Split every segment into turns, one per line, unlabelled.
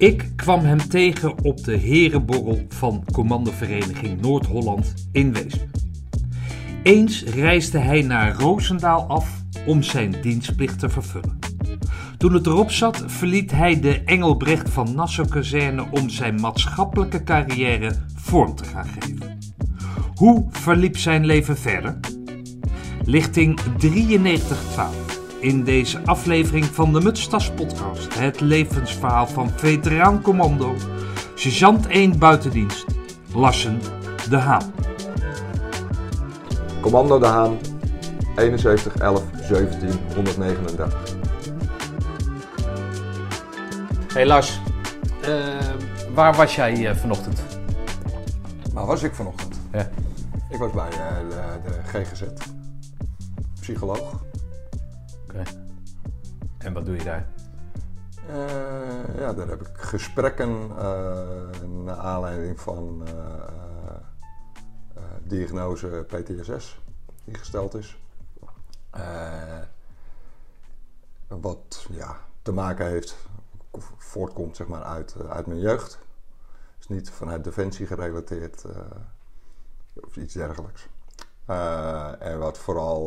Ik kwam hem tegen op de herenborrel van commandovereniging Noord-Holland in Weesp. Eens reisde hij naar Roosendaal af om zijn dienstplicht te vervullen. Toen het erop zat, verliet hij de Engelbrecht van Nassau-kazerne om zijn maatschappelijke carrière vorm te gaan geven. Hoe verliep zijn leven verder? Lichting 9312. In deze aflevering van de Mutstas podcast het levensverhaal van veteraan commando, sergeant 1 buitendienst, Lassen de Haan.
Commando De Haan, 71 11 17 139.
Hey Lars, eh, waar was jij eh, vanochtend?
Waar was ik vanochtend?
Ja.
Ik was bij eh, de, de GGZ. Psycholoog.
En wat doe je daar?
Eh, ja, daar heb ik gesprekken eh naar aanleiding van eh, diagnose PTSS die gesteld is. Wat ja, te maken heeft, voortkomt zeg maar uit, uit mijn jeugd. is niet vanuit defensie gerelateerd of iets dergelijks. En wat vooral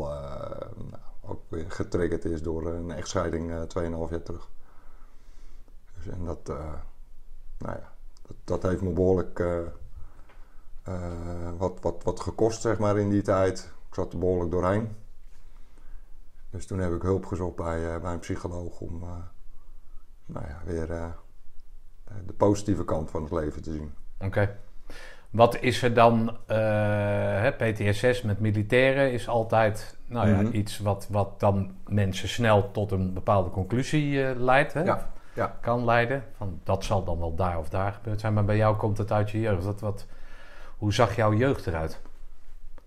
nou, ook weer getriggerd is door een echtscheiding eh 2,5 jaar terug. Dus, en dat, eh, nou ja, dat, dat heeft me behoorlijk eh, eh, wat, wat, wat gekost, zeg maar, in die tijd. Ik zat er behoorlijk doorheen. Dus toen heb ik hulp gezocht bij, eh, bij een psycholoog om eh, nou ja, weer eh, de positieve kant van het leven te zien.
Oké. Wat is er dan, eh, PTSS met militairen is altijd nou ja,
Mhm.
iets wat, wat dan mensen snel tot een bepaalde conclusie eh, leidt. Hè?
Ja, ja.
Kan leiden. Van, dat zal dan wel daar of daar gebeurd zijn. Maar bij jou komt het uit je jeugd. Wat, wat, hoe zag jouw jeugd eruit?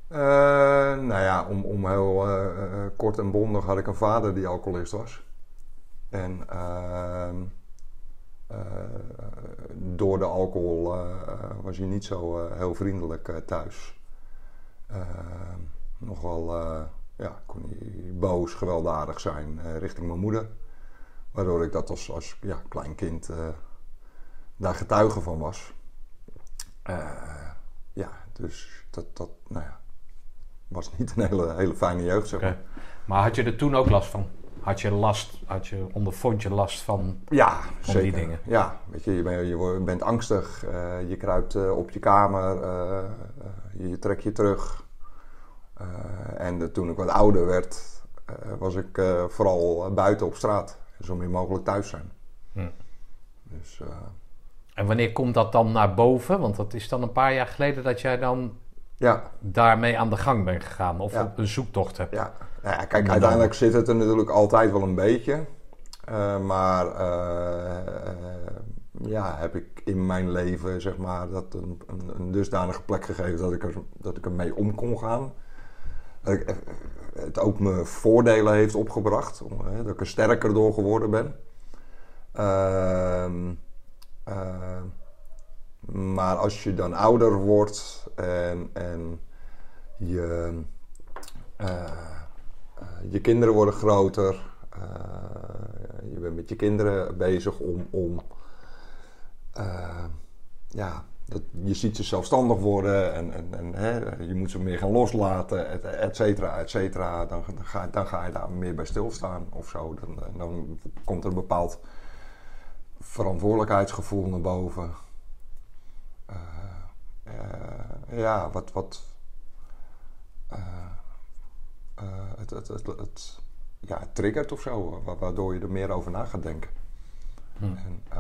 Eh, nou ja, om, om heel eh, kort en bondig had ik een vader die alcoholist was. En ehm, eh, door de alcohol was hij niet zo heel vriendelijk thuis. Ehm, nog wel, eh, ja, kon hij boos, gewelddadig zijn eh, richting mijn moeder. Waardoor ik dat als, als ja, klein kind eh, daar getuige van was. Eh, ja, dus dat, dat nou ja, was niet een hele, hele fijne jeugd, zeg maar.
Maar had je er toen ook last van? Had je last, had je, ondervond je last van...
Ja,
die
zeker.
dingen.
Ja, weet je, je, bent, je bent angstig, je kruipt op je kamer, je trekt je terug. Eh, en de- toen ik wat ouder werd, eh, was ik eh, vooral buiten op straat. Zo min mogelijk thuis zijn.
Hm.
Dus
En wanneer komt dat dan naar boven? Want dat is dan een paar jaar geleden dat jij dan
ja,
daarmee aan de gang bent gegaan. Of
Ja.
een zoektocht hebt.
Ja, nou ja, kijk, uiteindelijk zit het er natuurlijk altijd wel een beetje. Maar ja, heb ik in mijn leven zeg maar, dat een, een, een dusdanige plek gegeven dat ik, er, dat ik ermee om kon gaan. Ik, eh, het ook me voordelen heeft opgebracht. Eh, dat ik er sterker door geworden ben. Ehm, eh, maar als je dan ouder wordt en, en je, eh, eh, je kinderen worden groter. eh, je bent met je kinderen bezig om. om eh, ja, dat, je ziet ze zelfstandig worden en, en, en hè, je moet ze meer gaan loslaten, et, et cetera, et cetera. Dan, dan, ga, dan ga je daar meer bij stilstaan of zo. Dan, dan komt er een bepaald verantwoordelijkheidsgevoel naar boven. Eh, eh, ja, wat. wat eh, eh, het, het, het, ja, triggert of zo, wa- waardoor je er meer over na gaat denken. En, eh,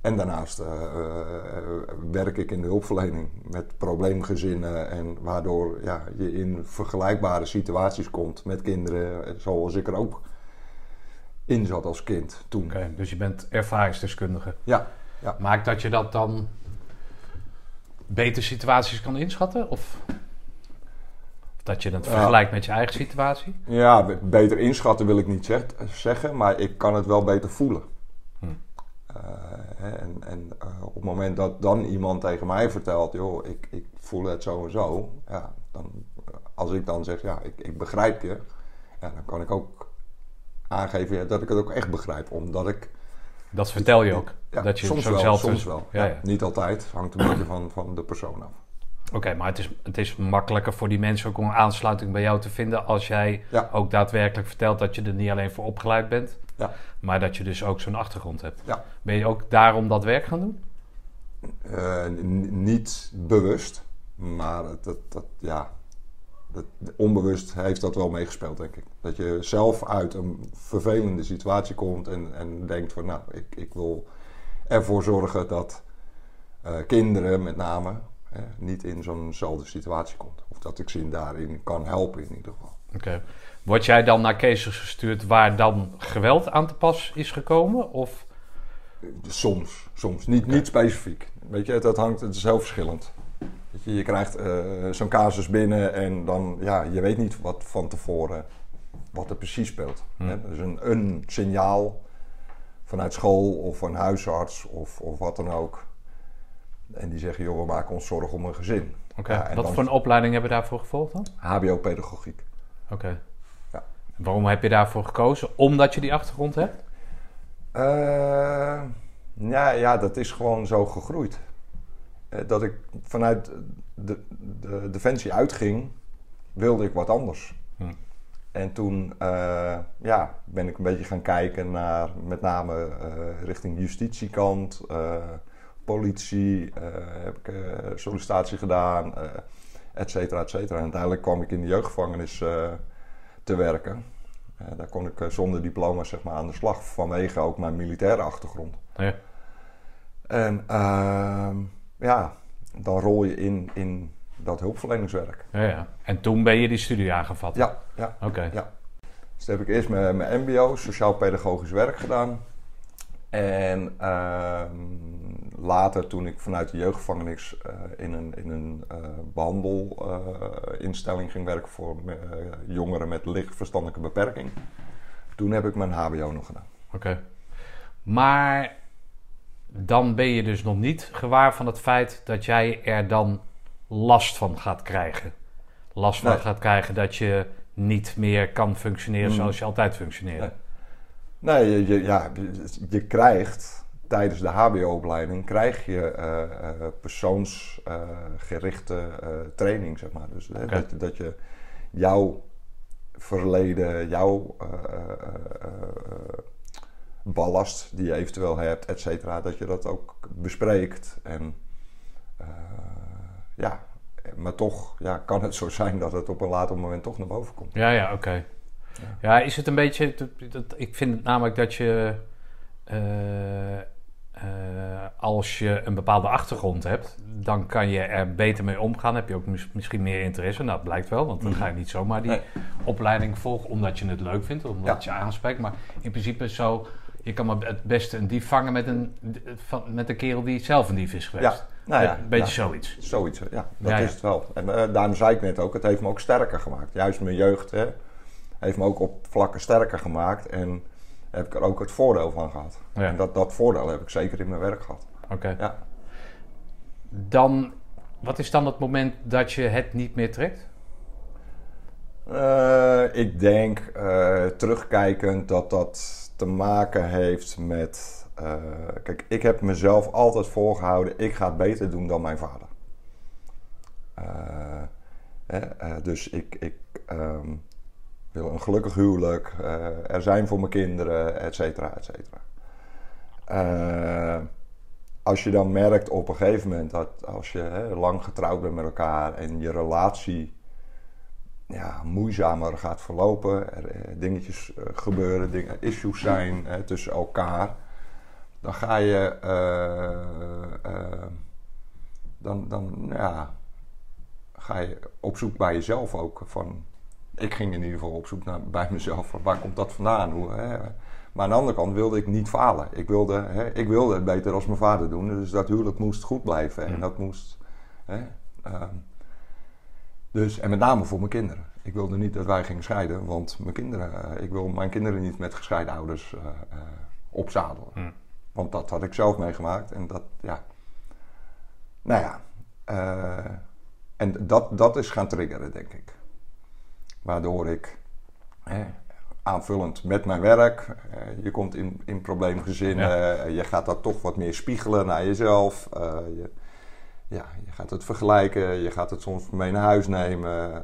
en daarnaast eh, eh, werk ik in de hulpverlening met probleemgezinnen en waardoor ja, je in vergelijkbare situaties komt met kinderen, zoals ik er ook in zat als kind toen.
Dus je bent ervaringsdeskundige.
Ja, ja.
Maakt dat je dat dan beter situaties kan inschatten? Of dat je het vergelijkt met je eigen situatie?
Ja, be- beter inschatten wil ik niet zeg- zeggen, maar ik kan het wel beter voelen. Eh, en en eh, op het moment dat dan iemand tegen mij vertelt, joh, ik, ik voel het zo en zo, ja, dan, als ik dan zeg, ja, ik, ik begrijp je, ja, dan kan ik ook aangeven dat ik het ook echt begrijp, omdat ik
Dat vertel je ook.
Ja,
dat je
soms
zo
wel,
zelf
soms
dus-
wel.
Ja.
Niet altijd, het hangt een beetje van, van de persoon af.
Oké, maar het is, het is makkelijker voor die mensen ook om aansluiting bij jou te vinden als jij ook daadwerkelijk vertelt dat je er niet alleen voor opgeleid bent,
Ja.
maar dat je dus ook zo'n achtergrond hebt.
Ja.
Ben je ook daarom dat werk gaan doen?
Eh, niet bewust, maar dat, dat, ja, dat, onbewust heeft dat wel meegespeeld, denk ik. Dat je zelf uit een vervelende situatie komt en, en denkt van, nou, ik, ik wil ervoor zorgen dat eh, kinderen met name eh, niet in zo'nzelfde situatie komt. Of dat ik ze daarin kan helpen in ieder geval.
Oké. Word jij dan naar cases gestuurd waar dan geweld aan te pas is gekomen? Of
Soms, soms. Niet, niet specifiek. Weet je, dat hangt, het is heel verschillend. Weet je, je krijgt eh, zo'n casus binnen en dan, ja, je weet niet wat van tevoren, wat er precies speelt.
Hmm.
Hè? Dus een, een signaal vanuit school of een huisarts of, of wat dan ook. En die zeggen, joh, we maken ons zorgen om een gezin.
Oké.
Ja,
wat
dan-
voor een opleiding hebben we daarvoor gevolgd dan?
HBO-pedagogiek.
Oké. Waarom heb je daarvoor gekozen? Omdat je die achtergrond hebt?
Eh, ja, ja, dat is gewoon zo gegroeid. Eh, Dat ik vanuit de, de Defensie uitging, wilde ik wat anders.
Hm.
En toen eh, ja, ben ik een beetje gaan kijken naar met name richting justitiekant, politie, heb ik sollicitatie gedaan, et cetera, et cetera. En uiteindelijk kwam ik in de jeugdgevangenis te werken. Eh, daar kon ik eh, zonder diploma zeg maar, aan de slag vanwege ook mijn militaire achtergrond.
Ja.
En ehm, ja, dan rol je in, in dat hulpverleningswerk.
Ja, ja. En toen ben je die studie aangevat?
Ja, ja.
Oké.
Ja. Dus heb ik eerst mijn, mijn MBO, sociaal-pedagogisch werk gedaan. En ehm, later, toen ik vanuit de jeugdgevangenis eh, in een, in een eh, behandelinstelling ging werken voor eh, jongeren met licht verstandelijke beperking, toen heb ik mijn HBO nog gedaan.
Oké. Maar dan ben je dus nog niet gewaar van het feit dat jij er dan last van gaat krijgen. Last van
Nee.
gaat krijgen dat je niet meer kan functioneren
Mm.
zoals je altijd functioneerde.
Nee. Nee, je, je, ja, je krijgt tijdens de HBO-opleiding krijg je eh, eh, persoonsgerichte eh, training, zeg maar. Dus dat, dat je jouw verleden, jouw ballast die je eventueel hebt, et cetera, dat je dat ook bespreekt. En ja, maar toch ja, kan het zo zijn dat het op een later moment toch naar boven komt.
Ja, ja, oké. Ja, is het een beetje... dat- dat- ik vind het namelijk dat je... eh, eh, als je een bepaalde achtergrond hebt, dan kan je er beter mee omgaan. Heb je ook mis- misschien meer interesse. Nou, dat blijkt wel, want dan ga je niet zomaar die
Nee.
opleiding volgen omdat je het leuk vindt, omdat het je aanspreekt. Maar in principe zo, je kan maar het beste een dief vangen met een, van, met een kerel die zelf een dief is geweest.
Ja, nou ja,
een beetje
ja.
zoiets.
Zoiets, ja. Dat
Ja, ja.
is het wel. En eh, daarom zei ik net ook, het heeft me ook sterker gemaakt. Juist mijn jeugd hè, heeft me ook op vlakken sterker gemaakt. En heb ik er ook het voordeel van gehad.
Ja.
En dat, dat voordeel heb ik zeker in mijn werk gehad.
Oké.
Ja.
Dan, wat is dan het moment dat je het niet meer trekt?
Eh, ik denk eh, terugkijkend dat dat te maken heeft met. eh, kijk, ik heb mezelf altijd voorgehouden: ik ga het beter doen dan mijn vader. Eh, eh, dus ik, ik ehm, wil een gelukkig huwelijk, eh, er zijn voor mijn kinderen, et cetera, et cetera. Eh, als je dan merkt op een gegeven moment dat als je hè, lang getrouwd bent met elkaar en je relatie ja, moeizamer gaat verlopen, er eh, dingetjes gebeuren, dingen, issues zijn eh, tussen elkaar, dan ga je, dan, dan ja, ga je op zoek bij jezelf ook. Van, ik ging in ieder geval op zoek naar, bij mezelf, waar komt dat vandaan? Hoe, hè? Maar aan de andere kant wilde ik niet falen. Ik wilde, hè, ik wilde het beter als mijn vader doen, dus dat huwelijk moest goed blijven. En dat moest... Hè, ehm, dus, en met name voor mijn kinderen. Ik wilde niet dat wij gingen scheiden, want mijn kinderen, eh, ik wil mijn kinderen niet met gescheiden ouders eh, eh, opzadelen. Want dat had ik zelf meegemaakt en dat, ja. Nou ja, en dat, dat is gaan triggeren, denk ik. Waardoor ik hè, aanvullend met mijn werk. Eh, je komt in, in probleemgezinnen. eh, je gaat dat toch wat meer spiegelen naar jezelf. Eh, je, ja, je gaat het vergelijken. Je gaat het soms mee naar huis nemen.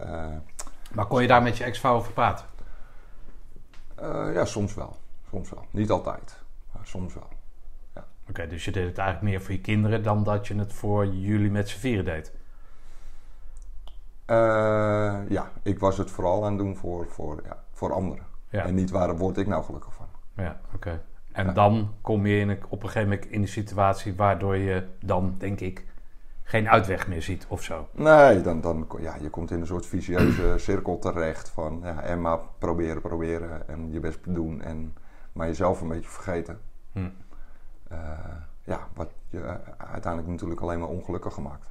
Maar kon je daar met je ex-vrouw over praten?
ja, soms wel. Soms wel. Niet altijd. Maar soms wel.
Oké, dus je deed het eigenlijk meer voor je kinderen dan dat je het voor jullie met z'n vieren deed.
Eh, ja, ik was het vooral aan het doen voor, voor, ja, voor anderen.
Ja.
En niet waar word ik nou gelukkig van.
Ja, oké. En
Ja.
dan kom je in op een gegeven moment in een situatie waardoor je dan, denk ik, geen uitweg meer ziet of zo.
Nee, dan, dan ja, je komt in een soort vicieuze cirkel terecht van ja, en maar proberen, proberen en je best doen en maar jezelf een beetje vergeten.
Hm.
Eh, ja, wat je uiteindelijk natuurlijk alleen maar ongelukkig gemaakt.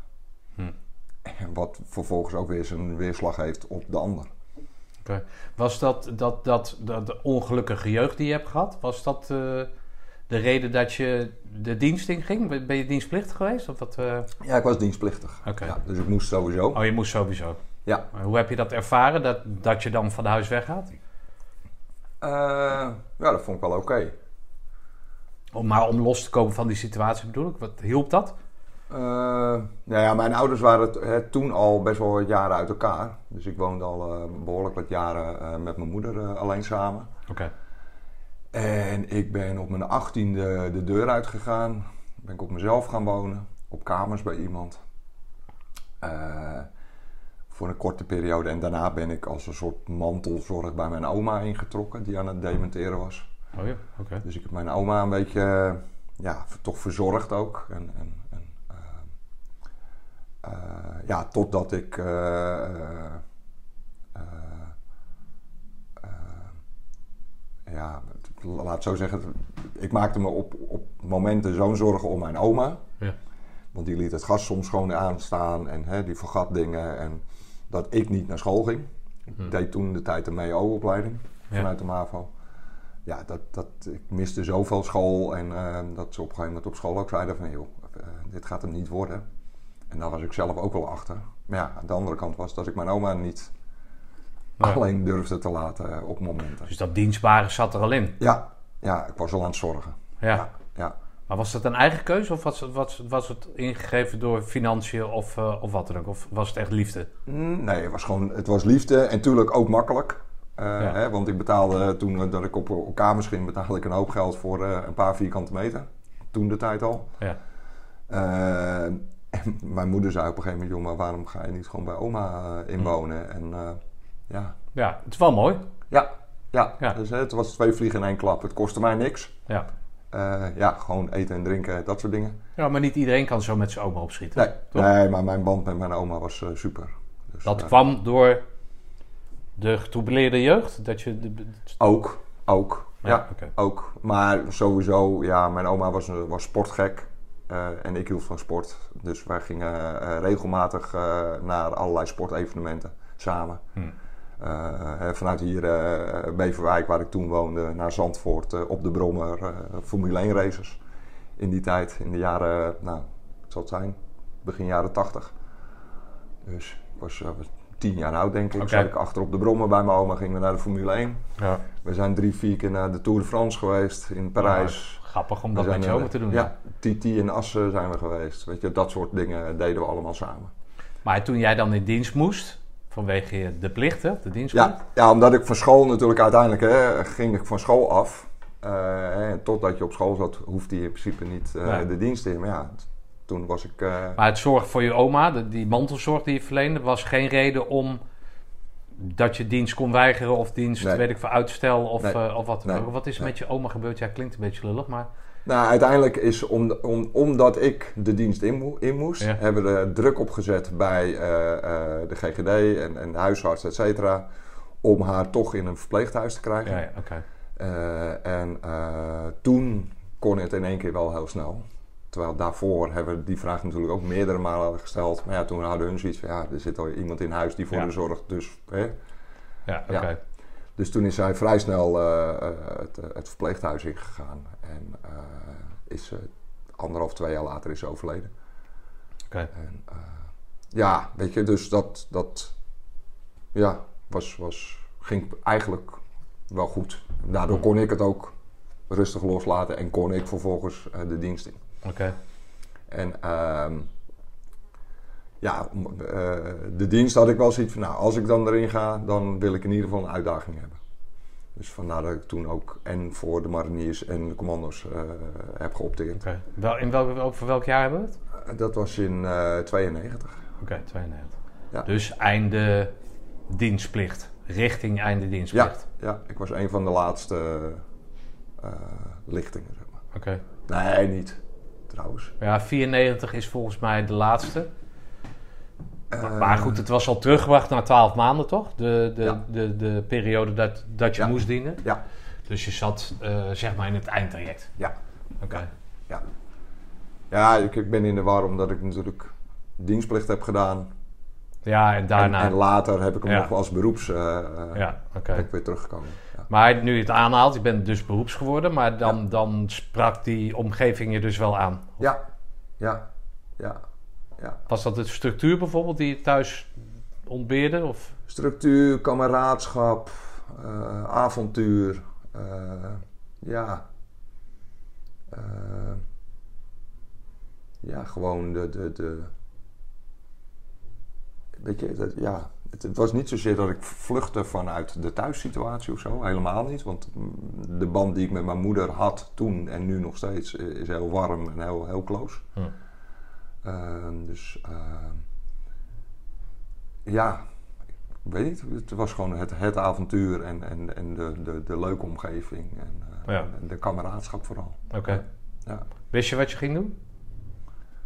En wat vervolgens ook weer zijn weerslag heeft op de ander.
Was dat, dat, dat, dat de ongelukkige jeugd die je hebt gehad, was dat eh, de reden dat je de dienst in ging? Ben je dienstplichtig geweest? Of wat, eh?
Ja, ik was dienstplichtig.
Oké.
Ja, dus ik moest sowieso.
Oh, je moest sowieso.
Ja.
Maar hoe heb je dat ervaren, dat, dat je dan van huis weggaat?
Eh, ja, dat vond ik wel oké.
Om, maar om los te komen van die situatie bedoel ik, wat hielp dat?
Eh, nou ja, mijn ouders waren hè, toen al best wel wat jaren uit elkaar. Dus ik woonde al eh, behoorlijk wat jaren eh, met mijn moeder alleen samen.
Oké.
En ik ben op mijn achttiende de deur uitgegaan. Ben ik op mezelf gaan wonen. Op kamers bij iemand. Voor een korte periode. En daarna ben ik als een soort mantelzorg bij mijn oma ingetrokken. Die aan het dementeren was.
Oh ja, oké.
Dus ik heb mijn oma een beetje, ja, toch verzorgd ook. En, en, ja, totdat ik, eh, eh, eh, eh, ja, laat het zo zeggen, ik maakte me op, op momenten zo'n zorgen om mijn oma.
Ja.
Want die liet het gas soms gewoon aanstaan en hè, die vergat dingen. En dat ik niet naar school ging.
Hm.
Ik deed toen de tijd de MEO-opleiding
Ja.
vanuit de MAVO. Ja, dat, dat, ik miste zoveel school. En eh, dat ze op een gegeven moment op school ook zeiden van... joh, eh, dit gaat hem niet worden. En daar was ik zelf ook wel achter. Maar ja, aan de andere kant was dat ik mijn oma niet alleen durfde te laten eh, op momenten.
Dus dat dienstbare zat er al in.
Ja, ja, ik was al aan het zorgen.
Ja.
Ja, ja.
Maar was dat een eigen keuze of was, het- was, was het ingegeven door financiën of, eh, of wat dan ook? Of was het echt liefde?
Mm, Nee, het was gewoon, het was liefde en natuurlijk ook makkelijk. Eh,
Ja.
hè, want ik betaalde toen dat ik op, op kamers ging, betaalde ik een hoop geld voor een paar vierkante meter. Toen de tijd al.
Ja.
Eh, en mijn moeder zei op een gegeven moment, joh, maar waarom ga je niet gewoon bij oma eh, inwonen? En eh, ja,
Ja, het is wel mooi.
ja, ja.
Ja.
Dus, hè, het was twee vliegen in één klap. Het kostte mij niks.
Ja.
Eh, ja, gewoon eten en drinken, dat soort dingen.
ja, maar niet iedereen kan zo met zijn oma opschieten.
Nee,
Toch?
nee maar mijn band met mijn oma was eh, super. Dus,
Dat
eh,
kwam door de getroubleerde jeugd? Dat je de,
Ook, ook. Ja, ook. Maar sowieso, ja, mijn oma was, was sportgek. Eh, en ik hield van sport. Dus wij gingen eh, regelmatig eh, naar allerlei sportevenementen samen.
Hm.
Vanuit hier, Beverwijk, waar ik toen woonde, naar Zandvoort op de Brommer. Formule 1 races. In die tijd, in de jaren, nou, wat zal het zijn? Begin jaren 80. Dus ik was tien jaar oud, denk ik.
Oké.
Zat ik achter op de Brommer bij mijn oma, gingen we naar de Formule 1.
Ja.
We zijn drie, vier keer naar de Tour de France geweest in Parijs.
Grappig om dat met je oma te doen.
Ja, TT in Assen zijn we geweest. Weet je, dat soort dingen deden we allemaal samen.
Maar toen jij dan in dienst moest, vanwege de plichten, de dienstplicht.
Ja, ja, omdat ik van school natuurlijk uiteindelijk hè, ging ik van school af. Eh, hè, totdat je op school zat, hoefde je in principe niet eh, de dienst in. Maar ja, toen was ik... eh,
Maar het zorg voor je oma, de- die mantelzorg die je verleende, was geen reden om dat je dienst kon weigeren of dienst,
Nee.
weet ik veel, uitstel of,
Nee.
eh, of wat dan
Nee.
ook. Wat is met je oma gebeurd? Ja, klinkt een beetje lullig, maar...
Nou, uiteindelijk is om, om, omdat ik de dienst in, in moest,
Ja.
hebben we er druk op gezet bij eh, de GGD en, en de huisarts, et cetera, om haar toch in een verpleeghuis te krijgen.
Ja, ja
en toen kon het in één keer wel heel snel. Terwijl daarvoor hebben we die vraag natuurlijk ook meerdere malen gesteld. Maar ja, toen hadden hun zoiets van, ja, er zit al iemand in huis die voor
Ja.
haar zorgt. Dus, hè.
Ja, oké.
Ja. dus toen is zij vrij snel eh, eh, het, eh, het verpleeghuis ingegaan. En is ze anderhalf, twee jaar later is overleden.
Oké.
Ja, weet je, dus dat, dat ja, was, was, ging eigenlijk wel goed. Daardoor kon ik het ook rustig loslaten en kon ik vervolgens de dienst in.
Oké.
En ehm, ja, eh, de dienst had ik wel zoiets van, nou, als ik dan erin ga, dan wil ik in ieder geval een uitdaging hebben. Dus vandaar dat ik toen ook en voor de mariniers en de commando's eh, heb geopteerd.
Oké. Wel, in welk, over welk jaar hebben we het?
Eh, dat was in eh 92.
Oké, 92.
Ja.
Dus einde dienstplicht. Richting einde
Ja,
dienstplicht.
ja, ik was een van de laatste lichtingen, zeg maar.
Oké.
Nee, niet, trouwens.
Ja, 94 is volgens mij de laatste.
Eh,
Maar- maar goed, het was al teruggebracht naar 12 maanden, toch? De, de,
Ja.
de, de periode dat, dat je
Ja.
moest dienen.
Ja,
Dus je zat eh, zeg maar in het eindtraject.
ja,
Oké.
ja. Ja, ik, ik ben in de war omdat ik natuurlijk dienstplicht heb gedaan.
Ja, en daarna.
en later heb ik hem
Ja.
nog als beroeps eh, eh,
ja, oké.
ben ik weer teruggekomen.
Maar nu je het aanhaalt, je bent dus beroeps geworden, maar dan, dan sprak die omgeving je dus wel aan.
ja, ja, ja, ja.
Was dat de structuur bijvoorbeeld die je thuis ontbeerde? Of?
Structuur, kameraadschap, eh, avontuur. eh, ja. Eh, ja, gewoon de. de, de weet je, dat, ja. Het, het was niet zozeer dat ik vluchtte vanuit de thuissituatie of zo. Helemaal niet. Want de band die ik met mijn moeder had toen en nu nog steeds eh, is heel warm en heel, heel close.
Hm.
Ehm, dus ehm, ja, ik weet niet. Het was gewoon het, het avontuur en, en, en de, de, de leuke omgeving en, eh,
Ja.
en de kameraadschap vooral.
Oké.
Ja.
Wist je wat je ging doen?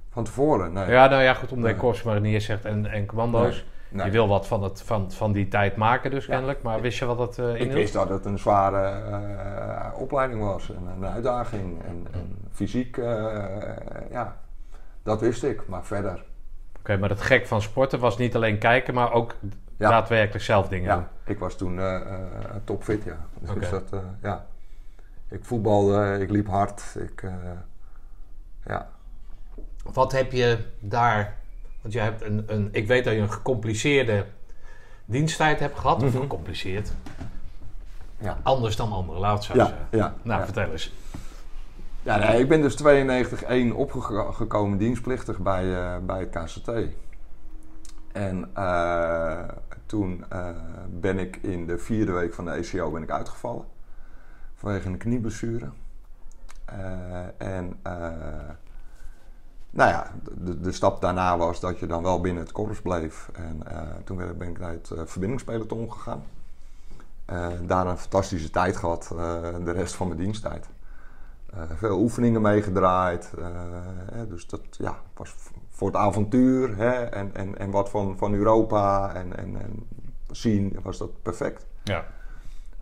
Van tevoren, nee.
Ja, nou ja, goed, omdat je
Nee.
Korps Mariniers zegt en, en commando's.
Nee.
Je wil wat van, het, van, van die tijd maken dus
Ja.
kennelijk. Maar wist je wat dat eh
Ik
inhield?
wist dat het een zware eh, opleiding was en een uitdaging en, en fysiek, eh, ja, dat wist ik. Maar verder,
Oké, maar het gek van sporten was niet alleen kijken, maar ook
Ja.
daadwerkelijk zelf dingen doen.
ja, ik was toen eh, eh, topfit, ja. Dus
Oké.
dat, eh, ja. Ik voetbalde, ik liep hard, ik, eh, ja.
Wat heb je daar... Want je hebt een, een... Ik weet dat je een gecompliceerde diensttijd hebt gehad. Of
Mhm.
gecompliceerd.
Ja.
Anders dan anderen, laat zo
Ja,
zeggen.
ja,
Nou,
ja.
vertel eens.
Ja, nee, ik ben dus 92-1 opgekomen dienstplichtig bij, eh, bij het KCT. En eh, toen eh, ben ik in de vierde week van de ECO ben ik uitgevallen. Vanwege een knieblessure. Eh, en eh, nou ja, de, de stap daarna was dat je dan wel binnen het korps bleef. En eh, toen ben ik naar het eh, verbindingspeloton gegaan. Eh, daar een fantastische tijd gehad, eh, de rest van mijn diensttijd. Eh, veel oefeningen meegedraaid. eh, hè, dus dat ja, was voor het avontuur hè, en, en, en wat van, van Europa en, en, en zien was dat perfect.
Ja.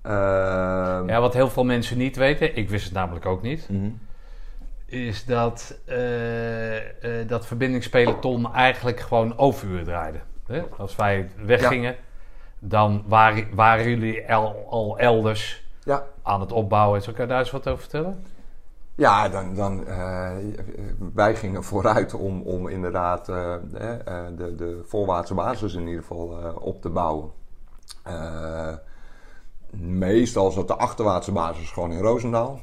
Ehm,
ja, wat heel veel mensen niet weten, ik wist het namelijk ook niet,
mhm.
Is dat eh, eh, dat verbindingspeloton eigenlijk gewoon overuur draaide. Hè? Als wij weggingen, dan waren, waren jullie al, al elders
Ja,
aan het opbouwen. Zou ik daar eens wat over vertellen?
ja dan, dan, eh, wij gingen vooruit om, om inderdaad de, de voorwaartse basis in ieder geval op te bouwen. Meestal zat de achterwaartse basis gewoon in Roosendaal,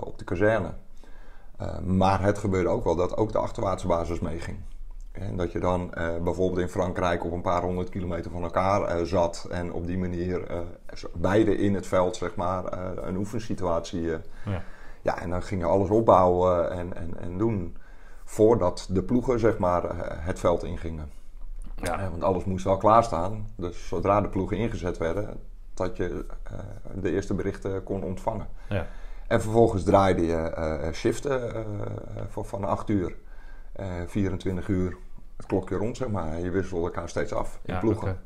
op de kazerne. Eh, maar het gebeurde ook wel dat ook de achterwaartse basis meeging. En dat je dan eh, bijvoorbeeld in Frankrijk op een paar honderd kilometer van elkaar eh, zat en op die manier beide in het veld zeg maar een oefensituatie.
Ja.
ja, en dan ging je alles opbouwen en, en, en doen voordat de ploegen zeg maar het veld ingingen.
Ja.
Want alles moest wel klaarstaan. Dus zodra de ploegen ingezet werden, dat je de eerste berichten kon ontvangen.
Ja.
En vervolgens draaide je eh, shiften eh, voor, van 8 uur, eh 24 uur, het klokje rond zeg maar. Je wisselde elkaar steeds af in
Ja,
ploegen.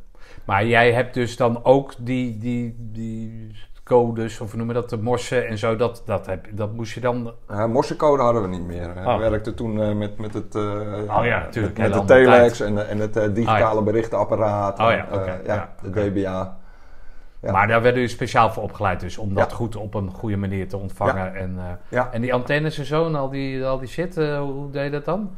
Maar jij hebt dus dan ook die, die, die codes, of hoe noem je dat, de morsen en zo, dat, dat, heb, dat moest je dan...
Uh, Morsecode hadden we niet meer. Uh,
Oh.
We werkten toen uh, met, met het, uh,
Oh ja, natuurlijk.
met, de telex
tijd.
en, en het uh, digitale
ja.
berichtenapparaat.
Oh ja,
uh, ja,
Ja,
de
oké.
DBA. Ja.
Maar daar werden jullie speciaal voor opgeleid dus, om dat
Ja.
goed op een goede manier te ontvangen. En, eh, en die antennes en zo en al die, al die shit, eh, hoe deed je dat dan?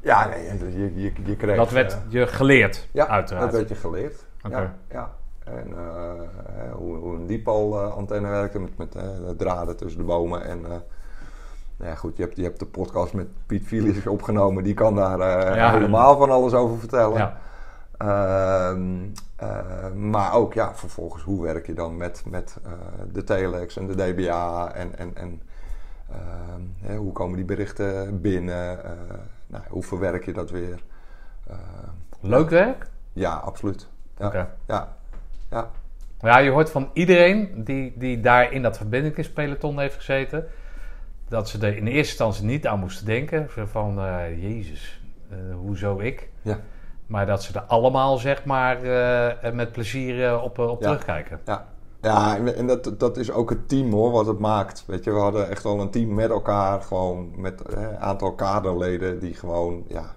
Ja, nee, je, je, je kreeg...
dat werd
eh,
je geleerd,
ja,
uiteraard.
dat werd je geleerd.
Oké.
Ja, ja. En hoe, hoe, een dipole-antenne werkte met, met draden tussen de bomen. En nou ja, goed, je hebt, je hebt de podcast met Piet Filius opgenomen. Die kan daar helemaal van alles over vertellen. Ja. Ehm, maar ook, ja, vervolgens, hoe werk je dan met, met de telex en de DBA en, en, en ehm, hoe komen die berichten binnen? nou, hoe verwerk je dat weer?
Leuk werk?
Ja, absoluut. Ja. ja. ja.
ja. je hoort van iedereen die, die daar in dat verbindingspeloton heeft gezeten, dat ze er in eerste instantie niet aan moesten denken. Van, uh, jezus, uh, hoezo ik? Ja. Maar dat ze er allemaal, zeg maar, uh, met plezier op, op terugkijken.
Ja, ja, en dat, dat is ook het team hoor, wat het maakt. Weet je, we hadden echt wel een team met elkaar, gewoon met een aantal kaderleden die gewoon, ja,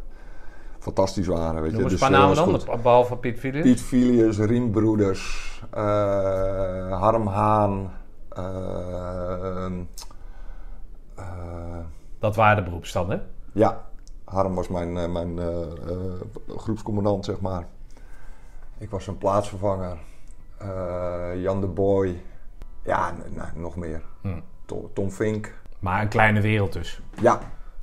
fantastisch waren. Weet
Noem je.
Dus,
een paar namen dan, behalve Piet Filius?
Piet Filius, Riembroeders, uh, Harm Haan. Uh,
dat waren de beroepsstanden?
Ja, Harm was mijn, mijn groepscommandant, zeg maar. Ik was zijn plaatsvervanger. Jan de Boy. Ja, nou, nog meer. Hm. Tom, Tom Fink.
Maar een kleine wereld dus.
Ja,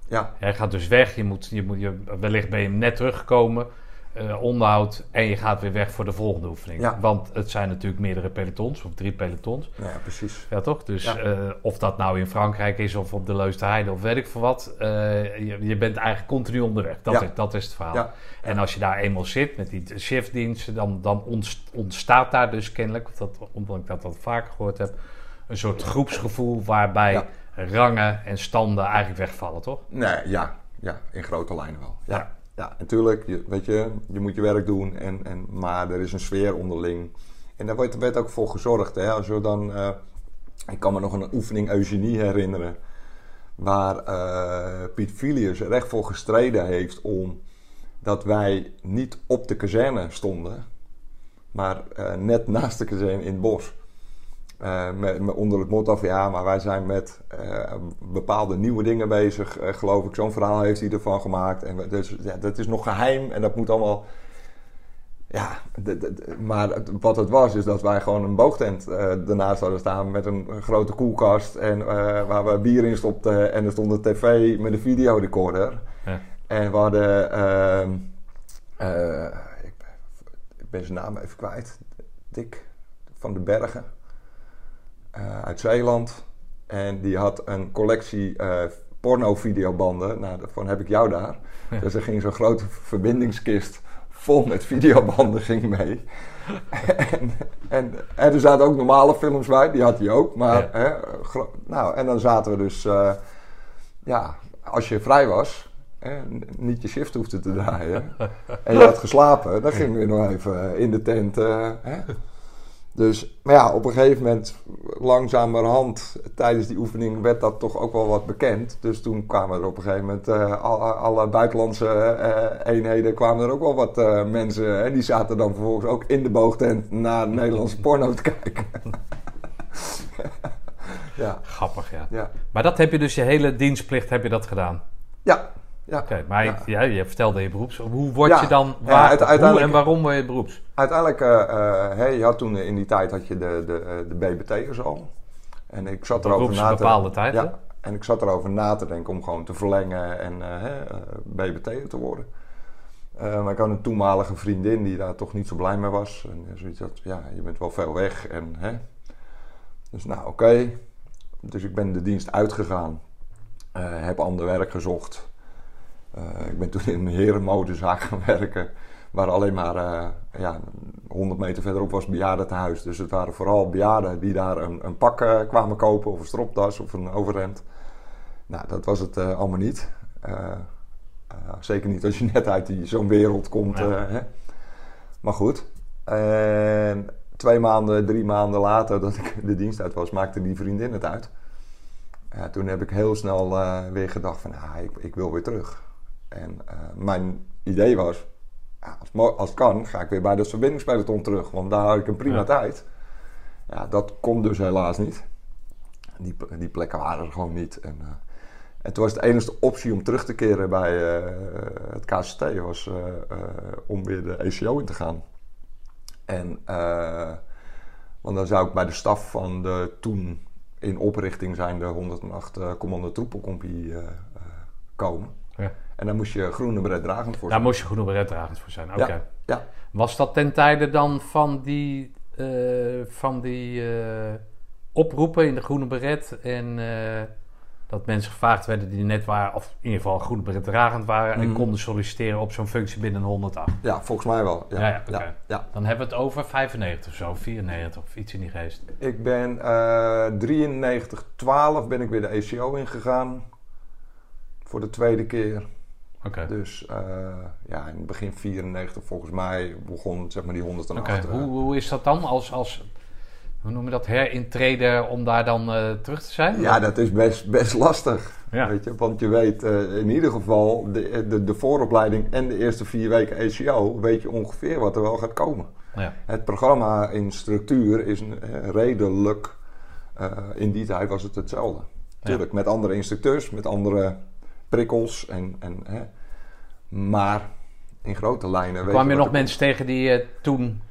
ja.
Hij gaat dus weg, je moet, je moet, je, wellicht ben je net teruggekomen, uh, onderhoud en je gaat weer weg voor de volgende oefening. Ja. Want het zijn natuurlijk meerdere pelotons, of drie pelotons.
Ja, precies.
Ja, toch? Dus ja. Uh, of dat nou in Frankrijk is of op de Leusden of weet ik veel wat, uh, je, je, bent eigenlijk continu onderweg. Dat, is, dat is het verhaal. En als je daar eenmaal zit met die shiftdiensten, dan, dan ontstaat daar dus kennelijk, dat, omdat ik dat wat vaker gehoord heb, een soort groepsgevoel waarbij rangen en standen eigenlijk wegvallen, toch?
Nee, ja, ja in grote lijnen wel. Ja, ja. natuurlijk, je, weet je, je moet je werk doen, en, en, maar er is een sfeer onderling. En daar werd, werd ook voor gezorgd. Hè? Als dan, uh, ik kan me nog een oefening eugenie herinneren, waar uh, Piet Filius er echt voor gestreden heeft om dat wij niet op de kazerne stonden, maar uh, net naast de kazerne in het bos. Uh, met, met, onder het motto van ja, maar wij zijn met uh, bepaalde nieuwe dingen bezig, uh, geloof ik. Zo'n verhaal heeft hij ervan gemaakt. En dus ja, dat is nog geheim en dat moet allemaal. Ja, maar wat het was, is dat wij gewoon een boogtent ernaast hadden staan met een, grote koelkast. En waar we bier in stopten. En er stond een tv met een videorecorder. Ja. En we hadden. Ehm, ik, ik ben zijn naam even kwijt. Dick van de Bergen. Eh, uit Zeeland. En die had een collectie uh, porno-videobanden. Nou, daarvan heb ik jou daar. Dus er ging zo'n grote verbindingskist vol met videobanden ging mee. en, en, en, er zaten ook normale films bij, die had hij ook. Maar, hè, nou, en dan zaten we dus, uh, ja, als je vrij was, hè, niet je shift hoefde te draaien. en je had geslapen, dan gingen we nog even in de tent. Hè, dus, maar ja, op een gegeven moment, langzamerhand, tijdens die oefening, werd dat toch ook wel wat bekend. Dus toen kwamen er op een gegeven moment, uh, alle, alle, buitenlandse uh, eenheden, kwamen er ook wel wat uh, mensen. En die zaten dan vervolgens ook in de boogtent naar Nederlandse porno te kijken.
ja. Grappig, ja. ja. Maar dat heb je dus je hele dienstplicht, heb je dat gedaan?
Ja,
ja. Oké, maar ja. je vertelde je beroeps. Hoe word je dan, waar, hoe en waarom word je beroeps?
Uiteindelijk, uh, je had toen in die tijd had je de, de, de BBT'ers al. En ik zat erover na te
bepaalde tijd,
ja, En ik zat erover na te denken om gewoon te verlengen en uh, BBT'er te worden. maar ik had een toenmalige vriendin die daar toch niet zo blij mee was. En zoiets had, ja, je bent wel veel weg. En, hè. Dus nou, oké. Dus ik ben de dienst uitgegaan. heb ander werk gezocht. Uh, ik ben toen in een herenmodezaak gaan werken. Waar alleen maar uh, ja, 100 meter verderop was bejaardentehuis. Dus het waren vooral bejaarden die daar een, een pak uh, kwamen kopen. Of een stropdas of een overhemd. Nou, dat was het allemaal niet. zeker niet als je net uit zo'n wereld komt. Hè. Maar goed. En twee maanden, drie maanden later dat ik de dienst uit was, maakte die vriendin het uit. toen heb ik heel snel weer gedacht van, ah, ik, ik wil weer terug. En uh, mijn idee was, ja, als, als het kan, ga ik weer bij dat verbindingspeloton terug. Want daar had ik een prima ja. tijd. Ja, dat kon dus helaas niet. Die, die plekken waren er gewoon niet. En, uh, en toen was de enige optie om terug te keren bij uh, het KCT was om weer de ECO in te gaan. En, eh, want dan zou ik bij de staf van de toen in oprichting zijn de 108 uh, Commando Troepencompie uh, komen. En dan moest je groene beret dragend voor
Daar
zijn.
moest je groene beretdragend voor zijn. Oké.
Ja, ja.
Was dat ten tijde dan van die, eh, van die eh, oproepen in de groene beret en eh, dat mensen gevraagd werden die net waren, of in ieder geval groene beret dragend waren en
Mhm.
konden solliciteren op zo'n functie binnen 108?
Ja, volgens mij wel. Ja,
Ja, ja,
ja,
oké.
ja.
Dan hebben we het over 95 of zo, 94 of iets in die geest.
Ik ben eh 93, 12 ben ik weer de ECO ingegaan. Voor de tweede keer. Dus eh, ja, in begin 94 volgens mij begon zeg maar die 108.
Oké,
eh,
hoe, hoe is dat dan als, als hoe noem je dat, herintreden om daar dan eh, terug te zijn?
Ja, dat is best, best lastig.
Ja.
Weet je? Want je weet eh, in ieder geval de, de, de vooropleiding en de eerste vier weken ECO, weet je ongeveer wat er wel gaat komen.
Ja.
Het programma in structuur is redelijk, in die tijd was het hetzelfde. Tuurlijk, met andere instructeurs, met andere prikkels. En, en, hè. Maar in grote lijnen
Kwam je nog mensen tegen die eh, toen...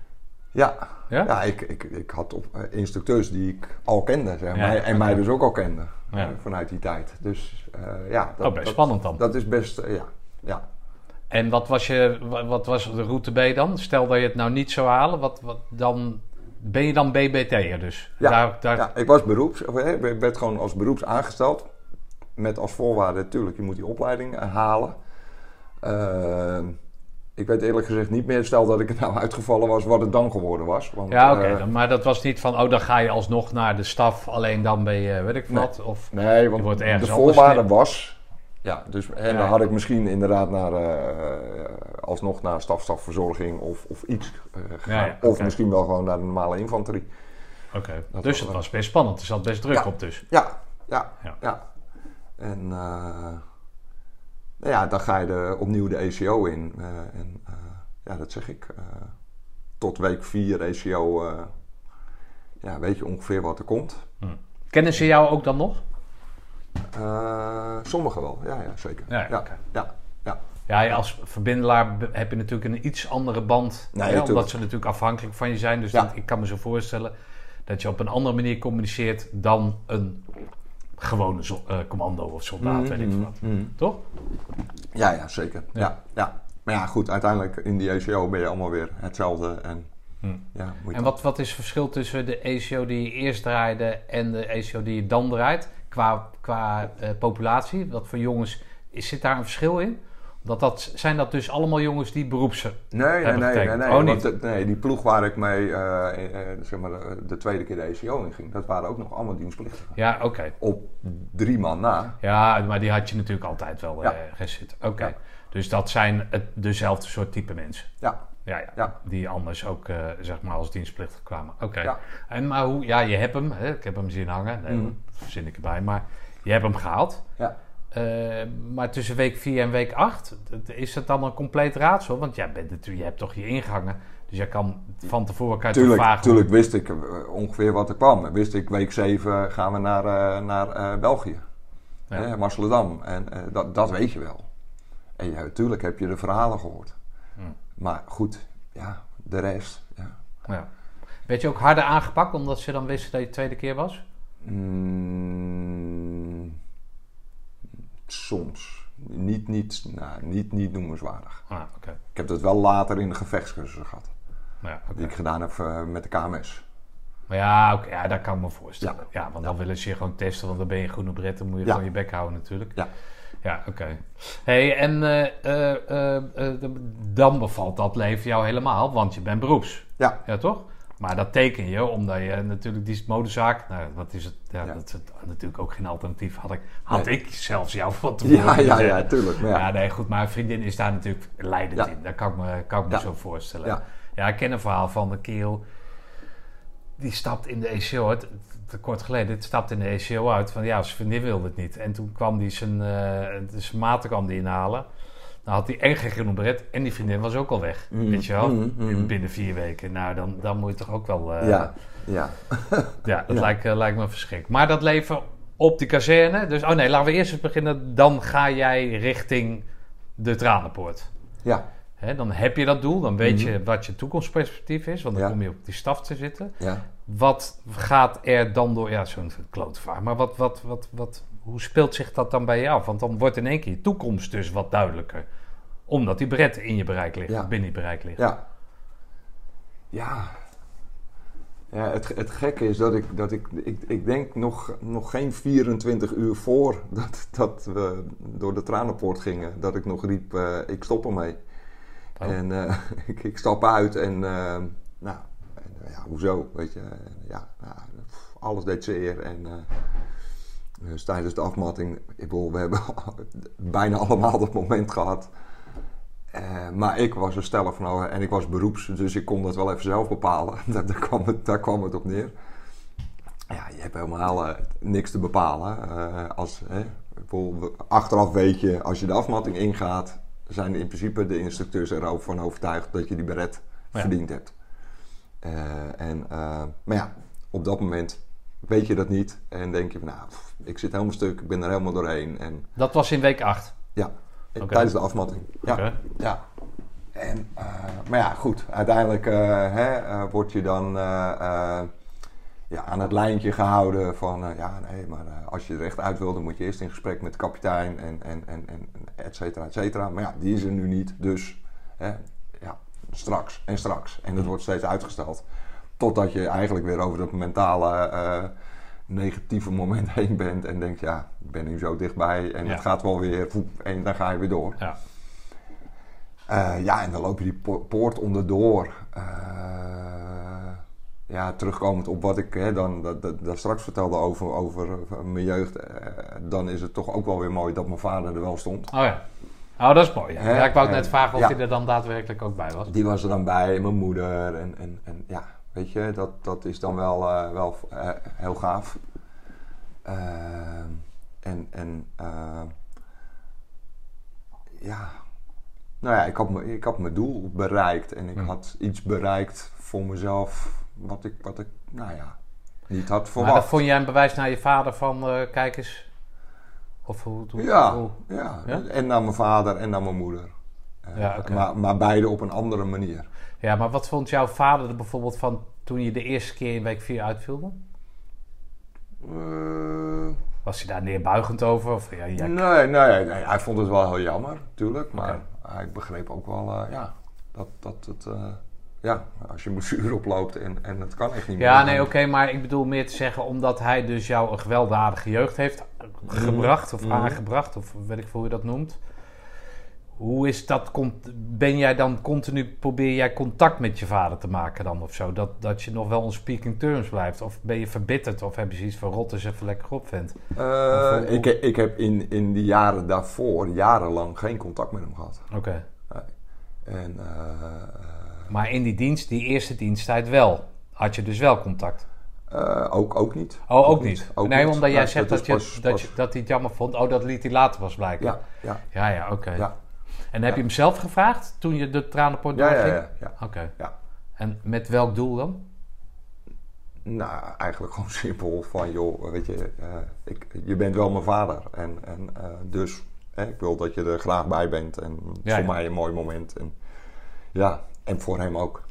Ja,
Ja?
ja ik, ik, ik had op, eh, instructeurs die ik al kende, zeg
Ja.
En mij dus ook al kende.
Ja.
eh, vanuit die tijd. Dus ja,
Oh, best
dat,
spannend dan.
dat is best, ja. ja.
En wat was, je, wa- wat was de route B dan? Stel dat je het nou niet zou halen, wat, wat dan, ben je dan BBT'er dus?
Ja,
Daar, daar,
ja, ik was beroeps, of, ik werd gewoon als beroeps aangesteld. Met als voorwaarde, natuurlijk, je moet die opleiding eh, halen. Eh, ik weet eerlijk gezegd niet meer, stel dat ik er nou uitgevallen was, wat het dan geworden was. Want,
Ja, oké.
eh,
dan- maar dat was niet van, oh, dan ga je alsnog naar de staf, alleen dan ben je, weet ik
Nee.
wat. Of,
Nee, want
wordt
de voorwaarde was... Ja, dus, en dan had ik misschien inderdaad naar, eh, alsnog naar stafstafverzorging of, of iets gegaan.
Ja, ja,
Of
oké.
misschien wel gewoon naar de normale infanterie.
Oké, dus
was
het was best spannend. Er zat best druk
Ja.
op dus.
Ja, ja,
Ja.
En eh, nou ja, dan ga je de, opnieuw de ECO in. eh, en eh, ja, dat zeg ik. tot week 4 ECO ja, weet je ongeveer wat er komt.
Kennen ze jou ook dan nog?
Sommigen wel, ja, ja zeker.
Ja,
ja, ja, ja.
Als verbindelaar heb je natuurlijk een iets andere band.
Nee,
hè, omdat ze natuurlijk afhankelijk van je zijn. Dus
Ja.
dat- ik kan me zo voorstellen dat je op een andere manier communiceert dan een gewone zo- eh, commando of soldaat, weet ik veel wat.
Mhm.
Toch?
Ja, ja, zeker.
Ja.
Ja. Ja, Maar ja, goed, uiteindelijk in die ECO ben je allemaal weer hetzelfde. En, ja, moet je
En wat, wat is het verschil tussen de ECO die je eerst draaide en de ECO die je dan draait? Qua, qua eh, populatie, wat voor jongens, is, zit daar een verschil in? Dat dat, zijn dat dus allemaal jongens die beroeps
Nee, nee, nee, nee, nee.
Oh,
want
niet?
de- nee, die ploeg waar ik mee, eh, eh, zeg maar, de, de tweede keer de ECO in ging, dat waren ook nog allemaal dienstplichtigen.
Ja, oké.
Op drie man na.
Ja, maar die had je natuurlijk altijd wel
Ja.
eh gezet. Oké.
Ja.
Dus dat zijn het, dezelfde soort type mensen.
Ja,
Ja, ja.
Ja.
Die anders ook eh, zeg maar als dienstplichtig kwamen. Oké.
Ja.
En maar hoe, ja, je hebt hem, hè? ik heb hem zien hangen. Nee, dat verzin ik erbij. Maar je hebt hem gehaald.
ja.
Eh, maar tussen week 4 en week 8, is het dan een compleet raadsel? Want jij bent natuurlijk, je hebt toch je ingangen. Dus jij kan van tevoren kan
Tuurlijk,
vragen.
tuurlijk wist ik eh, ongeveer wat er kwam. Wist ik, week 7 gaan we naar, eh, naar België.
Ja.
Hè, Marseledam. En dat, dat weet je wel. En ja, natuurlijk heb je de verhalen gehoord.
Hmm.
Maar goed, ja, de rest. Ja.
Ja. Werd je ook harder aangepakt omdat ze dan wisten dat je de tweede keer was?
Mm, soms. Niet, niet, nou, niet, niet noemenswaardig.
Ah.
Ik heb dat wel later in de gevechtscursus gehad.
Ja.
Die ik gedaan heb eh, met de KMS.
Maar ja, oké, ja, dat kan ik me voorstellen. Ja, want dan willen ze je gewoon testen, want dan ben je groene bret, dan moet je gewoon je bek houden natuurlijk.
Ja.
Ja, oké. hey, en eh, eh, dan bevalt dat leven jou helemaal, want je bent beroeps.
Ja,
Ja, toch? Maar dat teken je, omdat je natuurlijk die modezaak, nou, wat is het? Ja,
Ja.
dat is het- natuurlijk ook geen alternatief. Had ik, had
Nee.
ik zelfs jou van tevoren
ja, ja, ja, tuurlijk. Maar
Ja.
ja.
nee, goed, maar vriendin is daar natuurlijk leidend in. Dat kan ik me, kan ik me zo voorstellen.
Ja.
Ik ken een verhaal van een kerel. Die stapt in de ECO uit. Kort geleden, dit stapt in de ECO uit. Van ja, zijn vriendin wilde het niet. En toen kwam die zijn, eh zijn maat kwam die inhalen. Dan had hij en geen beret. En die vriendin was ook al weg.
Mhm,
Weet je wel?
mhm, mhm.
Binnen vier weken. Nou, dan, dan moet je toch ook wel... eh,
ja, ja.
ja, dat
Ja.
Lijkt, eh, lijkt me verschrikkelijk. Maar dat leven op die kazerne. Dus, oh nee, laten we eerst eens beginnen. Dan ga jij richting de Tranenpoort.
ja.
Hè, dan heb je dat doel, dan weet
Mhm.
je wat je toekomstperspectief is, want dan
Ja.
kom je op die staf te zitten.
Ja.
Wat gaat er dan door, ja, zo'n klote vraag, maar wat, wat, wat, wat, hoe speelt zich dat dan bij je af? Want dan wordt in één keer je toekomst dus wat duidelijker. Omdat die bret in je bereik ligt,
Ja.
binnen je bereik ligt.
Ja. Ja. Ja, het, het gekke is dat ik, dat ik, ik, ik denk nog, nog geen 24 uur voor dat, dat we door de tranenpoort gingen, dat ik nog riep, eh, ik stop ermee.
Oh.
En eh, ik, ik stap uit en, eh, nou, en, ja, hoezo, weet je. Ja, nou, alles deed zeer en... dus tijdens de afmatting, ik bedoel, we hebben bijna allemaal dat moment gehad. Eh, maar ik was er stellig van over en ik was beroeps, dus ik kon dat wel even zelf bepalen. daar, daar, kwam het, daar kwam het op neer. Ja, je hebt helemaal eh, niks te bepalen. Eh, als, hè, achteraf weet je, als je de afmatting ingaat, zijn in principe de instructeurs er ook van overtuigd dat je die beret
Ja.
verdiend hebt. En, maar ja, op dat moment weet je dat niet en denk je van, nou, pff, ik zit helemaal stuk, ik ben er helemaal doorheen. En
Dat was in week 8.
ja, Tijdens de afmatting. Ja, ja. En, eh, maar ja, goed. Uiteindelijk eh, hè, eh, word je dan ja, aan het lijntje gehouden van... ja, nee, maar als je er echt uit wil, dan moet je eerst in gesprek met de kapitein en, en, en, en et cetera, et cetera. Maar ja, die is er nu niet, dus hè, ja, straks en straks. En dat wordt steeds uitgesteld. Totdat je eigenlijk weer over dat mentale... negatieve moment heen bent en denkt, ja, ik ben nu zo dichtbij en
Ja.
het gaat wel weer, voep, en dan ga je weer door.
Ja.
Eh, ja, en dan loop je die po- poort onderdoor. Eh, ja, terugkomend op wat ik hè, dan, dat, dat, dat straks vertelde over, over mijn jeugd. eh, dan is het toch ook wel weer mooi dat mijn vader er wel stond.
Oh ja. Oh, dat is mooi. Ja, ik wou net vragen of hij er dan daadwerkelijk ook bij was.
Die was er dan bij, mijn moeder. En, en, en ja, weet je, dat, dat is dan wel, eh, wel eh, heel gaaf. Eh, en en eh, ja, nou ja, ik had, me, ik had mijn doel bereikt. En ik had iets bereikt voor mezelf wat ik, wat ik nou ja, niet had
Maar
verwacht.
dat vond jij een bewijs naar je vader van, kijk eens. Of hoe, hoe,
Ja,
hoe-
ja,
Ja?
en naar mijn vader en naar mijn moeder.
Ja,
maar, maar beide op een andere manier.
Ja, maar wat vond jouw vader er bijvoorbeeld van toen je de eerste keer in week 4 uitviel? dan?
Eh,
Was hij daar neerbuigend over? Of, ja,
Nee, nee, nee, hij vond het wel heel jammer, natuurlijk. Maar hij begreep ook wel, eh, ja, dat, dat het, eh, ja, als je blessure oploopt en, en het kan echt niet meer.
Ja, nee, oké, maar ik bedoel meer te zeggen omdat hij dus jou een gewelddadige jeugd heeft gebracht of
Mhm.
aangebracht, of weet ik veel hoe je dat noemt. Hoe is dat, ben jij dan continu, probeer jij contact met je vader te maken dan of zo? Dat, dat je nog wel on speaking terms blijft? Of ben je verbitterd? Of heb je zoiets van rot eens even lekker op vent?
Eh, ik, ik heb in, in die jaren daarvoor jarenlang geen contact met hem gehad.
Oké.
En, eh,
Maar in die dienst, die eerste diensttijd wel. Had je dus wel contact?
eh, ook, ook niet.
Oh, ook, niet?
Ook
nee,
niet.
omdat jij zegt dat,
is
je,
pas-
dat,
pas-
je, dat hij het jammer vond. Oh, dat liet hij later pas blijken.
Ja, ja,
ja, ja oké.
ja.
En heb je hem zelf gevraagd toen je de tranenpoort
Ja, ja,
doorging?
ja, ja.
Oké.
Ja.
En met welk doel dan?
Nou, eigenlijk gewoon simpel van, joh, weet je, eh, ik, je bent wel mijn vader. En, en eh, dus, hè, ik wil dat je er graag bij bent. En
Ja,
voor
ja.
mij een mooi moment. En, ja, en voor hem ook.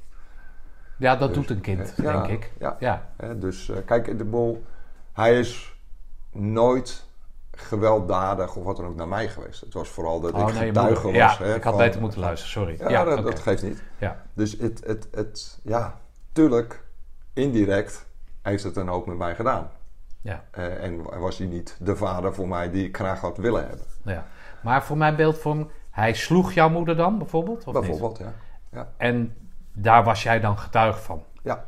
Ja, dat
Dus,
doet een kind,
eh, ja,
denk ik.
Ja,
Ja.
hè, dus kijk, de bol, hij is nooit gewelddadig of wat dan ook naar mij geweest. Het was vooral dat
Oh,
ik
nee,
getuige was.
Ja,
hè,
ik had
van-
beter moeten luisteren, sorry.
Ja,
Ja,
dat, geeft niet.
Ja.
Dus het, het, het, ja, tuurlijk, indirect heeft het een hoop met mij gedaan.
Ja.
Eh, en was hij niet de vader voor mij die ik graag had willen hebben.
ja. Maar voor mijn beeldvorming, hij sloeg jouw moeder dan bijvoorbeeld? Of?
Bijvoorbeeld, ja. ja.
En daar was jij dan getuige van?
Ja,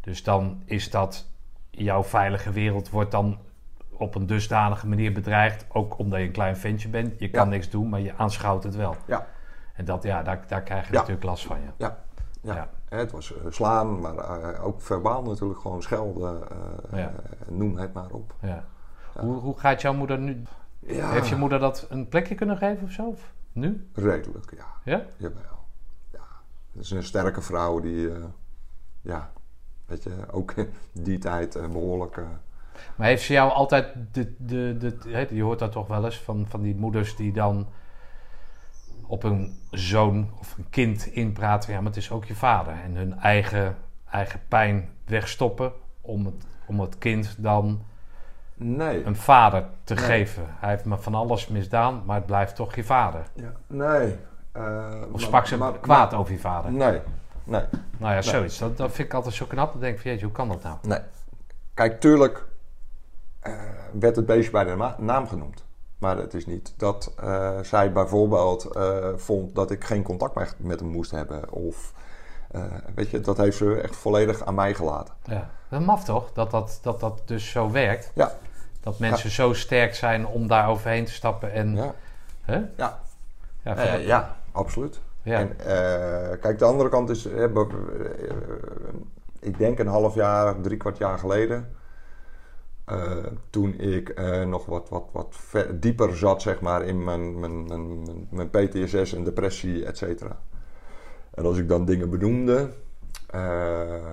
Dus dan is dat, jouw veilige wereld wordt dan op een dusdanige manier bedreigd. Ook omdat je een klein ventje bent. Je kan
Ja.
niks doen, maar je aanschouwt het wel.
ja,
En dat, ja, daar, daar krijg je
Ja.
natuurlijk last van je.
ja. ja.
Ja.
Het was eh, slaan, maar eh, ook verbaal natuurlijk gewoon schelden. eh, noem het maar op.
Ja. Hoe, hoe gaat jouw moeder nu?
Ja,
Heeft je moeder dat een plekje kunnen geven of zo? Of nu?
redelijk, ja.
Ja?
Jawel. Ja. Het is een sterke vrouw die, ja, weet je, ook die tijd eh, behoorlijk... eh,
Maar heeft ze jou altijd, de, de, de, je hoort dat toch wel eens van, van die moeders die dan op een zoon of een kind inpraten. Ja, maar het is ook je vader. En hun eigen, eigen pijn wegstoppen om het, om het kind dan
Nee.
een vader te
Nee.
geven. Hij heeft me van alles misdaan, maar het blijft toch je vader.
Ja, nee. Eh,
Of
maar-
sprak ze
maar-
kwaad over je vader?
Nee. Nee.
Nou ja, zoiets. Dat, dat vind ik altijd zo knap. Dan denk ik van, jeetje, hoe kan dat nou?
Nee. Kijk, tuurlijk werd het beestje bij de naam genoemd. Maar het is niet dat eh, zij bijvoorbeeld eh, vond dat ik geen contact meer met hem moest hebben. Of, eh, weet je, dat heeft ze echt volledig aan mij gelaten.
Ja. Dat maf toch? Dat dat, dat dat dus zo werkt.
Ja.
Dat mensen zo sterk zijn om daar overheen te stappen en...
Ja,
Hè?
ja.
Ja,
Eh, absoluut.
ja.
En eh, kijk, de andere kant is, eh, eh, ik denk een half jaar, drie kwart jaar geleden, eh, toen ik eh, nog wat, wat, wat ver- dieper zat, zeg maar, in mijn, mijn, mijn, mijn, PTSS en depressie, et cetera. En als ik dan dingen benoemde, eh,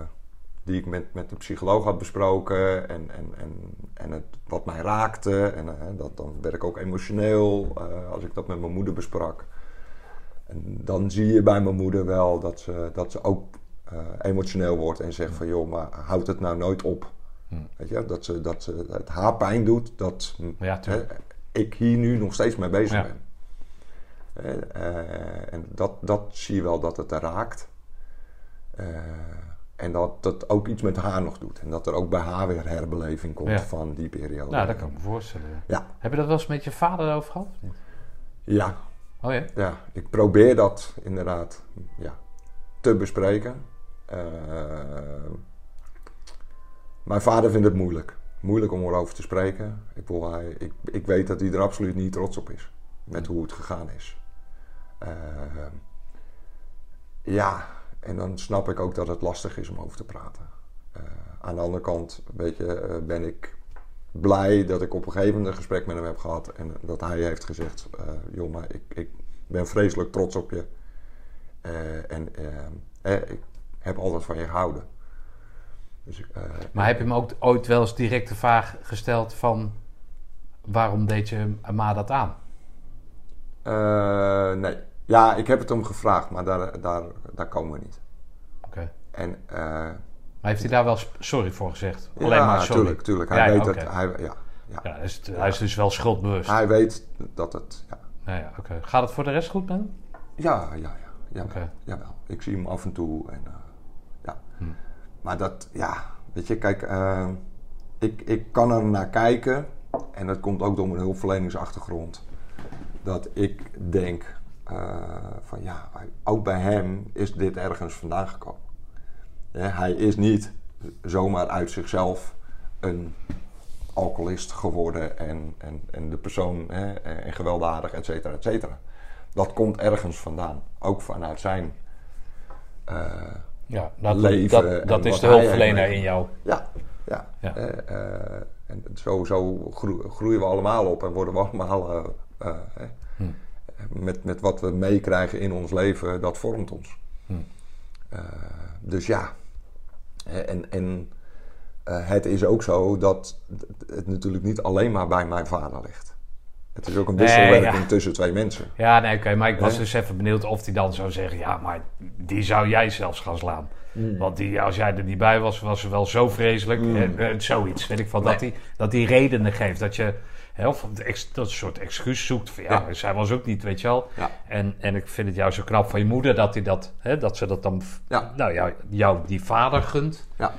die ik met, met de psycholoog had besproken en, en, en, en het, wat mij raakte, en dat, dan werd ik ook emotioneel als ik dat met mijn moeder besprak. En dan zie je bij mijn moeder wel dat ze, dat ze ook emotioneel wordt en zegt van joh, maar houd het nou nooit op. Weet je, dat, ze, dat ze, het haar pijn doet dat
Ja,
hè, ik hier nu nog steeds mee bezig
Ja.
ben. Hè, eh, en dat, dat zie je wel dat het raakt. Eh, en dat dat ook iets met haar nog doet. En dat er ook bij haar weer herbeleving komt
Ja.
van die periode.
Nou, dat kan ik me voorstellen. ja. Heb je dat wel eens met je vader over gehad?
Ja,
Oh ja?
ja, ik probeer dat inderdaad ja, te bespreken. Eh, mijn vader vindt het moeilijk. Moeilijk om erover te spreken. Ik, wil, hij, ik, ik weet dat hij er absoluut niet trots op is. Met hoe het gegaan is. Eh, ja, en dan snap ik ook dat het lastig is om over te praten. Eh, aan de andere kant, weet je, eh, ben ik blij dat ik op een gegeven moment een gesprek met hem heb gehad. En dat hij heeft gezegd, joh, maar ik, ik ben vreselijk trots op je. En ik heb altijd van je gehouden. Dus, eh,
Maar heb je hem ook ooit wel eens direct de vraag gesteld van... waarom deed je Ma dat aan?
eh, nee. Ja, ik heb het hem gevraagd, maar daar, daar, daar komen we niet.
Oké.
En, eh,
Maar heeft hij daar wel sorry voor gezegd?
ja,
Alleen maar sorry.
tuurlijk, tuurlijk. Hij
Ja,
weet het. Hij, ja, ja.
Is, hij is dus wel schuldbewust.
Hij weet dat het... Ja,
Nou ja, oké. Gaat het voor de rest goed met hem?
ja, ja. ja, jawel. Ik zie hem af en toe. En, ja.
Hm.
Maar dat, ja, weet je, kijk, eh, ik, ik kan er naar kijken. En dat komt ook door mijn hulpverleningsachtergrond. Dat ik denk eh, van ja, ook bij hem is dit ergens vandaan gekomen. Hij is niet zomaar uit zichzelf een alcoholist geworden en, en, en de persoon hè, en gewelddadig, et cetera, et cetera. Dat komt ergens vandaan. Ook vanuit zijn eh,
Ja, dat,
Leven
dat, is de hulpverlener in jou.
ja, ja.
Ja.
Eh, eh, en zo, zo gro- groeien we allemaal op en worden we allemaal eh,
Hm.
met, met wat we meekrijgen in ons leven, dat vormt ons.
Hm.
Dus ja, en, en het is ook zo dat het natuurlijk niet alleen maar bij mijn vader ligt. Het is ook een
Nee,
wisselwerking
ja.
tussen twee mensen.
Ja, nee, oké. maar ik was dus even benieuwd of hij dan zou zeggen... ja, maar die zou jij zelfs gaan slaan.
Hmm.
Want die, als jij er niet bij was, was ze wel zo vreselijk.
Mm.
Eh, zoiets, weet ik van. Dat hij dat die redenen geeft. Dat je hè, of dat soort excuus zoekt. Van, ja,
Ja.
zij was ook niet, weet je wel.
Ja.
En, en ik vind het jou zo knap van je moeder... dat, hij dat, hè, dat ze dat dan...
Ja.
Nou, jou, jou die vader gunt.
Ja.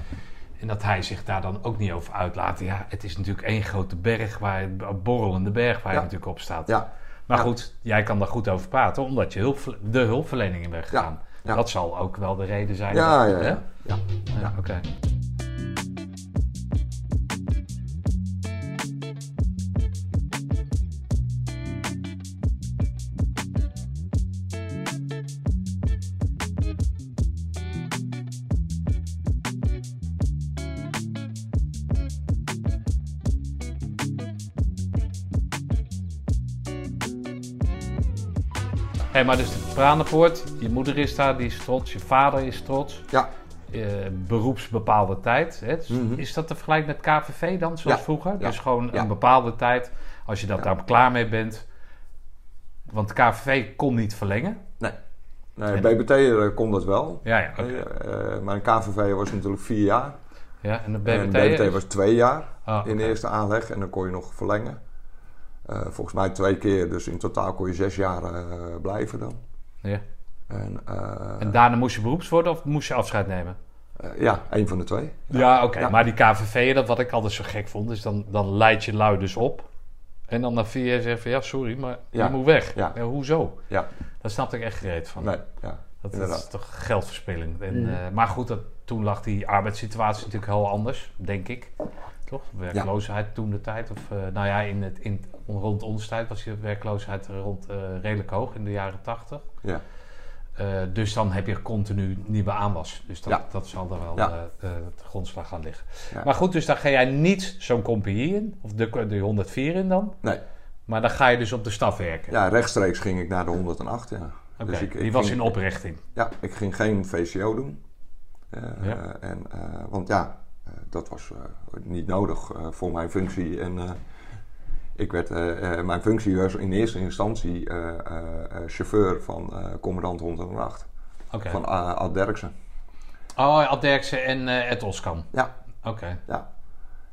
En dat hij zich daar dan ook niet over uitlaat. Ja, het is natuurlijk één grote berg, waar, een borrelende berg waar je
Ja.
natuurlijk op staat.
Ja,
Maar
Ja.
goed, jij kan daar goed over praten, omdat je hulp, de hulpverlening in bent gegaan.
Ja.
Dat zal ook wel de reden zijn.
ja,
dat-
ja. ja. ja.
Ja, Hé, maar dus de Pranenpoort, je moeder is daar, die is trots, je vader is trots.
ja.
eh, beroepsbepaalde tijd. Hè? Dus
Mhm.
Is dat te vergelijken met KVV dan, zoals
Ja.
vroeger?
Ja.
Dus gewoon
Ja.
een bepaalde tijd, als je dat daar klaar mee bent, Want KVV kon niet verlengen.
Nee, nee BBT uh, kon dat wel.
Ja, ja.
Eh, maar een KVV was natuurlijk vier jaar.
Ja, en de BBT,
En BBT
is-
was twee jaar
Ah,
in de eerste aanleg en dan kon je nog verlengen. Eh, volgens mij twee keer, dus in totaal kon je zes jaar eh, blijven dan.
Ja.
En, eh,
En daarna moest je beroeps worden of moest je afscheid nemen?
eh, ja, één van de twee.
Ja, oké.
Ja.
Maar die KVV, dat wat ik altijd zo gek vond, is dan, dan leid je lui dus op. En dan na vier jaar zeg je van, ja, sorry, maar
Ja.
je moet weg.
Ja.
hoezo?
Ja,
Daar snapte ik echt gereed van.
nee, ja.
dat, is toch geldverspilling. En, eh, maar goed, dat, toen lag die arbeidssituatie natuurlijk heel anders, denk ik. Toch? Werkloosheid toen de tijd. Of, eh, nou ja, in het, in, rond onze tijd was de werkloosheid rond, eh, redelijk hoog in de jaren tachtig.
Ja.
Eh, dus dan heb je continu nieuwe aanwas. Dus dat,
Ja.
dat zal er wel
Ja.
de grondslag gaan liggen. Maar goed, dus dan ga jij niet zo'n compagnie in, of de, de 104 in dan.
Nee.
Maar dan ga je dus op de staf werken.
Ja, rechtstreeks ging ik naar de 108, ja.
Oké,
Dus ik- ik
die was
ging-
in oprichting.
Ja, ik ging geen VCO doen.
Ja.
en, want ja, dat was eh, niet nodig eh, voor mijn functie. En eh, ik werd, eh, eh, mijn functie was in eerste instantie eh, eh, eh, chauffeur van eh, commandant 108.
Oké.
Van Ad Derksen.
Oh, Ad Derksen en eh Ed Oskam.
Ja,
Oké.
ja.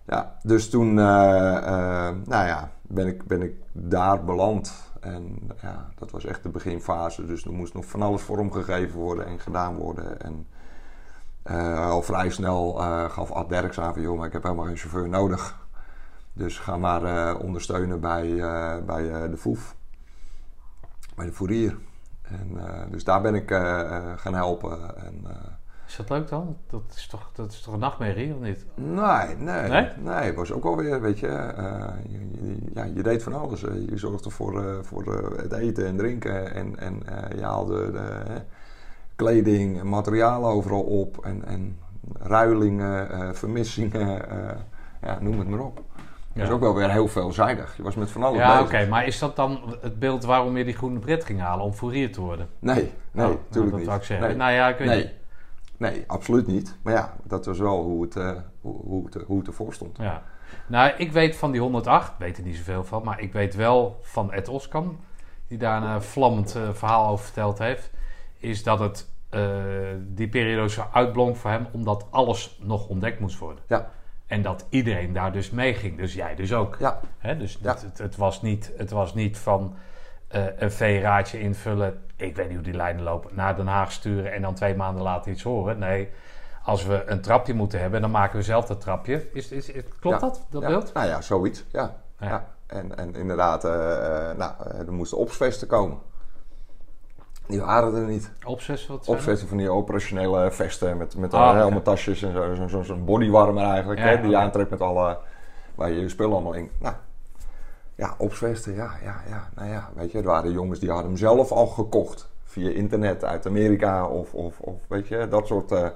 Ja, dus toen eh, eh, nou ja, ben, ik, ben ik daar beland. En ja, dat was echt de beginfase. Dus er moest nog van alles vormgegeven worden en gedaan worden. En eh, al vrij snel eh, gaf Ad Derks aan van... joh, maar ik heb helemaal geen chauffeur nodig. Dus ga maar eh, ondersteunen bij, bij de FOEF. Bij de fourier. En, dus daar ben ik gaan helpen. En,
Is dat leuk dan? Dat is toch, dat is toch een nachtmerrie, of niet?
Nee, nee,
Nee?
nee. het was ook wel weer, weet je, je, je- ja, je deed van alles. Je zorgde voor, voor het eten en drinken en, en je haalde de, kleding en materiaal overal op en, en ruilingen, eh, vermissingen, eh, ja, noem het maar op. Was
Ja.
ook wel weer heel veelzijdig. Je was met van alles
Ja, oké. Maar is dat dan het beeld waarom je die groene bret ging halen? Om fourier te worden?
Nee, nee,
Oh, nou,
natuurlijk
dat
niet.
wou ik zeggen.
Nee.
Nou ja, ik weet niet.
nee. nee, absoluut niet. Maar ja, dat was wel hoe het, eh, hoe, hoe, het, hoe het ervoor stond.
Ja. Nou, ik weet van die 108, weet er niet zoveel van, maar ik weet wel van Ed Oskam, die daar een vlammend verhaal over verteld heeft, is dat het die periode zo uitblonk voor hem omdat alles nog ontdekt moest worden.
Ja,
En dat iedereen daar dus mee ging. Dus jij dus ook.
ja,
Hè? Dus
Ja.
het, het, het was niet, het was niet van eh, een V-raadje invullen. Ik weet niet hoe die lijnen lopen. Naar Den Haag sturen en dan twee maanden later iets horen. Nee, als we een trapje moeten hebben, dan maken we zelf dat trapje. Is, is, is- klopt
Ja.
dat, dat
ja.
beeld?
Nou ja, zoiets. Ja. En, en inderdaad, eh, eh, nou, eh, er moesten opsvesten komen. Die waren er niet.
Opzes, wat
Opsvesten van die operationele vesten met, met
Ah,
uh,
oké.
helmetasjes en zo. Zo'n zo, zo'n bodywarmer eigenlijk.
Ja,
hè, die je aantrekt met alle... Waar je je spullen allemaal in... Nou, ja, opsvesten, ja, ja, ja. Nou ja, weet je, er waren jongens die hadden hem zelf al gekocht. Via internet uit Amerika of, of, of weet je, dat soort... eh,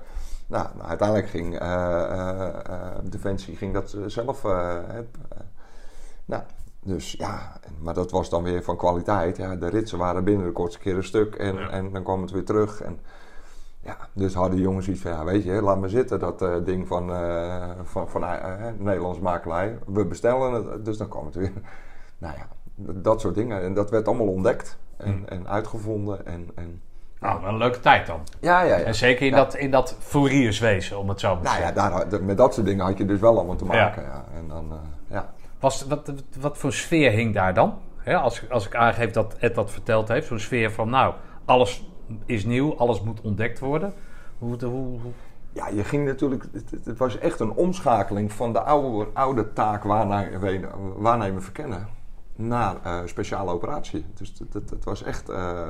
nou, nou, uiteindelijk ging eh, eh, eh, Defensie ging dat eh, zelf... eh, eh, nou, dus ja, maar dat was dan weer van kwaliteit. Ja, de ritsen waren binnen de kortste keer een stuk en,
Ja.
en dan kwam het weer terug. En, ja, dus hadden jongens iets van, ja, weet je, laat maar zitten, dat eh, ding van, eh, van, van eh, Nederlandse makelij. We bestellen het, dus dan kwam het weer. Nou ja, dat soort dingen. En dat werd allemaal ontdekt en,
Hmm.
en uitgevonden. En, en,
Nou, wel een leuke tijd dan.
ja, ja, ja.
En zeker in,
Ja.
dat, in dat fourierswezen, om het zo maar te
Nou ja,
zeggen.
daar, had- met dat soort dingen had je dus wel allemaal te
Ja.
maken. Ja. En dan, ja.
Was, wat, wat voor sfeer hing daar dan? Als, als ik aangeef dat Ed dat verteld heeft, zo'n sfeer van nou, alles is nieuw, alles moet ontdekt worden. Hoe, hoe,
Ja, je ging natuurlijk. Het, was echt een omschakeling van de oude, oude taak waarnemen, verkennen naar eh, speciale operatie. Dus het, was echt. eh,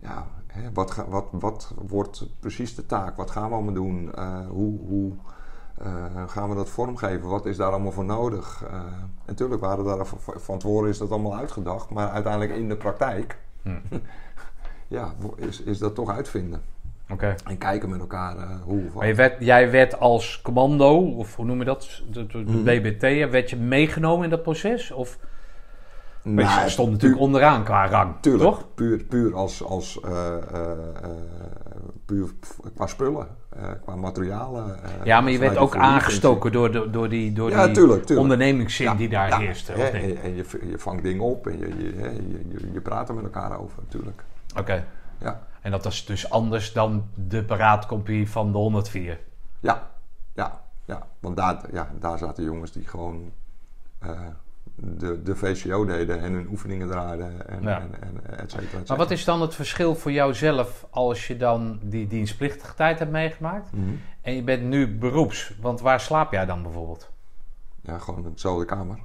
ja, hè, wat, ga- wat, wat wordt precies de taak? Wat gaan we allemaal doen? Eh, hoe hoe eh, gaan we dat vormgeven? Wat is daar allemaal voor nodig? Eh, natuurlijk waren daar van, tevoren is dat allemaal uitgedacht, maar uiteindelijk in de praktijk. Ja, is, is dat toch uitvinden. En kijken met elkaar eh, hoe.
Maar je werd, jij werd als commando, of hoe noem je dat, de, de, de
Mhm.
BBT, werd je meegenomen in dat proces? Of, Maar
Nou,
je stond natuurlijk onderaan qua rang,
Tuurlijk,
toch?
puur, puur als, als eh, puur qua spullen, qua materialen.
Ja, maar je werd ook aangestoken door, de, door die, door
Ja,
die
tuurlijk, tuurlijk.
ondernemingszin
Ja,
die daar
ja,
niet?
en en je, je vangt dingen op en je, je, je, je, praat er met elkaar over, natuurlijk.
Oké.
Ja,
En dat was dus anders dan de paraatkompie van de 104.
ja, ja, ja. Want daar, ja, daar zaten jongens die gewoon de, de VCO deden en hun oefeningen draaiden en,
Ja.
en, en et cetera, et cetera.
Maar wat is dan het verschil voor jouzelf als je dan die dienstplichtige tijd hebt meegemaakt
Mhm.
en je bent nu beroeps? Want waar slaap jij dan bijvoorbeeld?
Ja, gewoon in dezelfde kamer.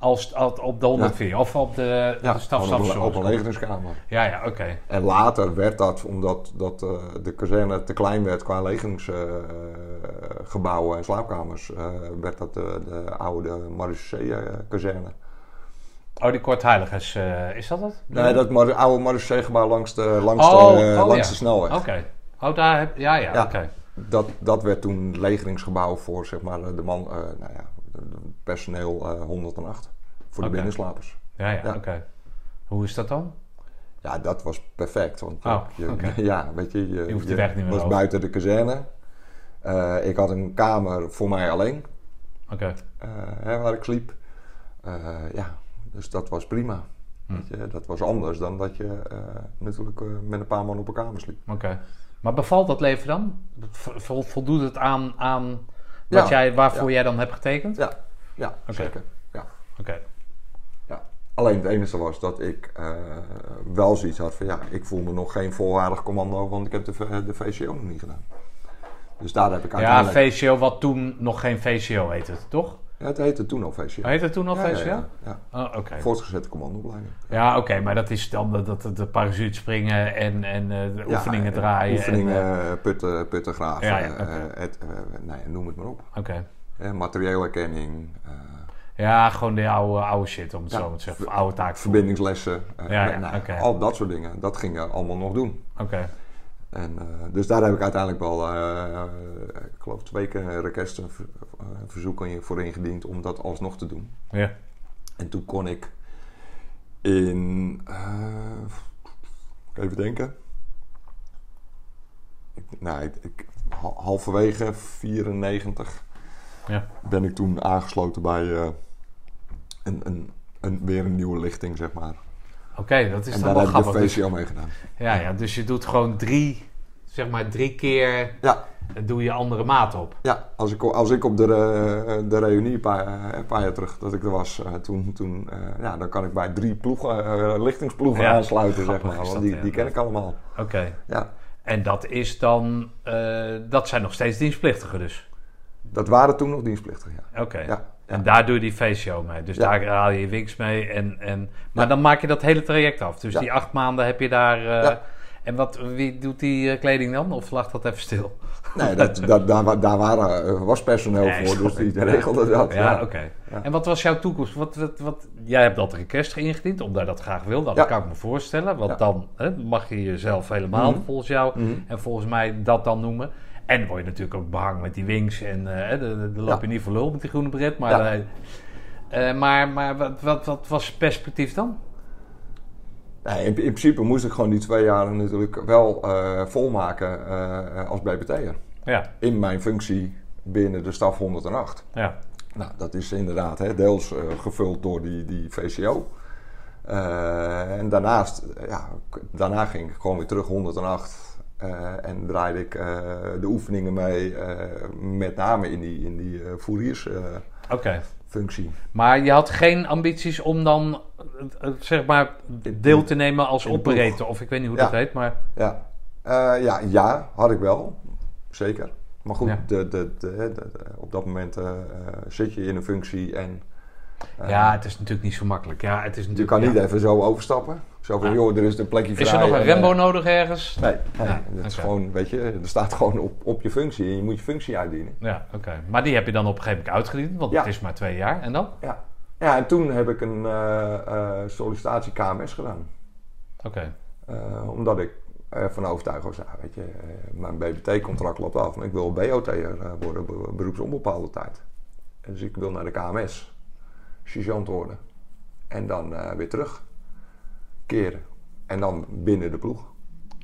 Als, als op de 104 of op de,
Ja,
de
op, een-
stafstafzorg?
op een legeringskamer.
Ja, ja, oké.
En later werd dat, omdat dat, eh, de kazerne te klein werd qua legeringsgebouwen en slaapkamers, eh, werd dat de, de oude Marseille-kazerne.
Oh, die kortheiligers, eh is dat het?
Nee, dat Mar- oude Marseille-gebouw langs de, langs
Oh,
de,
oh,
langs
ja.
de snelweg.
Oké. Oh, daar heb Ja, ja, oké.
Dat, dat werd toen legeringsgebouw voor zeg maar, de man, nou ja, personeel eh, 108. Voor de binnenslapers.
Ja, ja,
Ja.
oké. Hoe is dat dan?
Ja, dat was perfect. Want
Oh,
je,
oké.
ja, weet je, je,
Je hoeft weg niet meer
was
over.
buiten de kazerne. Eh, ik had een kamer voor mij alleen.
Oké.
eh, waar ik sliep. Eh, ja, dus dat was prima.
Hm.
Weet je, dat was anders dan dat je eh, natuurlijk eh, met een paar man op een kamer sliep.
Oké. Maar bevalt dat leven dan? Vo- vo- Voldoet het aan, aan wat
Ja.
jij, waarvoor
Ja.
jij dan hebt getekend?
Ja, ja zeker. Ja,
Oké.
ja. Alleen het enige was dat ik eh, wel zoiets had van ja, ik voel me nog geen volwaardig commando, want ik heb de, de VCO nog niet gedaan. Dus daar heb ik
Ja,
uiteindelijk...
VCO, wat toen nog geen VCO heette, toch?
Ja, het heette toen al VCO.
Heette het toen al
Ja, ja, ja.
Oh, oké.
Voortgezette commandoopleiding.
Ja, oké, maar dat is dan de, dat, de parachute springen en, en eh, de oefeningen
eh,
draaien.
Oefeningen,
En, eh,
putten, putten graven,
Ja,
het, nou noem het maar op.
Oké.
Materieelherkenning, eh,
Ja, gewoon de oude, oude shit, om het
Ja,
zo te zeggen. Oude taak.
verbindingslessen.
Ja,
nou. Al dat soort dingen, dat ging ik allemaal nog doen.
Oké.
En, eh, dus daar heb ik uiteindelijk wel, eh, ik geloof twee keer een requestenverzoek voor ingediend om dat alsnog te doen.
Ja.
En toen kon ik in, eh, even denken. Ik, nou, ik, ik, ha- halverwege 94
Ja.
ben ik toen aangesloten bij een, een, een, weer een nieuwe lichting, zeg maar.
Oké, dat is
en
dan
daar
wel
heb ik de
grappig. Dus-
VCO mee gedaan.
ja, ja, dus je doet gewoon drie, zeg maar drie keer,
Ja,
eh, doe je andere maat op.
ja als, ik, als ik op de, eh, de reunie een paar, een paar jaar terug dat ik er was, eh, toen, toen eh, ja, dan kan ik bij drie ploegen, eh, lichtingsploegen
Ja,
aansluiten, zeg maar. Want
dat,
die,
ja.
die ken ik allemaal.
Oké.
Ja.
En dat is dan, eh, dat zijn nog steeds dienstplichtigen dus.
Dat waren toen nog dienstplichtig, ja.
Oké.
Ja,
En daar doe je die VCO mee. Dus daar haal je je winks mee. En, en, maar dan maak je dat hele traject af. Dus die acht maanden heb je daar. eh. En wat, wie doet die eh, kleding dan? Of lag dat even stil?
Nee, dat, dat, daar, daar waren, eh, was personeel
Nee,
voor, dus die regelde dat.
Ja,
Ja,
oké.
Ja.
En wat was jouw toekomst? Wat, wat, wat, jij hebt dat request ingediend, omdat je dat graag wil. Dat
Ja.
kan ik me voorstellen. Want dan hè, mag je jezelf helemaal
Mhm.
volgens jou
Mhm.
en volgens mij dat dan noemen. En word je natuurlijk ook behangen met die wings. En eh, de- de- dan loop je
Ja.
niet voor lul met die groene bret. Maar,
Ja.
eh, eh, maar, maar wat, wat, wat was het perspectief dan?
Nee, in, in principe moest ik gewoon die twee jaar natuurlijk wel eh, volmaken eh, als BBT'er.
Ja,
In mijn functie binnen de staf 108.
ja.
Nou, dat is inderdaad hè, deels eh, gevuld door die, die VCO. Eh, en daarnaast, eh, ja, daarna ging ik gewoon weer terug 108. Eh, en draaide ik eh, de oefeningen mee, eh, met name in die, in die voeriersfunctie.
Oké. Maar je had geen ambities om dan, zeg maar, deel te nemen als operator. Of ik weet niet hoe
Ja.
dat heet, maar...
ja. Ja, ja, had ik wel. Zeker. Maar goed,
Ja.
de, de, op dat moment zit je in een functie en
ja, het is natuurlijk niet zo makkelijk. Ja, het is
je
natuurlijk...
kan niet even zo overstappen. Zo van, joh, er is een plekje vrij.
Is er nog een
en,
Rembo
eh,
nodig ergens?
Nee, nee het is gewoon, weet je, er staat gewoon op, op je functie en je moet je functie uitdienen.
Ja, oké. Maar die heb je dan op een gegeven moment uitgediend, want het is maar twee jaar. En dan?
Ja, ja en toen heb ik een eh, eh, sollicitatie KMS gedaan.
Oké.
Eh, omdat ik ervan overtuigd was, nou, weet je, eh, mijn BBT-contract loopt af en ik wil BOT'er eh, worden, be- beroepsonbepaalde tijd. Dus ik wil naar de KMS, sergeant worden. En dan eh, weer terug. Keren. En dan binnen de ploeg.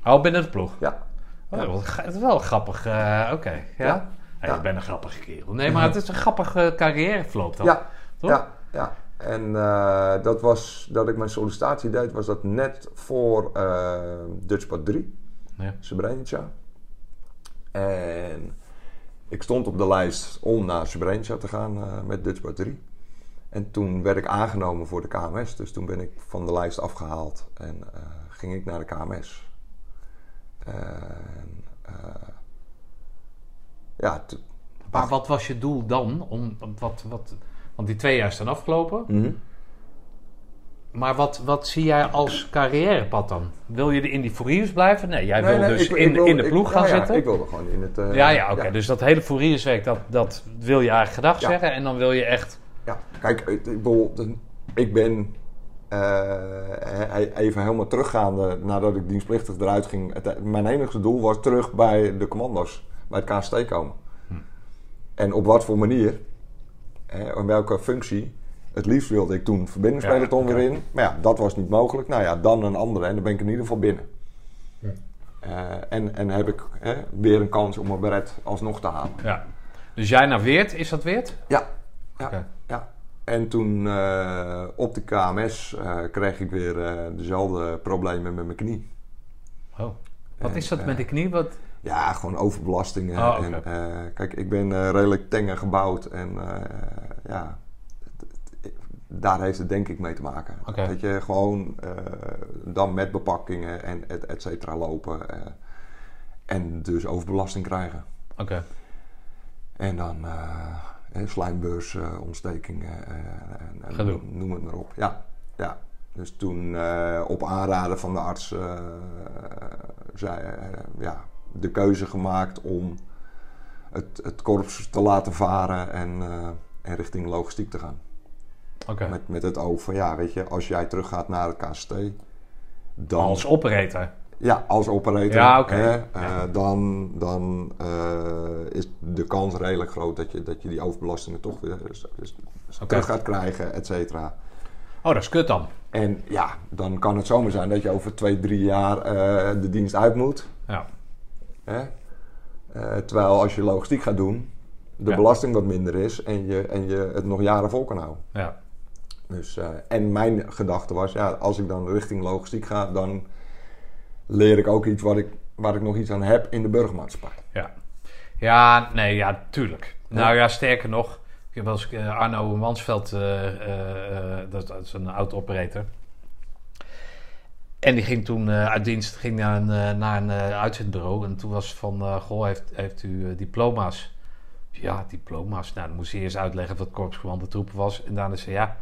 Oh, binnen de ploeg.
Ja.
Oh, Het is wel grappig. eh, Oké, ja.
Ja.
Ik ben een grappige kerel. Nee, maar het is een grappige carrièreverloop dan.
Ja,
Toch?
ja, ja. En eh, dat was dat ik mijn sollicitatie deed, was dat net voor eh Dutchpad 3,
Ja.
Srebrenica. En ik stond op de lijst om naar Srebrenica te gaan eh, met Dutchpad 3. En toen werd ik aangenomen voor de KMS, dus toen ben ik van de lijst afgehaald en eh, ging ik naar de KMS. En, eh, ja,
Maar wat was je doel dan? Om, wat, wat, want die twee jaar zijn afgelopen.
mhm.
Maar wat, wat zie jij als carrièrepad dan? Wil je in die Fouriers blijven? Nee, jij
Nee,
wil
nee,
dus
ik-
in,
ik wil-
in de ploeg gaan
ja,
zitten?
ik wilde gewoon in het... eh,
ja, ja, oké.
ja.
Dus dat hele Fourierswerk, dat, dat wil je eigenlijk gedag zeggen. En dan wil je echt...
Kijk, ik, bedoel, ik ben eh, even helemaal teruggaande nadat ik dienstplichtig eruit ging. Het- mijn enige doel was terug bij de commando's, bij het KST komen.
Hm.
En op wat voor manier, eh, in welke functie. Het liefst wilde ik toen verbindingspeloton
Ja,
weer in. Maar ja, dat was niet mogelijk. Nou ja, dan een andere en dan ben ik in ieder geval binnen. Eh, en, en heb ik eh, weer een kans om mijn beret alsnog te halen.
Ja. Dus jij naar Weert, is dat Weert?
Ja, ja,
Oké.
En toen eh, op de KMS eh, kreeg ik weer eh, dezelfde problemen met mijn knie.
Oh. Wat
En,
is dat met die knie? Wat...
Ja, gewoon overbelastingen.
Oh,
en, kijk, ik ben redelijk tenger gebouwd en ja, daar heeft het denk ik mee te maken. Dat je gewoon dan met bepakkingen en et, et cetera lopen en dus overbelasting krijgen.
Oké.
En dan uh, slijmbeursontsteking, en
Gedoe.
noem het maar op. Ja, ja. Dus toen eh, op aanraden van de arts eh, zei, eh, ja, de keuze gemaakt om het, het korps te laten varen en, eh, en richting logistiek te gaan.
Oké.
Met, met het oog van, ja, weet je, als jij teruggaat naar het KST, dan...
Als operator.
Ja, als operator.
Ja,
hè,
Ja.
eh, dan dan eh, is de kans redelijk groot dat je, dat je die overbelastingen toch weer terug gaat krijgen, et cetera.
Oh, dat is kut dan.
En ja, dan kan het zomaar zijn dat je over twee, drie jaar eh, de dienst uit moet.
Ja.
Hè? Terwijl als je logistiek gaat doen, de
Ja.
belasting wat minder is en je, en je het nog jaren vol kan houden.
Ja.
Dus, en mijn gedachte was, ja, als ik dan richting logistiek ga, dan leer ik ook iets wat ik, waar ik nog iets aan heb in de burgermaatschappij.
Ja. Ja, nee, ja, tuurlijk. Nou ja, sterker nog. Ik heb eens eh, Arno Mansveld, eh, eh, dat, dat is een auto-operator. En die ging toen uit dienst ging naar een, naar een uitzendbureau. En toen was van, goh, heeft, heeft u diploma's? Ja, diploma's. Nou, dan moest hij eerst uitleggen wat korpscommando troepen was. En daarna zei ja,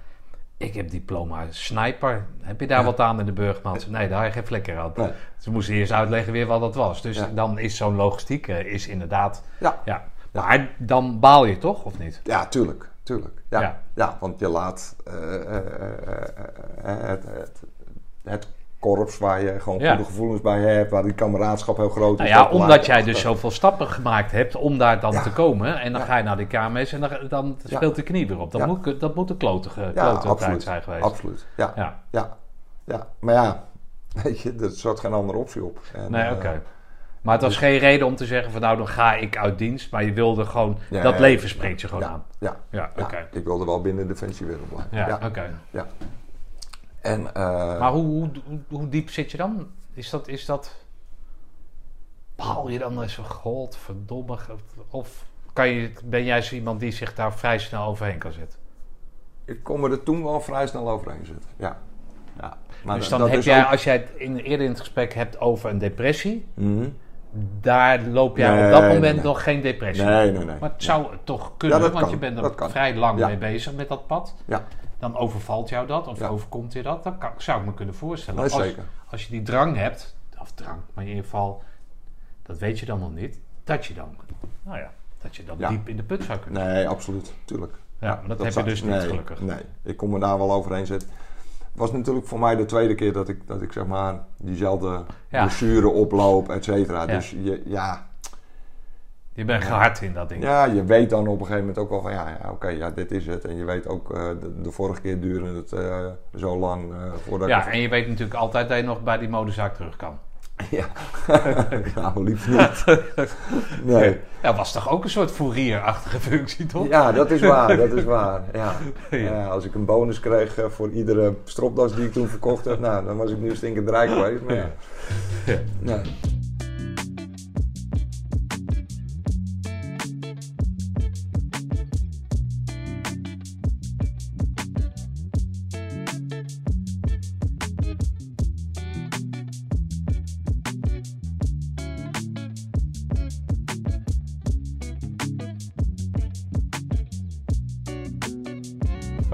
ik heb diploma sniper. Heb je daar
Ja.
wat aan in de burgermaatschappij? Nee, daar heb je geen flikker aan.
Nee.
Ze moesten eerst uitleggen weer wat dat was. Dus
Ja.
dan is zo'n logistiek eh, is inderdaad...
Ja.
Ja. Maar dan baal je toch, of niet?
Ja, tuurlijk. tuurlijk. Ja,
Ja.
want je laat eh, eh, het, het, het korps waar je gewoon goede gevoelens bij hebt, waar die kameraadschap heel groot
Nou
is.
ja,
dat
omdat jij dus zoveel stappen gemaakt hebt om daar dan te komen. En dan ga je naar die KMS en dan, dan speelt de knie weer op. Dat, moet, dat moet een klotige, klote tijd zijn geweest.
Absoluut. Ja, ja.
Ja.
ja. Maar ja, weet je, er zat geen andere optie op. En,
Nee,
eh,
oké. Maar het was geen reden om te zeggen van nou, dan ga ik uit dienst. Maar je wilde gewoon,
Ja,
dat
ja.
leven spreekt je gewoon
ja,
aan.
ja,
Ja, oké.
Ik wilde wel binnen de defensiewereld blijven.
Ja,
Ja,
oké.
ja. En, eh,
Maar hoe, hoe, hoe, hoe diep zit je dan? Is dat, is dat... Baal je dan eens van godverdomme? Of kan je, ben jij zo iemand die zich daar vrij snel overheen kan zetten?
ik kon me er toen wel vrij snel overheen zitten. Ja. ja. Maar
dus
dat
dan heb jij,
ook-
als jij het in, eerder in het gesprek hebt over een depressie,
Mhm.
Daar loop jij
Nee,
op dat moment
nee.
nog geen depressie.
Nee, nee, nee.
Maar het zou toch kunnen,
Ja,
want
kan,
je bent er vrij lang
Ja.
mee bezig met dat pad.
Ja,
Dan overvalt jou dat, of overkomt je dat. Dat kan, zou ik me kunnen voorstellen. als,
zeker.
als je die drang hebt, of drang, maar in ieder geval, dat weet je dan nog niet, dat je dan, nou ja, dat je dan diep in de put zou kunnen.
Nee, absoluut. Tuurlijk.
Ja, maar dat, heb je dus niet gelukkig.
Nee, ik kon me daar wel overheen zetten. Het was natuurlijk voor mij de tweede keer dat ik, dat ik zeg maar diezelfde blessure oploop, et cetera. Dus je, ja,
Je bent gehard in dat ding.
Ja, je weet dan op een gegeven moment ook wel van ja, ja oké, ja, dit is het. En je weet ook, eh, de, de vorige keer duurde het eh, zo lang eh, voordat
Ja,
ik...
en je weet natuurlijk altijd dat je nog bij die modezaak terug kan.
Ja, nou liefst niet. Nee.
Dat was toch ook een soort fourierachtige functie, toch?
Ja, dat is waar, dat is waar. Ja.
Ja.
Als ik een bonus kreeg eh, voor iedere stropdas die ik toen verkocht heb, nou, dan was ik nu stinkend rijk geweest. Maar ja.
Ja.
Nee.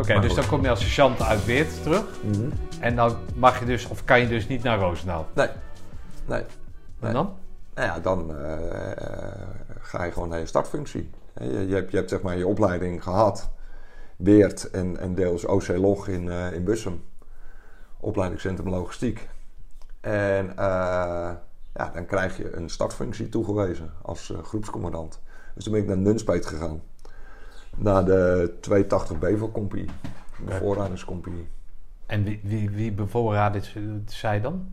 Oké, dus dan kom je als sergeant uit Weert terug.
Mhm.
En dan mag je dus, of kan je dus niet naar Roosendaal.
Nee. Nee.
En dan?
Nou ja, dan eh, eh, ga je gewoon naar je startfunctie. Je, je, hebt, je hebt zeg maar je opleiding gehad. Beert en, en deels OC Log in, eh, in Bussum. Opleidingscentrum Logistiek. En ja, dan krijg je een startfunctie toegewezen als groepscommandant. Dus toen ben ik naar Nunspeet gegaan. Naar de 280 Bevelcompagnie. Bevoorradingscompagnie.
En wie, wie, wie bevoorraadde zij dan?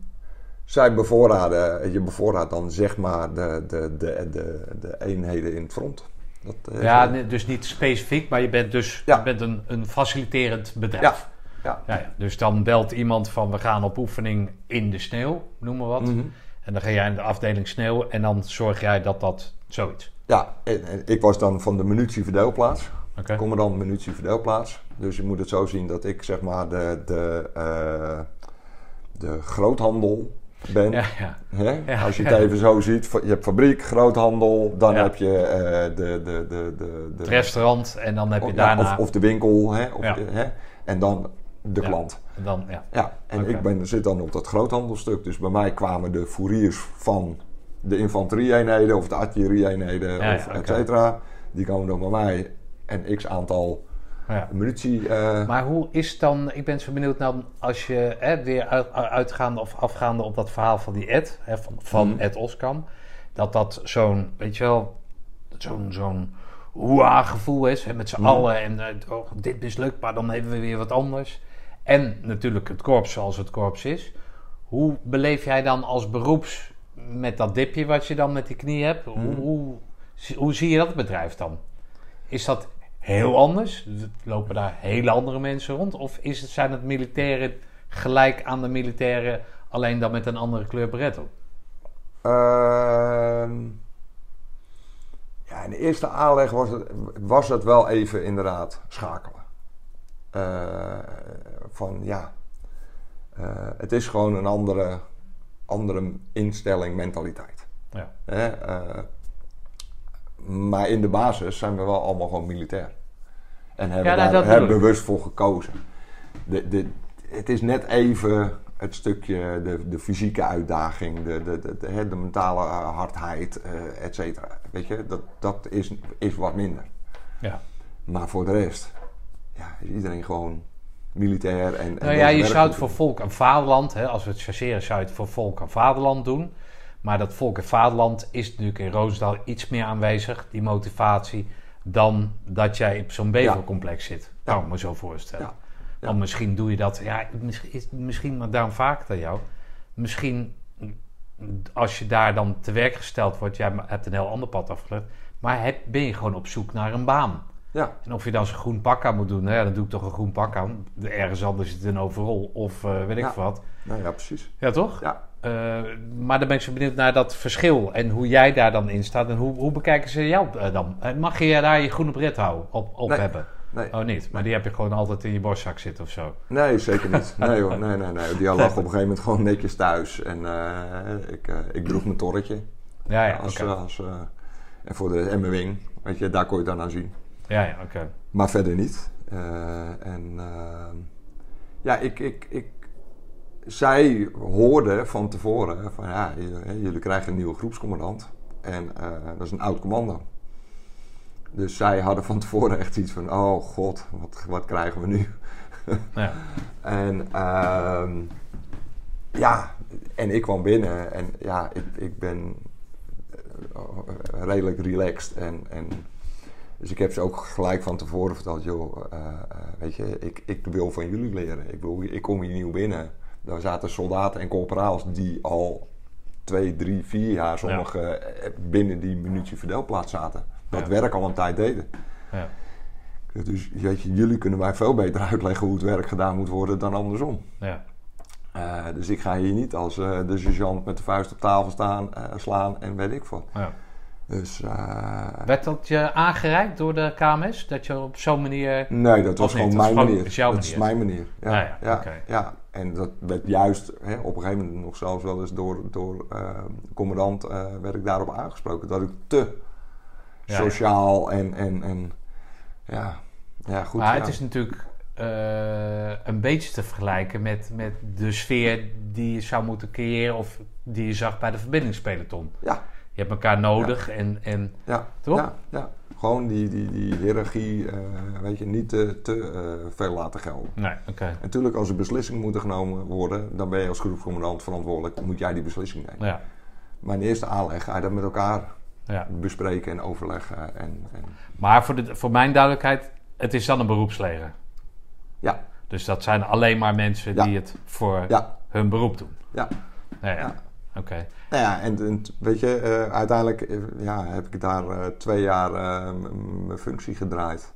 Zij bevoorraden, je bevoorraadt dan zeg maar de, de, de, de, de eenheden in het front. Dat, eh,
Ja, dus niet specifiek, maar je bent dus
Ja.
je bent een, een faciliterend bedrijf.
Ja. ja.
Ja, ja. Dus dan belt iemand van we gaan op oefening in de sneeuw, noem maar wat.
Mhm.
En dan ga jij in de afdeling sneeuw en dan zorg jij dat dat zoiets.
Ja, en, en ik was dan van de munitieverdeelplaats.
Oké.
Commandant munitieverdeelplaats. Dus je moet het zo zien dat ik zeg maar de, de, eh, de groothandel ben.
Ja, ja.
Als je het even zo ziet. Je hebt fabriek, groothandel. Dan heb je eh, de, de, de, de, de,
Het restaurant en dan heb je
of, ja,
daarna...
of, of de winkel. Hè? Of, hè? En dan de klant.
en dan, ja.
Ja, en ik ben, zit dan op dat groothandelstuk. Dus bij mij kwamen de fouriers van de infanterie-eenheden of de artillerie-eenheden, of
oké.
et cetera. Die kwamen dan bij mij en x aantal
ja.
munitie. eh,
Maar hoe is dan, ik ben zo benieuwd naar als je hè, weer uit, uitgaande of afgaande op dat verhaal van die Ed, hè, van, van
Mhm.
Ed Oskam, dat dat zo'n, weet je wel, zo'n zo'n gevoel is, hè, met z'n
Mhm.
allen en eh, oh, dit mislukt, maar dan hebben we weer wat anders. En natuurlijk het korps zoals het korps is. Hoe beleef jij dan als beroeps met dat dipje wat je dan met die knie hebt? Hoe,
Mhm.
hoe, hoe zie je dat bedrijf dan? Is dat heel anders? Lopen daar hele andere mensen rond? Of is het, zijn het militairen gelijk aan de militairen, alleen dan met een andere kleur beret op?
Ehm, ja, in de eerste aanleg was het, was het wel even inderdaad schakelen. Eh, van ja, eh, het is gewoon een andere, andere instelling, mentaliteit.
Ja.
Maar in de basis zijn we wel allemaal gewoon militair. En hebben
Ja, nou,
daar
dat
hebben bewust voor gekozen. De, de, het is net even het stukje, de, de fysieke uitdaging, de, de, de, de, hè, de mentale hardheid, eh et cetera. Weet je, dat, dat is, is wat minder.
Ja.
Maar voor de rest ja, is iedereen gewoon militair. En, en
Nou
wil
ja, je zou het voor volk en vaderland, hè, als we het chargeren, zou je het voor volk en vaderland doen. Maar dat volk en vaderland is natuurlijk in Roosendaal iets meer aanwezig, die motivatie, dan dat jij op zo'n bevelcomplex zit. Kan ik me zo voorstellen.
Ja.
Want misschien doe je dat, ja, misschien, is, misschien maar daarom vaak dan jou. Misschien als je daar dan te werk gesteld wordt, jij hebt een heel ander pad afgelegd. Maar heb, ben je gewoon op zoek naar een baan.
Ja,
En of je dan zo'n groen pak aan moet doen, nou ja, dan doe ik toch een groen pak aan. Ergens anders zit een overal of eh, weet ik
Ja.
wat.
nou ja, precies.
Ja, toch?
Ja.
Eh, maar dan ben ik zo benieuwd naar dat verschil en hoe jij daar dan in staat. En hoe, hoe bekijken ze jou eh, dan? Eh, Mag je daar je groene bret houden, op, op
Nee.
hebben?
Nee.
Oh, niet. Maar die heb je gewoon altijd in je borstzak zitten of zo.
Nee, zeker niet. Nee hoor, nee, nee, nee. Die lag op een gegeven moment gewoon netjes thuis. En ik, ik droeg mijn torretje.
Ja, ja,
als, en voor de en mijn wing, weet je, daar kon je dan aan zien.
Ja, ja, oké.
Maar verder niet. En eh, ja, ik, ik, ik, zij hoorden van tevoren van ja, jullie, krijgen een nieuwe groepscommandant. En eh, dat is een oud commando. Dus zij hadden van tevoren echt iets van, oh god, wat, wat krijgen we nu?
Ja.
En ehm, ja, en ik kwam binnen en ja, ik, ik ben redelijk relaxed. En, en, dus ik heb ze ook gelijk van tevoren verteld, joh, eh, eh, weet je, ik, ik wil van jullie leren. Ik, wil, ik kom hier nieuw binnen. Daar zaten soldaten en corporaals die al twee, drie, vier jaar sommigen binnen die munitie verdelplaats zaten. Dat
Ja.
werk al een tijd deden.
Ja.
Dus weet je, jullie kunnen mij veel beter uitleggen hoe het werk gedaan moet worden dan andersom.
Ja.
Eh, dus ik ga hier niet als eh, de sergeant met de vuist op tafel staan, eh, slaan en weet ik wat.
Ja.
Dus eh,
Werd dat je aangereikt door de KMS? Dat je op zo'n manier...
nee, dat was gewoon
dat
mijn manier.
dat is jouw
dat is mijn manier. Ja,
Ah, ja,
ja. En dat werd juist hè, op een gegeven moment nog zelfs wel eens door, door eh, commandant eh, werd ik daarop aangesproken dat ik te
Ja,
sociaal en, en, en ja, ja goed.
maar
ja.
het is natuurlijk eh, een beetje te vergelijken met, met de sfeer die je zou moeten creëren... of die je zag bij de verbindingspeloton.
ja,
Je hebt elkaar nodig en, en
Ja,
Toch?
Ja, ja. Gewoon die, die, die hiërarchie, eh, weet je, niet te, te eh, veel laten gelden.
nee, oké.
En natuurlijk, als er beslissingen moeten genomen worden, dan ben je als groepscommandant verantwoordelijk. Dan moet jij die beslissing nemen.
Ja,
Maar in eerste aanleg ga je dat met elkaar
ja.
bespreken en overleggen. En, en
Maar voor, de, voor mijn duidelijkheid, het is dan een beroepsleger.
ja,
Dus dat zijn alleen maar mensen
Ja.
die het voor
ja,
hun beroep doen.
ja.
Ja, ja.
Ja.
Oké.
Nou ja, en, en weet je, eh, uiteindelijk eh, ja, heb ik daar eh, twee jaar mijn functie gedraaid.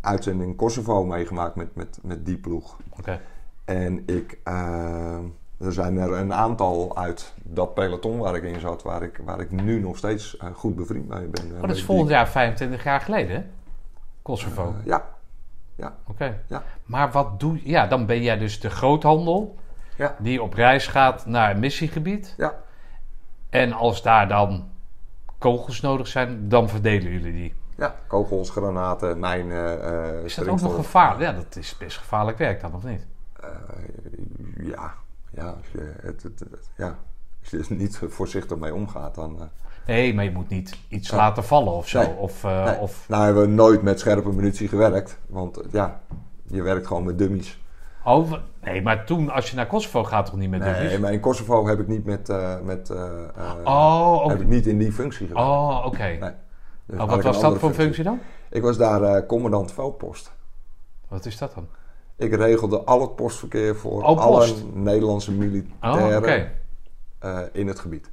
Uitzending Kosovo meegemaakt met, met, met die ploeg.
Oké.
En ik, er zijn er een aantal uit dat peloton waar ik in zat, waar ik, waar ik nu nog steeds goed bevriend mee ben.
Oh, dat is volgend jaar 25 jaar geleden, hè? Kosovo.
ja,
Oké.
ja,
Maar wat doe je? Ja, dan ben jij dus de groothandel
ja,
die op reis gaat naar een missiegebied.
ja.
En als daar dan kogels nodig zijn, dan verdelen jullie die.
Ja, kogels, granaten, mijnen, eh
Is dat ook nog gevaarlijk? Ja, dat is best gevaarlijk werk dan, of niet?
Eh, ja, ja, als je, het, het, het- ja, als je er niet voorzichtig mee omgaat, dan... eh,
Nee, maar je moet niet iets
Ja.
laten vallen of zo.
Nee.
Of, eh,
nee.
of,
Nou hebben we nooit met scherpe munitie gewerkt, want ja, je werkt gewoon met dummies.
Oh, nee, maar toen, als je naar Kosovo gaat, toch niet met
Nee,
dummies?
maar in Kosovo heb ik niet met... eh, met eh, eh,
Oh.
Heb ik niet in die functie gewerkt.
Oh, oké.
Nee. Dus
Oh,
had
wat was dat voor functie dan?
Ik was daar eh, commandant veldpost.
Wat is dat dan?
Ik regelde al het postverkeer voor
Oh, post.
alle Nederlandse militairen in het gebied.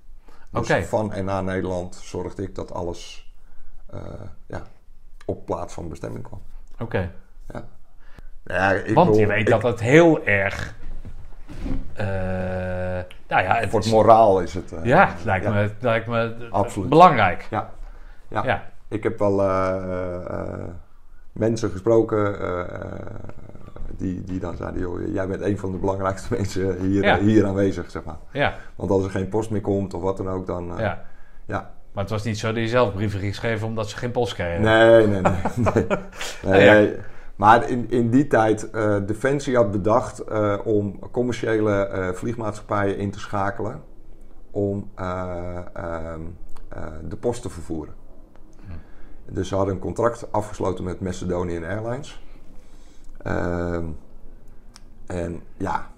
Dus van en naar Nederland zorgde ik dat alles ja, op plaats van bestemming kwam.
Oké.
Ja, ik
Want je weet
ik-
dat het heel erg... eh, nou ja, het
Voor het
is-
moraal is het... eh,
ja, lijkt
ja.
me, lijkt me
Absoluut.
belangrijk.
Ja. Ja.
Ja.
Ik heb wel eh, mensen gesproken die, die dan zeiden... Joh, jij bent een van de belangrijkste mensen hier,
Ja.
hier aanwezig, zeg maar.
Ja,
Want als er geen post meer komt of wat dan ook, dan...
ja.
ja.
Maar het was niet zo dat je zelf brieven ging schrijven omdat ze geen post kregen.
Nee, nee, nee. nee. Nee,
Ja, ja.
nee. Maar in, in die tijd, eh Defensie had bedacht eh, om commerciële eh, vliegmaatschappijen in te schakelen om eh, ehm, eh, de post te vervoeren. Dus ze hadden een contract afgesloten met Macedonian Airlines. Ehm, en ja,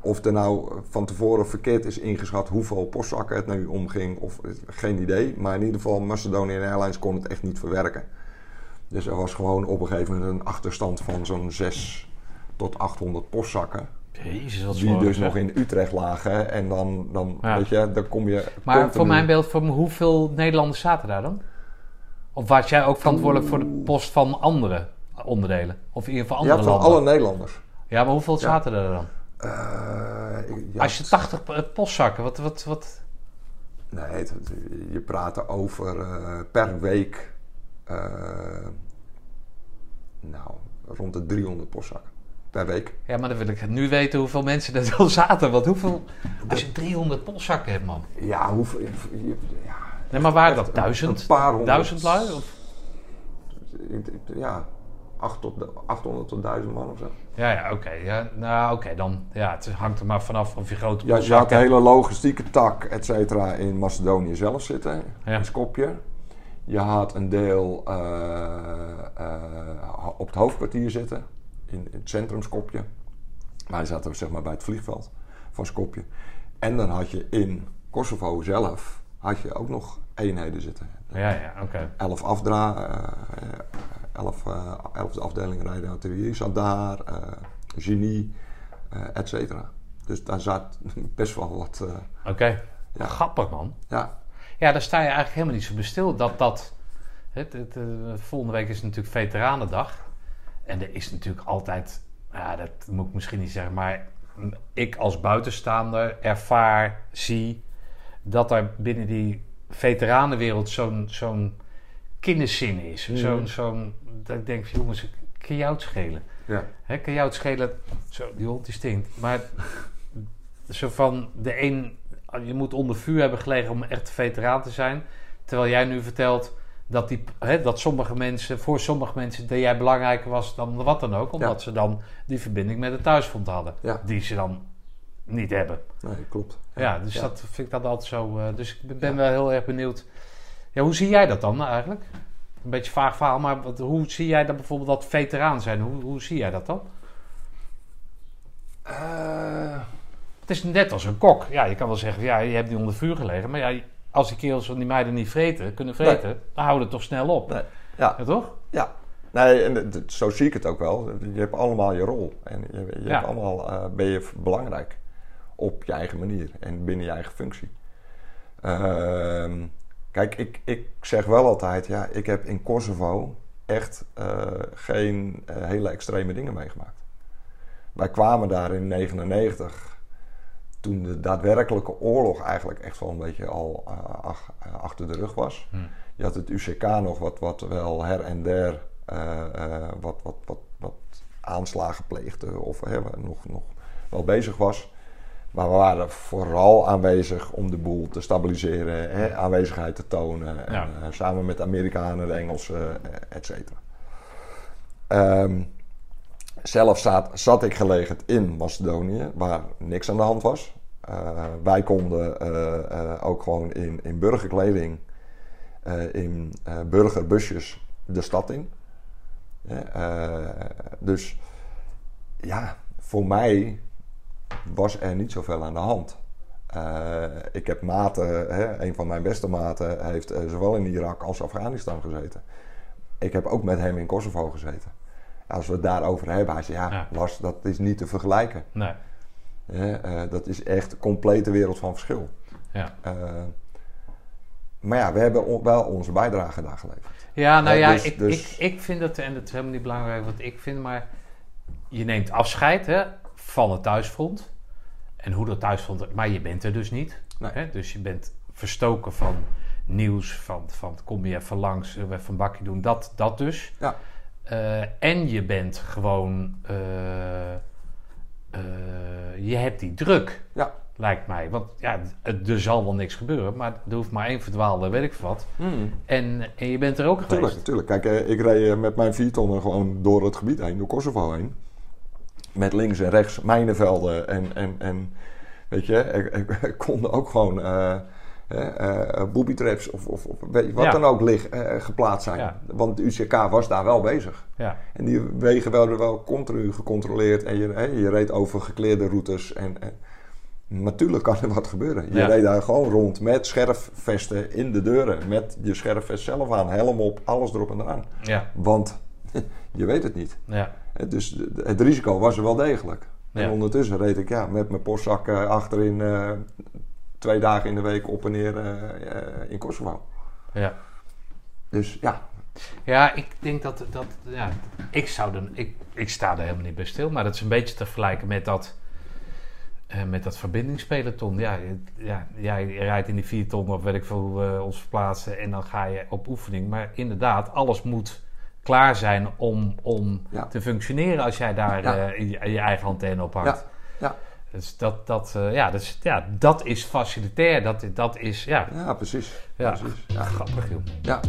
of er nou van tevoren verkeerd is ingeschat hoeveel postzakken het nu omging, of geen idee. Maar in ieder geval, Macedonian Airlines kon het echt niet verwerken. Dus er was gewoon op een gegeven moment een achterstand van zo'n 6 tot 800 postzakken.
Jezus, wat
Die dus nog in Utrecht lagen. En dan, dan
Ja.
weet je, dan kom je...
Maar
continu-
voor mijn beeld, voor hoeveel Nederlanders zaten daar dan? Of was jij ook verantwoordelijk voor de post van andere onderdelen? Of in ieder geval
Ja,
andere
van
landen?
alle Nederlanders.
Ja, maar hoeveel zaten er dan?
Eh, ik- ja,
Als je 80 p- postzakken, wat, wat, wat?
Nee, het- je praat over eh, per week... eh, nou, rond de 300 postzakken. Per week.
Ja, maar dan wil ik nu weten hoeveel mensen er dan zaten. Want hoeveel... Als je 300 postzakken hebt, man.
Ja, hoeveel... Ja,
Nee, maar waren dat
een-
duizend?
Een paar honderd.
Duizend lui? Of?
Ja, 8 tot, 800 tot 1000 man of zo.
Ja, ja, oké. Ja, nou, oké, dan... Ja, het hangt er maar vanaf of je grote
Ja, je had de hele logistieke tak, et cetera, in Macedonië zelf zitten.
Ja.
In Skopje. Je had een deel eh, eh, op het hoofdkwartier zitten. In, in het centrum Skopje. Wij zaten zeg maar bij het vliegveld van Skopje. En dan had je in Kosovo zelf had je ook nog eenheden zitten.
Ja, ja, oké.
Elf afdra, eh, elf, eh, elfde afdeling rijden artillerie zat daar, genie, et cetera. Dus daar zat best wel wat,
Oké.
Ja.
Grappig, man.
ja,
Ja, daar sta je eigenlijk helemaal niet zo stil. Dat dat... Het, het, eh, volgende week is natuurlijk Veteranendag. En er is natuurlijk altijd... Ja, dat moet ik misschien niet zeggen, maar... Ik als buitenstaander ervaar, zie... dat er binnen die veteranenwereld zo'n zo'n kinderzin is.
Mhm.
Zo'n, zo'n... Dat ik denk, jongens, kan jou het schelen?
ja,
Hè, kan jou het schelen? Zo, die hond die stinkt. Maar zo van de een, je moet onder vuur hebben gelegen om echt veteraan te zijn. Terwijl jij nu vertelt dat, die, hè, dat sommige mensen, voor sommige mensen, dat jij belangrijker was dan wat dan ook. Omdat
Ja.
ze dan die verbinding met het thuisfront hadden.
Ja.
Die ze dan niet hebben.
nee, klopt.
Ja, dus dat vind ik dat altijd zo. eh, dus ik ben wel heel erg benieuwd. Ja, hoe zie jij dat dan eigenlijk? Een beetje vaag verhaal, maar wat, hoe zie jij dat bijvoorbeeld dat veteraan zijn? Hoe, hoe zie jij dat dan?
Eh,
Het is net als een kok. Ja, je kan wel zeggen, ja, je hebt niet onder vuur gelegen. Maar ja, als die kerels van die meiden niet vreten, kunnen vreten, dan houden het toch snel op.
nee, ja,
Ja, toch?
Ja, nee, en zo zie ik het ook wel. Je hebt allemaal je rol. En je, je
Ja.
hebt allemaal, eh, ben je belangrijk op je eigen manier en binnen je eigen functie. Ehm, kijk, ik, ik zeg wel altijd, ja, ik heb in Kosovo echt eh, geen eh, hele extreme dingen meegemaakt. Wij kwamen daar in 99, toen de daadwerkelijke oorlog eigenlijk echt wel een beetje al eh, ach- eh, achter de rug was.
Hm.
Je had het UCK nog wat, wat wel her en der eh, wat, wat, wat, wat aanslagen pleegde of hè, nog, nog wel bezig was. Maar we waren vooral aanwezig om de boel te stabiliseren, hè, aanwezigheid te tonen. En, samen met de Amerikanen, de Engelsen, eh, et cetera. Ehm, zelf zat, zat ik gelegend in Macedonië, waar niks aan de hand was. Eh, wij konden eh, eh, ook gewoon in, in burgerkleding, in burgerbusjes de stad in. Dus ja, voor mij was er niet zoveel aan de hand. Ik heb maten, hè, een van mijn beste maten heeft zowel in Irak als Afghanistan gezeten. Ik heb ook met hem in Kosovo gezeten. Als we het daarover hebben, hij zei ja,
Ja.
Lars, dat is niet te vergelijken.
Nee.
Eh, dat is echt een complete wereld van verschil.
Ja.
Eh, maar ja, we hebben on- wel onze bijdrage daar geleverd.
Ja, nou
Ja, dus-
ik,
dus-
Ik, ik vind het, en dat is helemaal niet belangrijk wat ik vind, maar je neemt afscheid hè, van het thuisfront. En hoe dat thuisfront, maar je bent er dus niet.
Nee.
Hè? Dus je bent verstoken van nieuws, van, van kom je even langs, zullen we even een bakje doen, dat, dat dus.
Ja.
Eh, en je bent gewoon, eh, eh, je hebt die druk.
Ja.
Lijkt mij. Want ja, het- er zal wel niks gebeuren, maar er hoeft maar één verdwaalde, weet ik wat. En, en je bent er ook
Tuurlijk,
geweest.
tuurlijk. Kijk, ik reed met mijn viertonnen gewoon door het gebied heen, door Kosovo heen. Met links en rechts mijnenvelden en, en, en weet je, er- er konden ook gewoon eh eh, eh, booby traps of, of, of weet je, wat
Ja.
dan ook lig, eh, geplaatst zijn.
Ja.
Want de UCK was daar wel bezig.
Ja.
En die wegen werden wel continu gecontroleerd en je, hè, je reed over gekleerde routes. En, en natuurlijk kan er wat gebeuren. Je reed daar gewoon rond met scherfvesten in de deuren. Met je scherfvest zelf aan, helm op, alles erop en eraan.
Ja.
Want je weet het niet.
Ja.
Hè, Dus het risico was er wel degelijk.
Ja.
En ondertussen reed ik ja, met mijn postzak achterin twee dagen in de week op en neer eh, eh, in Kosovo.
Ja.
Dus ja,
Ja, ik denk dat, dat ja, ik zou er, ik, ik sta er helemaal niet bij stil, maar dat is een beetje te vergelijken met dat, eh, met dat verbindingspeloton. Ja, ja, jij rijdt in die vier ton of weet ik veel ons verplaatsen en dan ga je op oefening. Maar inderdaad, alles moet klaar zijn om, om
Ja.
te functioneren als jij daar
Ja.
je, je eigen antenne op hangt.
Ja.
Dus dat, dat, eh, ja, dat, is, ja, dat is facilitair. Dat, dat is, ja,
ja precies.
ja.
precies. Ja.
grappig joh.
Ja.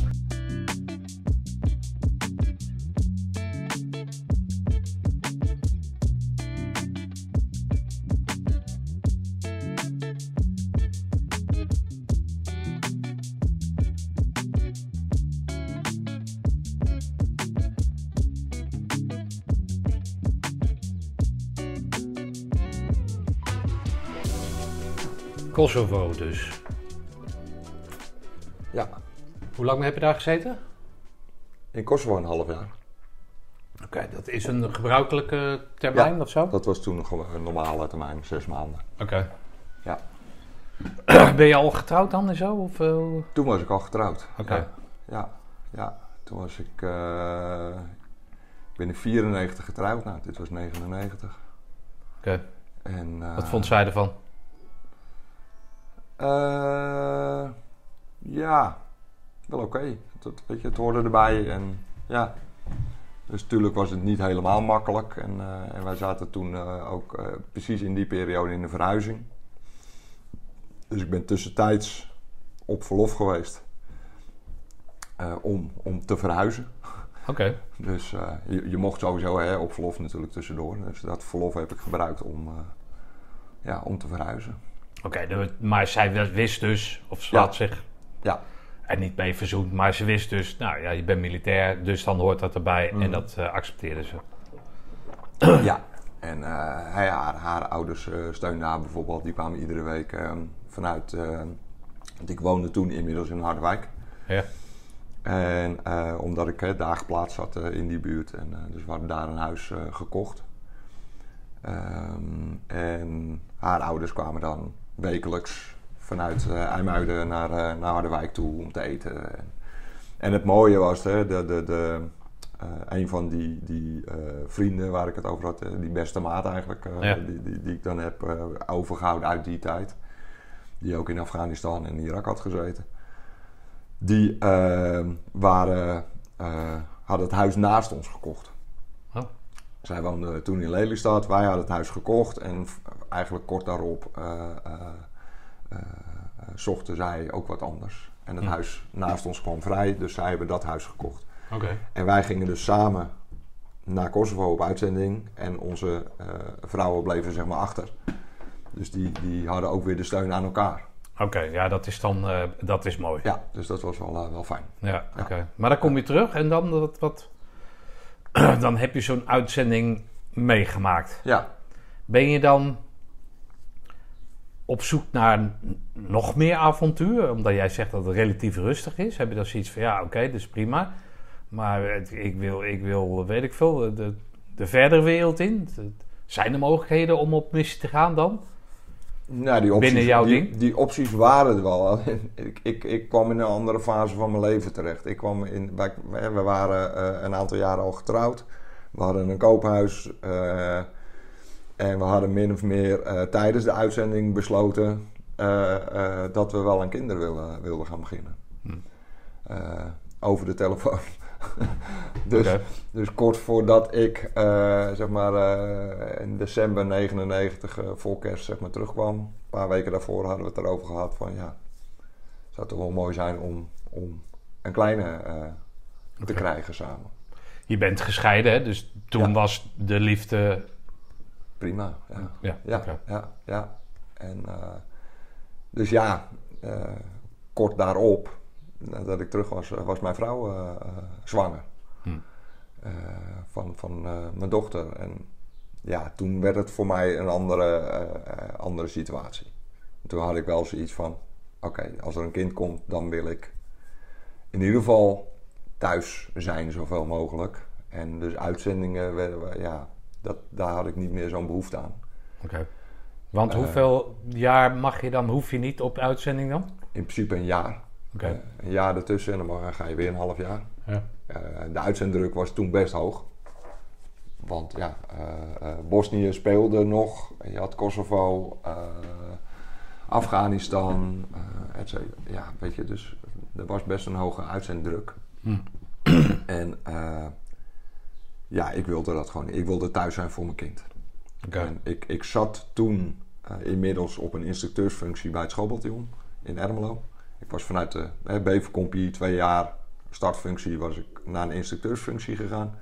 Kosovo dus.
Ja,
Hoe lang heb je daar gezeten?
in Kosovo een half jaar.
Oké, dat is een gebruikelijke termijn
Ja.
of zo?
Dat was toen een normale termijn, zes maanden.
Oké.
Ja.
ben je al getrouwd dan en zo? Of, eh,
Toen was ik al getrouwd.
Oké.
Ja, ja, ja. Toen was ik... ben in 94 getrouwd. Nou, dit was 99.
Oké.
En, eh,
Wat vond zij ervan?
Eh, ja, wel oké. Dat, weet je, het hoorde erbij. En ja, dus natuurlijk was het niet helemaal makkelijk. En, eh, en wij zaten toen eh, ook precies in die periode in de verhuizing. Dus ik ben tussentijds op verlof geweest om, om te verhuizen.
Oké.
Dus je, je mocht sowieso hè, op verlof natuurlijk tussendoor. Dus dat verlof heb ik gebruikt om, ja, om te verhuizen.
Oké, maar zij wist dus, of ze
Ja.
had zich
Ja,
er niet mee verzoend, maar ze wist dus, nou ja, je bent militair, dus dan hoort dat erbij en
Mhm.
dat eh, accepteerde ze.
ja. En eh, hij, haar, haar ouders eh, steunden haar bijvoorbeeld. Die kwamen iedere week eh, vanuit... want ik woonde toen inmiddels in Harderwijk.
Ja.
En omdat ik uh, daar geplaatst zat in die buurt. En, dus we hadden daar een huis gekocht. Ehm, en haar ouders kwamen dan wekelijks vanuit eh IJmuiden naar, eh, naar Harderwijk toe om te eten. En, en het mooie was, hè, de, de, de, eh, een van die, die vrienden waar ik het over had, die beste maat eigenlijk,
Ja.
die, die, die ik dan heb eh, overgehouden uit die tijd. Die ook in Afghanistan en Irak had gezeten. Die waren, hadden het huis naast ons gekocht.
Oh.
Zij woonden toen in Lelystad, wij hadden het huis gekocht en eigenlijk kort daarop eh, eh, eh, zochten zij ook wat anders. En het
Hm.
huis naast ons kwam vrij, dus zij hebben dat huis gekocht.
Oké.
En wij gingen dus samen naar Kosovo op uitzending en onze vrouwen bleven zeg maar achter. Dus die, die hadden ook weer de steun aan elkaar.
Oké, ja, dat is dan, dat is mooi.
Ja, dus dat was wel, wel fijn.
Ja,
Ja.
oké. Maar dan kom je terug en dan, wat, wat, dan heb je zo'n uitzending meegemaakt.
Ja,
Ben je dan op zoek naar nog meer avontuur? Omdat jij zegt dat het relatief rustig is. Heb je dan zoiets van, ja, oké, dat is prima. Maar het- ik wil, ik wil, weet ik veel, de, de verdere wereld in. Zijn er mogelijkheden om op missie te gaan dan?
Nou, die opties,
Binnen jouw
die,
ding?
Die opties waren er wel. Ik, ik, ik kwam in een andere fase van mijn leven terecht. Ik kwam in, wij, we waren eh, een aantal jaren al getrouwd. We hadden een koophuis. eh, en we hadden min of meer eh, tijdens de uitzending besloten eh, eh, dat we wel aan kinderen wilden, wilden gaan beginnen.
Hm.
Over de telefoon. dus, dus kort voordat ik, zeg maar, in december 99 eh, voor kerst zeg maar, terugkwam. Een paar weken daarvoor hadden we het erover gehad van ja, zou het toch wel mooi zijn om, om een kleine te krijgen samen.
Je bent gescheiden, hè? dus toen
Ja.
was de liefde...
Prima, ja.
Ja,
Ja, ja, ja. En, eh, dus ja, eh, kort daarop, nadat ik terug was, eh, was mijn vrouw zwanger.
Hm.
Van van mijn dochter. En ja, toen werd het voor mij een andere, andere situatie. Toen had ik wel zoiets van, oké, als er een kind komt, dan wil ik in ieder geval thuis zijn zoveel mogelijk. En dus uitzendingen, werden we- ja, dat, daar had ik niet meer zo'n behoefte aan.
Oké. Want
Eh.
hoeveel jaar mag je dan, hoef je niet op uitzending dan?
In principe een jaar.
Oké.
Eh, een jaar ertussen en dan ga je weer een half jaar.
Ja.
Eh, de uitzenddruk was toen best hoog. Want ja, Bosnië speelde nog. Je had Kosovo, Afghanistan, et cetera. Ja, weet je, dus er was best een hoge uitzenddruk.
Hm.
En eh, ja, ik wilde dat gewoon. Ik wilde thuis zijn voor mijn kind. En ik, ik zat toen eh, inmiddels op een instructeursfunctie bij het schoolbataljon in Ermelo. Ik was vanuit de Bevercompie twee jaar startfunctie was ik naar een instructeursfunctie gegaan.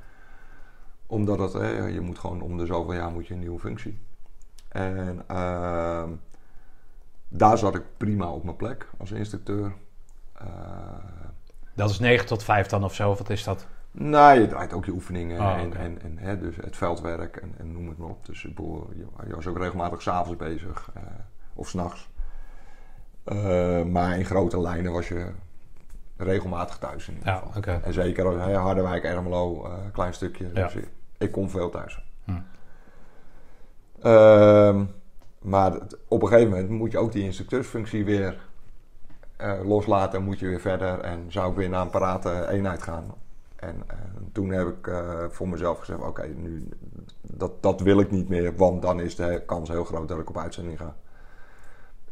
Omdat het, je moet gewoon om de zoveel jaar moet je een nieuwe functie. En ehm, daar zat ik prima op mijn plek als instructeur. Eh,
Dat is 9 tot 5 dan of zo, wat is dat?
Nou, je draait ook je oefeningen
Ah,
en, en, en hè, dus het veldwerk en, en noem het maar op. Dus je, je was ook regelmatig s'avonds bezig eh, of s'nachts. Eh, maar in grote lijnen was je regelmatig thuis in ieder
Ja,
geval. En zeker als hè, Harderwijk, Ermelo, eh klein stukje.
Ja.
Dus ik, ik kom veel thuis.
Hm.
Ehm, maar op een gegeven moment moet je ook die instructeursfunctie weer loslaten. En moet je weer verder. En zou ik weer naar een parate eenheid gaan. En, eh, toen heb ik eh, voor mezelf gezegd: oké, nu dat, dat wil ik niet meer. Want dan is de kans heel groot dat ik op uitzending ga.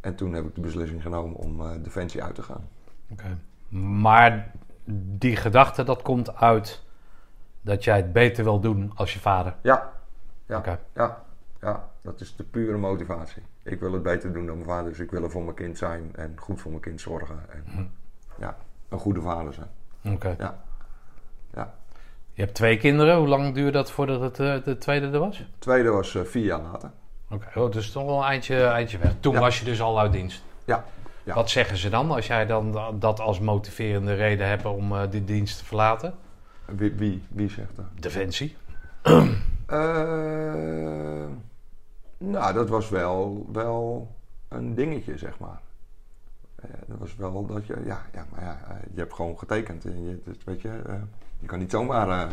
En toen heb ik de beslissing genomen om eh, Defensie uit te gaan.
Oké. Maar die gedachte, dat komt uit dat jij het beter wil doen als je vader.
Ja, ja,
Oké.
ja, ja, dat is de pure motivatie. Ik wil het beter doen dan mijn vader, dus ik wil er voor mijn kind zijn en goed voor mijn kind zorgen. En
Hm.
ja, een goede vader zijn.
Oké.
Ja, ja.
Je hebt twee kinderen. Hoe lang duurde dat voordat het eh, de tweede er was?
Tweede was eh, vier jaar later.
Oké, oh, dus toch wel een eindje, eindje weg. Toen
Ja.
was je dus al uit dienst.
Ja, ja.
Wat zeggen ze dan als jij dan dat als motiverende reden hebt om eh, die dienst te verlaten?
Wie, wie, wie zegt dat?
Defensie.
Nou, dat was wel, wel een dingetje, zeg maar. Dat was wel dat je, ja, ja maar ja, je hebt gewoon getekend. En je, weet je, je kan niet zomaar. eh,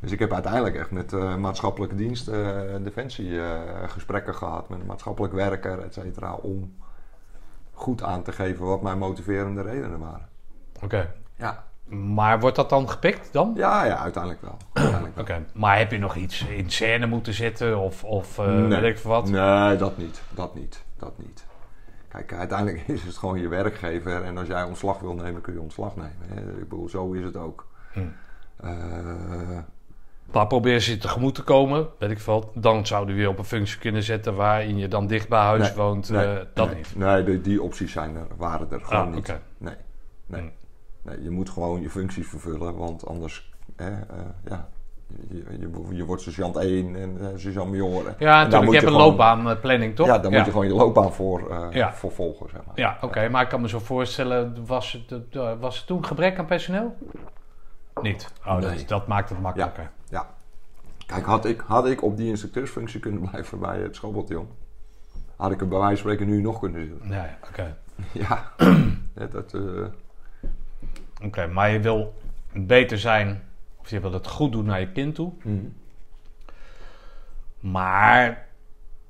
dus ik heb uiteindelijk echt met eh, maatschappelijke dienst, eh, defensie, gesprekken gehad met een maatschappelijk werker, et cetera, om goed aan te geven wat mijn motiverende redenen waren.
Oké.
Ja,
Maar wordt dat dan gepikt dan?
ja, ja uiteindelijk wel. Uiteindelijk wel.
Maar heb je nog iets in scène moeten zetten of, of
Nee.
weet ik veel wat?
Nee, dat niet. Dat niet. Dat niet. Kijk, uiteindelijk is het gewoon je werkgever. En als jij ontslag wil nemen, kun je ontslag nemen. Hè? Ik bedoel, zo is het ook.
Hm.
Eh,
Maar probeer ze tegemoet te komen, weet ik veel. Dan zouden we je op een functie kunnen zetten waarin je dan dicht bij huis
Nee,
woont.
nee,
eh, dat
nee,
niet.
Nee, die, die opties zijn er, waren er gewoon
Ah,
niet. Nee, nee,
Hm.
nee. Je moet gewoon je functies vervullen, want anders, hè, eh, ja, je, je, je wordt sergeant 1 en uh, sergeant major.
Ja, natuurlijk. Je hebt een loopbaanplanning, toch?
Ja, daar moet je gewoon je loopbaan voor,
Ja.
voor volgen, zeg maar.
Ja, oké. Maar ik kan me zo voorstellen, was het, was het toen gebrek aan personeel? Niet. Oh,
Nee.
dat, dat maakt het makkelijker.
Ja. Kijk, had ik, had ik op die instructeursfunctie kunnen blijven bij het schoolbataljon, had ik er bij wijze van spreken nu nog kunnen zitten.
Nee, oké.
Ja, Ja, dat, eh,
Oké, maar je wil beter zijn, of je wil het goed doen naar je kind toe. Maar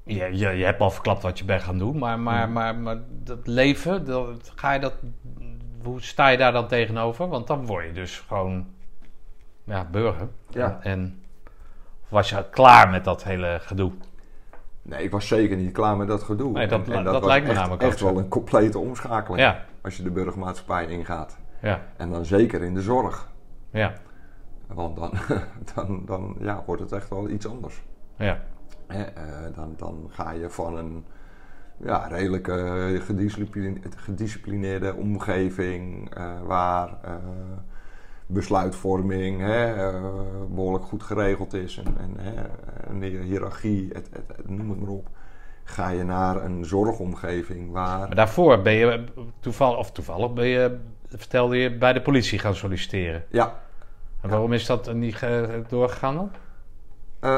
je, je, je hebt al verklapt wat je bent gaan doen. Maar, maar, maar, maar dat leven, dat, ga je dat, hoe sta je daar dan tegenover? Want dan word je dus gewoon ja, burger.
Ja.
En, was je klaar met dat hele gedoe?
nee, ik was zeker niet klaar met dat gedoe.
Nee, dat-
En- en
dat
was
lijkt me
echt,
namelijk ook
echt wel een complete omschakeling
Ja,
als je de burgermaatschappij ingaat.
ja,
En dan zeker in de zorg.
ja,
Want dan, dan, dan ja, wordt het echt wel iets anders.
ja.
Eh, dan, dan ga je van een ja, redelijk gediscipline- gedisciplineerde omgeving eh, waar eh, besluitvorming hè, eh, behoorlijk goed geregeld is en, en hè, een hiërarchie, et, et, et, noem het maar op. Ga je naar een zorgomgeving waar.
Maar daarvoor ben je toevallig, of toevallig ben je, vertelde je, bij de politie gaan solliciteren.
Ja,
En waarom is dat niet ge- doorgegaan dan?
eh,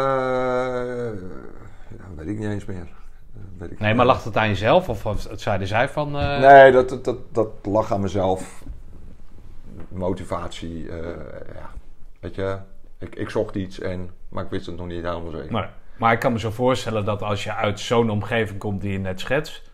ja, weet ik niet eens meer. Dat weet ik
Nee,
niet.
maar lag het aan jezelf? Of of zeiden zij van... eh,
Nee, dat, dat, dat, dat lag aan mezelf. Motivatie, eh, ja. Weet je, ik, ik zocht iets, en, maar ik wist het nog niet helemaal zeker.
nee. Maar ik kan me zo voorstellen dat als je uit zo'n omgeving komt die je net schetst...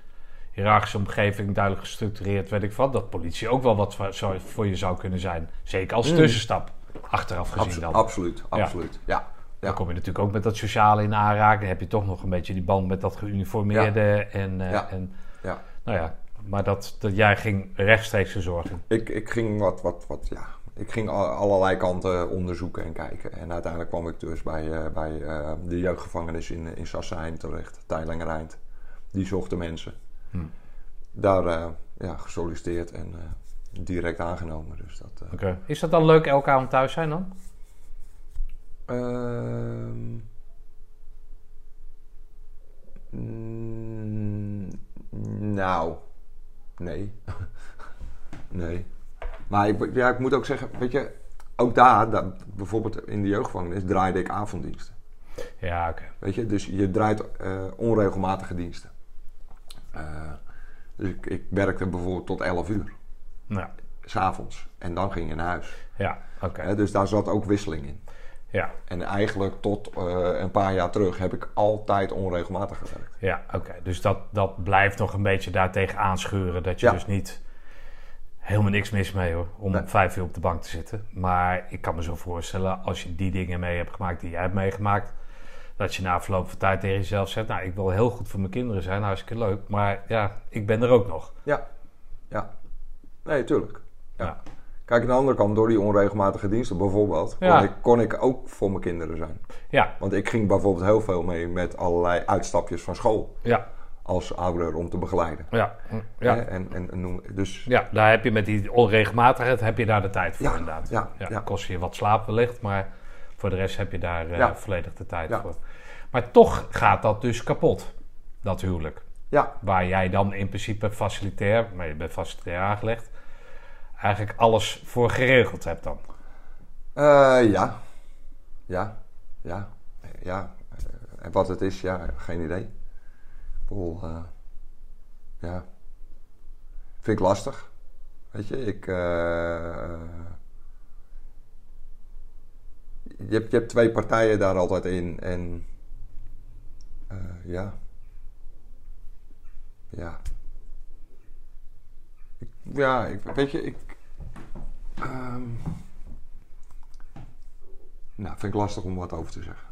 hiërarchische omgeving, duidelijk gestructureerd, weet ik wat... dat politie ook wel wat voor, voor je zou kunnen zijn. Zeker als
Mm.
tussenstap, achteraf gezien dan.
absoluut, absoluut. Ja.
Dan
Ja.
kom je natuurlijk ook met dat sociale in aanraking. Dan heb je toch nog een beetje die band met dat geuniformeerde. En, eh,
Ja.
en
Ja.
nou ja, maar dat, dat jij ging rechtstreeks de zorg in.
Ik, ik ging wat, wat, wat, ja. Ik ging al- allerlei kanten onderzoeken en kijken. En uiteindelijk kwam ik dus bij, eh, bij eh, de jeugdgevangenis in, in Sassheim terecht, Teilengereind. Die zochten mensen.
Hm.
Daar eh, ja, gesolliciteerd en direct aangenomen. Dus dat,
Oké. Is dat dan leuk elke avond thuis zijn dan?
Ehm, mm, nou, nee. nee. Maar ik, ja, ik moet ook zeggen, weet je, ook daar, daar, bijvoorbeeld in de jeugdgevangenis, draaide ik avonddiensten.
Ja, oké.
Weet je, dus je draait eh, onregelmatige diensten. Eh, Dus ik, ik werkte bijvoorbeeld tot 11 uur,
Nou,
s'avonds. En dan ging je naar huis.
ja, oké.
Dus daar zat ook wisseling in.
Ja,
En eigenlijk tot eh, een paar jaar terug heb ik altijd onregelmatig gewerkt.
ja oké. Dus dat, dat blijft nog een beetje daartegen aanschuren. Dat je
Ja.
dus niet... Helemaal niks mis mee hoor, om
Nee.
om vijf uur op de bank te zitten. Maar ik kan me zo voorstellen, als je die dingen mee hebt gemaakt die jij hebt meegemaakt... dat je na verloop van tijd tegen jezelf zegt... nou, ik wil heel goed voor mijn kinderen zijn, hartstikke leuk. Maar ja, ik ben er ook nog.
Ja, ja. Nee, tuurlijk. Ja.
Ja.
Kijk, aan de andere kant, door die onregelmatige diensten bijvoorbeeld,
Ja.
kon, ik, kon ik ook voor mijn kinderen zijn.
Ja,
Want ik ging bijvoorbeeld heel veel mee met allerlei uitstapjes van school
ja,
als ouder om te begeleiden.
ja, ja.
En, en, dus
Ja, daar heb je met die onregelmatigheid heb je daar de tijd voor
Ja,
inderdaad.
ja, ja.
Kost je wat slaap wellicht, maar voor de rest heb je daar eh, volledig de tijd
Ja.
voor. Maar toch gaat dat dus kapot, dat huwelijk.
ja,
Waar jij dan in principe facilitair, maar je bent facilitair aangelegd, eigenlijk alles voor geregeld hebt dan.
Eh, ja, ja, ja, ja. Eh, En wat het is, ja, geen idee. Ik bedoel, eh, ja, vind ik lastig. Weet je, ik. eh, je, hebt, je hebt twee partijen daar altijd in en. ja. Ja. Ik, ja, ik, weet je, ik. Ehm, nou, vind ik lastig om wat over te zeggen.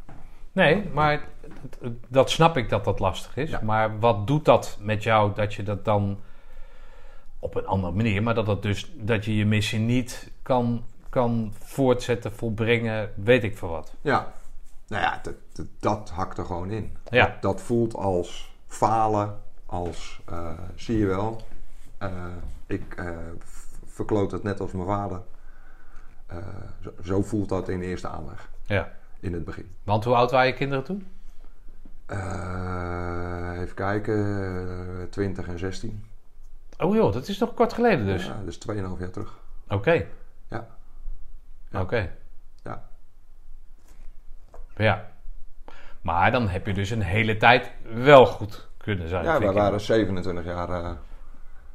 Nee, maar dat snap ik dat dat lastig is.
Ja.
Maar wat doet dat met jou dat je dat dan op een andere manier, maar dat, dat, dus, dat je je missie niet kan, kan voortzetten, volbrengen, weet ik veel wat.
Ja, nou ja, dat, dat, dat hakt er gewoon in.
Ja.
Dat, dat voelt als falen, als eh, zie je wel. eh, ik v- verkloot het net als mijn vader. Eh, zo, zo voelt dat in eerste aanleg,
Ja.
in het begin.
Want hoe oud waren je kinderen toen?
Eh, even kijken, eh, 20 en 16.
Oh joh, dat is nog kort geleden dus.
Ja, dus 2,5 jaar terug.
Oké.
Ja. Ja.
Oké.
Ja.
Ja. Maar dan heb je dus een hele tijd wel goed kunnen zijn.
Ja, wij waren 27 jaar eh,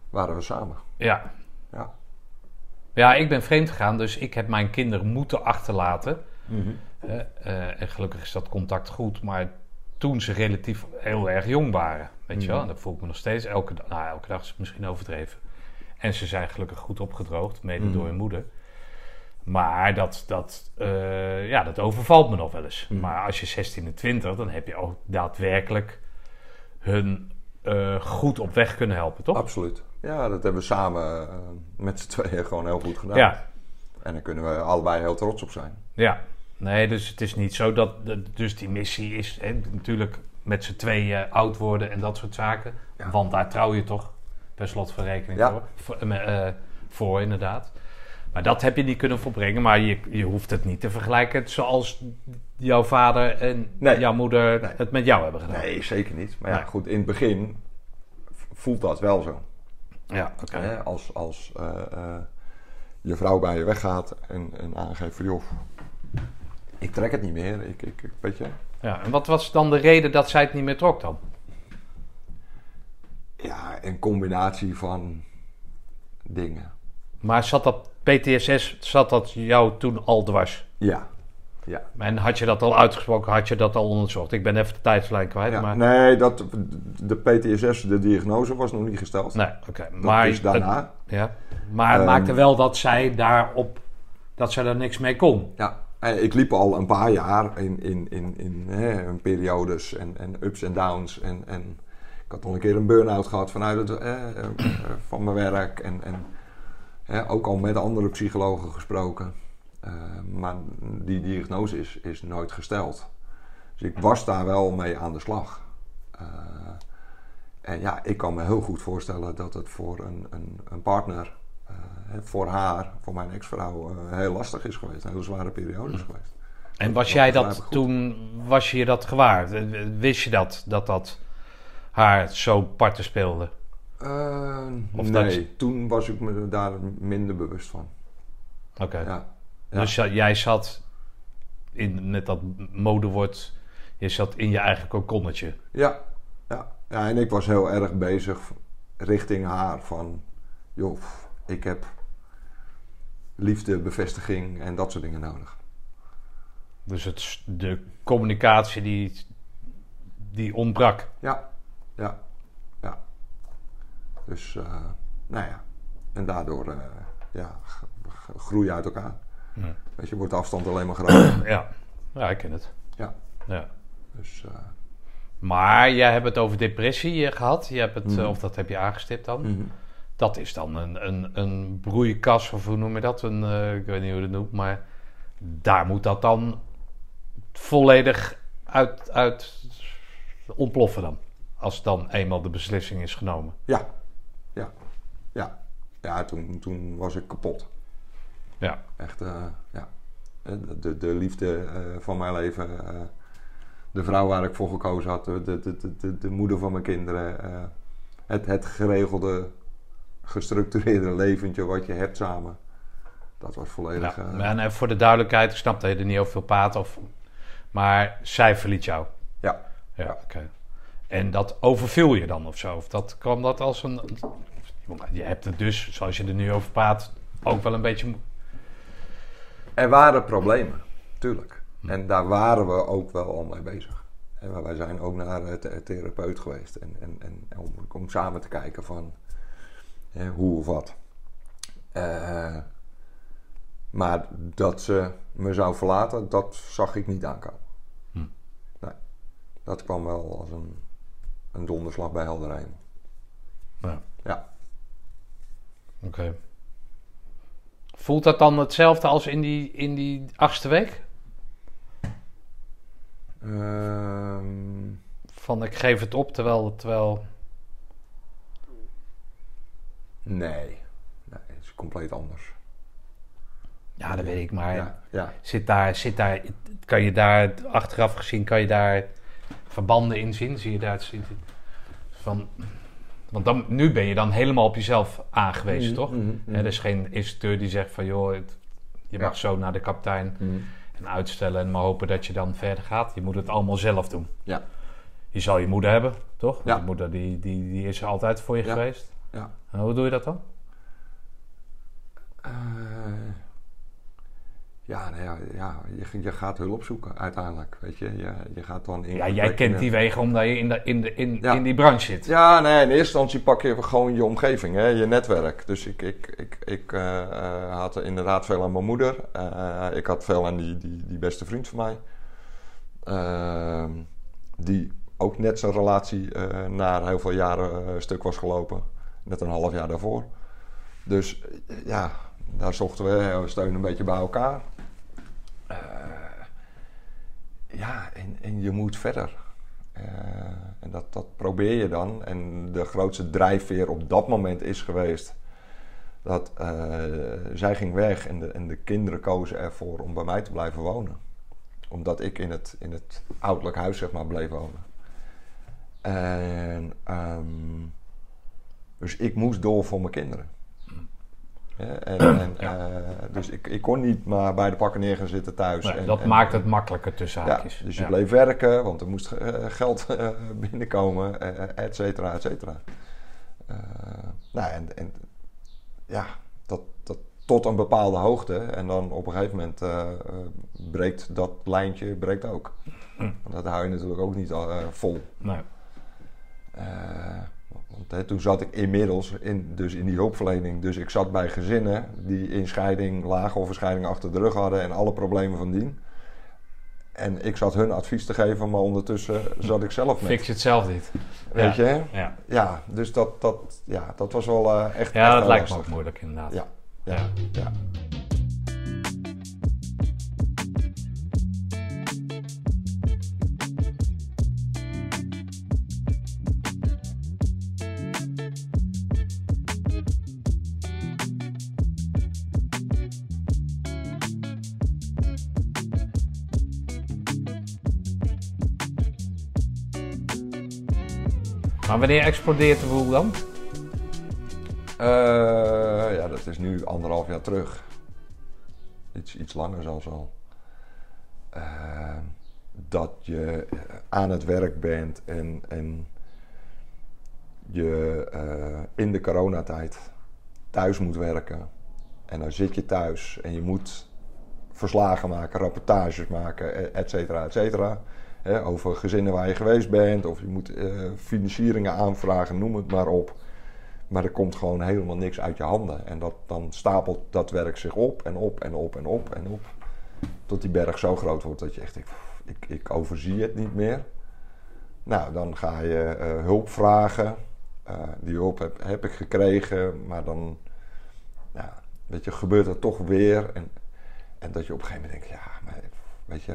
waren we samen.
Ja.
Ja.
Ik ben vreemd gegaan, dus ik heb mijn kinderen moeten achterlaten. Hè, eh, en gelukkig is dat contact goed, maar toen ze relatief heel erg jong waren, weet je wel, en dat voel ik me nog steeds elke dag, nou elke dag is het misschien overdreven. En ze zijn gelukkig goed opgedroogd, mede door hun moeder. Maar dat, dat, eh, ja, dat overvalt me nog wel eens. Maar als je 16 en 20, dan heb je ook daadwerkelijk hun eh, goed op weg kunnen helpen, toch?
Absoluut. Ja, dat hebben we samen eh, met z'n tweeën gewoon heel goed gedaan.
Ja,
En daar kunnen we allebei heel trots op zijn.
Ja, nee, dus het is niet zo dat. Dus die missie is hè, natuurlijk met z'n tweeën oud worden en dat soort zaken.
Ja.
Want daar trouw je toch per slot van rekening
Ja.
voor, voor, eh, eh, voor, inderdaad. Maar dat heb je niet kunnen volbrengen, maar je, je hoeft het niet te vergelijken zoals jouw vader en
Nee.
jouw moeder
Nee.
het met jou hebben gedaan.
Nee, zeker niet. Maar ja,
Nee.
goed, in het begin voelt dat wel zo.
Ja, oké.
Als, als eh, eh, je vrouw bij je weggaat en, en aangeeft van... joh, ik trek het niet meer. Ik, ik, ik- weet je...
Ja, en wat was dan de reden dat zij het niet meer trok dan?
Ja, een combinatie van dingen.
Maar zat dat PTSS, zat dat jou toen al dwars?
Ja. Ja.
En had je dat al uitgesproken, had je dat al onderzocht? Ik ben even de tijdslijn kwijt,
ja.
maar...
Nee, dat, de PTSS, de diagnose, was nog niet gesteld.
Nee, oké. Maar,
is daarna.
ja. maar het
Ehm,
maakte wel dat zij daarop... Dat zij daar niks mee kon.
Ja, en ik liep al een paar jaar in, in, in, in, hè, in periodes en, en ups en downs. En, en ik had nog een keer een burn-out gehad vanuit het, eh, eh, van mijn werk. En, en hè, ook al met andere psychologen gesproken. Eh, maar die diagnose is, is nooit gesteld. Dus ik was daar wel mee aan de slag. Eh, en ja, ik kan me heel goed voorstellen dat het voor een, een, een partner, eh, voor haar, voor mijn ex-vrouw, heel lastig is geweest. Een hele zware periode is geweest.
En was
Dat
jij dat
goed.
toen... Was je dat gewaar? Wist je dat, dat dat haar zo parten speelde? Of
nee,
dat
toen was ik me daar minder bewust van.
Oké.
Ja. Ja.
Dus jij zat in met dat modewoord... Je zat in je eigen kokonnetje.
Ja, ja. ja, en ik was heel erg bezig richting haar van, joh, ik heb liefde, bevestiging en dat soort dingen nodig.
Dus het, de communicatie die, die ontbrak.
Ja, ja, ja. Dus, eh, nou ja. En daardoor, eh, ja, groei uit elkaar.
Ja.
Weet je, wordt de afstand alleen maar groter.
Ja, ja ik ken het.
ja,
Ja.
dus, eh,
Maar jij hebt het over depressie eh, gehad. Je hebt het,
Mhm.
eh, of dat heb je aangestipt dan.
mhm.
Dat is dan een, een, een broeikas, of hoe noem je dat? Een, ik weet niet hoe je dat noemt, maar daar moet dat dan volledig uit, uit ontploffen dan. Als dan eenmaal de beslissing is genomen.
ja, ja, ja. Ja, toen, toen was ik kapot.
Ja,
Echt, eh, ja. Eh, De, de liefde eh, van mijn leven. de vrouw waar ik voor gekozen had. De, de, de, de, de moeder van mijn kinderen. het, het geregelde, gestructureerde leventje wat je hebt samen. Dat was volledig...
ja. En voor de duidelijkheid, ik snap dat je er niet over wil praten. Of, maar zij verliet jou.
ja.
Ja, oké. En dat overviel je dan of zo? Of dat kwam dat als een... Je hebt het dus, zoals je er nu over praat, ook wel een beetje...
Er waren problemen, tuurlijk. En daar waren we ook wel al mee bezig. En wij zijn ook naar the- therapeut geweest. En, en, en om, om samen te kijken van hè, hoe of wat. Eh, maar dat ze me zou verlaten, dat zag ik niet aankomen.
Hm.
Nee, dat kwam wel als een, een donderslag bij helder hemel.
Ja.
Ja.
Oké. Voelt dat dan hetzelfde als in die, in die achtste week?
Ehm,
Van ik geef het op terwijl... terwijl
nee. nee, het is compleet anders.
ja, dat weet ik, maar
Ja, ja.
zit daar, zit daar, kan je daar achteraf gezien, kan je daar verbanden in zien? Zie je daar zien? Van, want dan, nu ben je dan helemaal op jezelf aangewezen,
Mhm,
toch?
mhm, mhm.
Er is geen instructeur die zegt van, joh, het- je mag
Ja.
zo naar de kapitein en uitstellen en maar hopen dat je dan verder gaat. Je moet het allemaal zelf doen.
Ja.
Je zal je moeder hebben, toch?
Ja.
Je moeder die, die, die is er altijd voor je
Ja.
geweest.
Ja.
En hoe doe je dat dan?
Eh, ja, nou ja, ja je, je gaat hulp zoeken uiteindelijk. Weet je, je, je gaat dan in.
Ja, jij kent die wegen omdat je in, de, in, de, in,
Ja.
in die branche zit.
Ja, nee, in eerste instantie pak je gewoon je omgeving, hè, je netwerk. Dus ik, ik, ik, ik eh, eh, had inderdaad veel aan mijn moeder. Eh, ik had veel aan die, die, die beste vriend van mij. Ehm, die ook net zijn relatie na heel veel jaren stuk was gelopen. Net een half jaar daarvoor. Dus ja, daar zochten we steun een beetje bij elkaar. Eh, ja, en, en je moet verder. Eh, en dat, dat probeer je dan. En de grootste drijfveer op dat moment is geweest dat eh, zij ging weg en de, en de kinderen kozen ervoor om bij mij te blijven wonen. Omdat ik in het, in het ouderlijk huis zeg maar bleef wonen. En ehm, dus ik moest door voor mijn kinderen. Ja, en, en,
Ja.
eh, dus ik, ik kon niet maar bij de pakken neer gaan zitten thuis.
Nee,
en,
dat
en-
maakt het makkelijker tussen
ja,
haakjes.
dus je
Ja.
bleef werken, want er moest eh, geld eh, binnenkomen, et cetera, et cetera. Nou, en, ja, dat, dat tot een bepaalde hoogte. En dan op een gegeven moment breekt dat lijntje breekt ook.
Hm.
Want dat hou je natuurlijk ook niet vol.
Nee.
Want hè, toen zat ik inmiddels in, dus in die hulpverlening. Dus ik zat bij gezinnen die in scheiding lagen of scheiding achter de rug hadden en alle problemen van dien. En ik zat hun advies te geven, maar ondertussen zat ik zelf met.
Fix je het zelf niet.
Weet
ja.
je?
Ja,
Ja, dus dat, dat, ja, dat was wel eh, echt. echt
ja dat lijkt me ook moeilijk inderdaad.
Ja. Ja,
Ja. Maar wanneer explodeert de boel dan?
Eh, ja, dat is nu anderhalf jaar terug. Iets, iets langer zelfs al. Eh, dat je aan het werk bent en, en je eh, in de coronatijd thuis moet werken. En dan zit je thuis en je moet verslagen maken, rapportages maken, et cetera, et cetera. Hè, over gezinnen waar je geweest bent, of je moet eh, financieringen aanvragen, noem het maar op. Maar er komt gewoon helemaal niks uit je handen. En dat, dan stapelt dat werk zich op en op en op en op en op. Tot die berg zo groot wordt dat je echt denkt, "Pff, ik, ik overzie het niet meer. Nou, dan ga je eh, hulp vragen. Eh, die hulp heb, heb ik gekregen, maar dan ja, weet je, gebeurt het toch weer. En, en dat je op een gegeven moment denkt, ja, maar, weet je,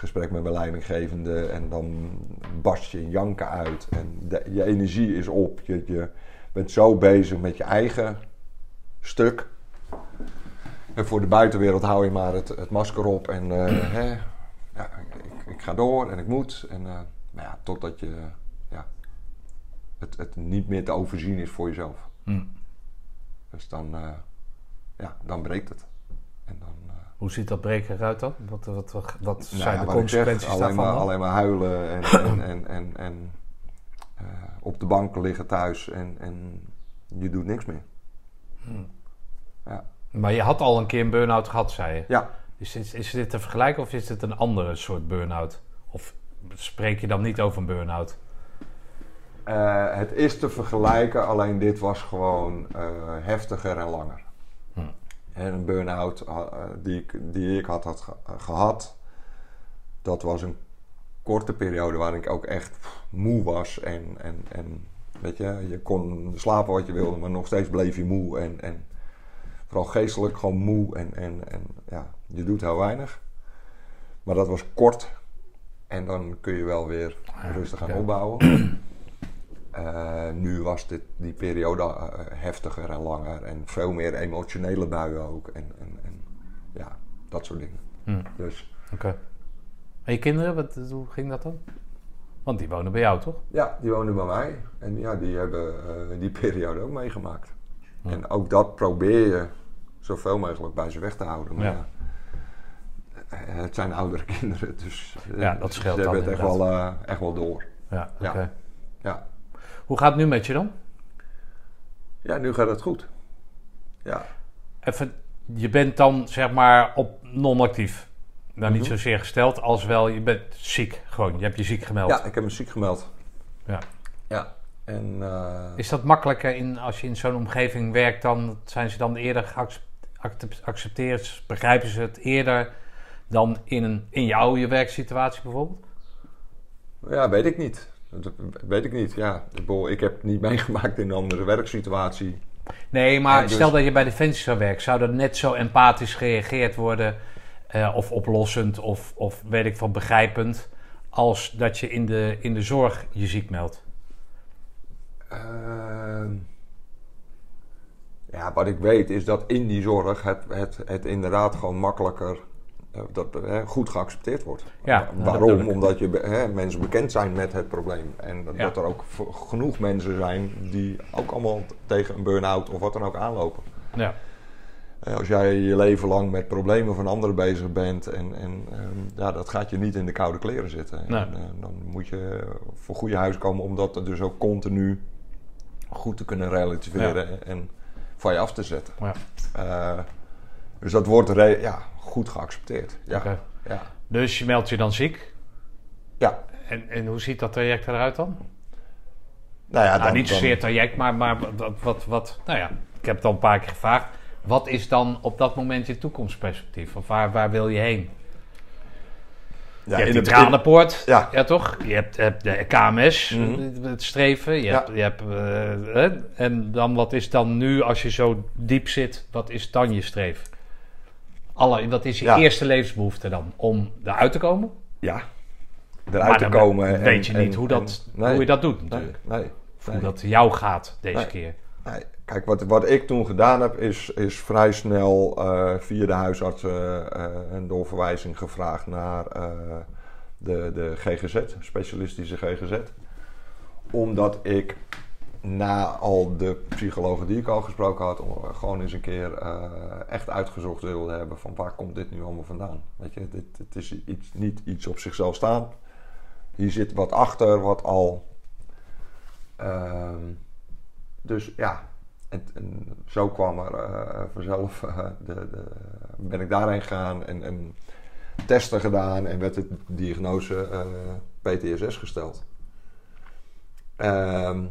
gesprek met mijn leidinggevende en dan barst je in janken uit. En de- je energie is op. Je, je bent zo bezig met je eigen stuk. En voor de buitenwereld hou je maar het, het masker op en eh, hè, ja, ik, ik ga door en ik moet. En, eh, maar ja, totdat je ja, het, het niet meer te overzien is voor jezelf.
Hm.
Dus dan, eh, ja, dan breekt het. En dan,
Hoe ziet dat breken eruit dan? Wat, wat, wat, wat
nou
zijn
ja,
de
ik zeg,
consequenties
alleen
daarvan?
maar,
dan?
alleen maar huilen en, en, en, en, en eh, op de bank liggen thuis en, en je doet niks meer. Ja.
Maar je had al een keer een burn-out gehad, zei je.
ja,
Is dit, is dit te vergelijken of is dit een andere soort burn-out? Of spreek je dan niet over een burn-out?
Eh, het is te vergelijken, alleen dit was gewoon eh, heftiger en langer. En een burn-out eh, die, ik, die ik had, had ge- gehad, dat was een korte periode waarin ik ook echt moe was. En, en, en weet je, je kon slapen wat je wilde, maar nog steeds bleef je moe. En, en vooral geestelijk gewoon moe. En, en, en ja, je doet heel weinig. Maar dat was kort. En dan kun je wel weer rustig gaan opbouwen. Eh, nu was dit, die periode eh, heftiger en langer en veel meer emotionele buien ook. En, en, en ja, dat soort dingen.
Hm.
Dus
Oké. En je kinderen, wat, hoe ging dat dan? Want die wonen bij jou, toch?
ja, die wonen bij mij. En ja, die hebben eh, die periode ook meegemaakt. En ook dat probeer je zoveel mogelijk bij ze weg te houden. Maar
Ja.
ja. het zijn oudere kinderen, dus
Ja, dat
ze hebben het echt
inderdaad.
wel, echt wel door.
Ja, oké. Hoe gaat het nu met je dan?
ja, nu gaat het goed. Ja,
Even, je bent dan zeg maar op non-actief. Nou, niet
Mhm.
zozeer gesteld als wel, je bent ziek gewoon. Je hebt je ziek gemeld.
ja ik heb me ziek gemeld.
Ja.
Ja. En, eh,
Is dat makkelijker in, als je in zo'n omgeving werkt, dan zijn ze dan eerder geaccepteerd, accepteerd, begrijpen ze het eerder dan in, een, in jouw je werksituatie bijvoorbeeld?
Ja, weet ik niet. Dat weet ik niet. Ja, ik, heb het niet meegemaakt in een andere werksituatie.
Nee, maar
dus-
stel dat je bij Defensie zou werken, zou er net zo empathisch gereageerd worden, eh, of oplossend, of, of weet ik van begrijpend, als dat je in de, in de zorg je ziek meldt?
Ehm, ja, wat ik weet is dat in die zorg het, het, het inderdaad gewoon makkelijker dat, eh, goed geaccepteerd wordt.
Ja,
Waarom? Omdat je, hè, mensen bekend zijn met het probleem. En dat,
Ja.
dat er ook genoeg mensen zijn die ook allemaal tegen een burn-out of wat dan ook aanlopen.
Ja,
Eh, Als jij je leven lang met problemen van anderen bezig bent en, en ehm, ja, dat gaat je niet in de koude kleren zitten.
Nee.
En, eh, dan moet je voor goede huis komen om dat dus ook continu goed te kunnen relativeren en van je af te zetten.
ja.
Eh, dus dat wordt ja, goed geaccepteerd. Ja. Ja.
Dus je meldt je dan ziek.
ja.
En, en hoe ziet dat traject eruit dan?
Nou ja,
nou,
dan,
niet zozeer traject, maar, maar wat, wat, wat... Nou ja, ik heb het al een paar keer gevraagd. Wat is dan op dat moment je toekomstperspectief? Of waar, waar wil je heen?
ja,
je hebt
in begin-
tranenpoort, ja.
Ja.
toch? Je hebt, hebt de KMS,
Mhm.
het streven. Je
Ja.
hebt, je hebt, eh, en dan wat is dan nu, als je zo diep zit, wat is dan je streven? Alle, wat is je
Ja.
eerste levensbehoefte dan? Om eruit te komen?
Ja, eruit
maar
te
dan
komen. en-
weet je niet
en-
hoe, dat,
en- nee,
hoe je dat doet
Nee,
natuurlijk.
nee,
hoe dat jou gaat deze keer.
Kijk, wat, wat ik toen gedaan heb, is, is vrij snel eh, via de huisarts eh, een doorverwijzing gevraagd naar eh, de, de GGZ, specialistische GGZ. Omdat ik na al de psychologen die ik al gesproken had, gewoon eens een keer eh, echt uitgezocht wilde hebben van waar komt dit nu allemaal vandaan. Weet je, dit, het is iets, niet iets op zichzelf staan. Hier zit wat achter wat al Ehm, dus ja, en, zo kwam er eh, vanzelf, eh, de, de, ben ik daarheen gegaan en, en testen gedaan en werd de diagnose eh, PTSS gesteld. Ehm,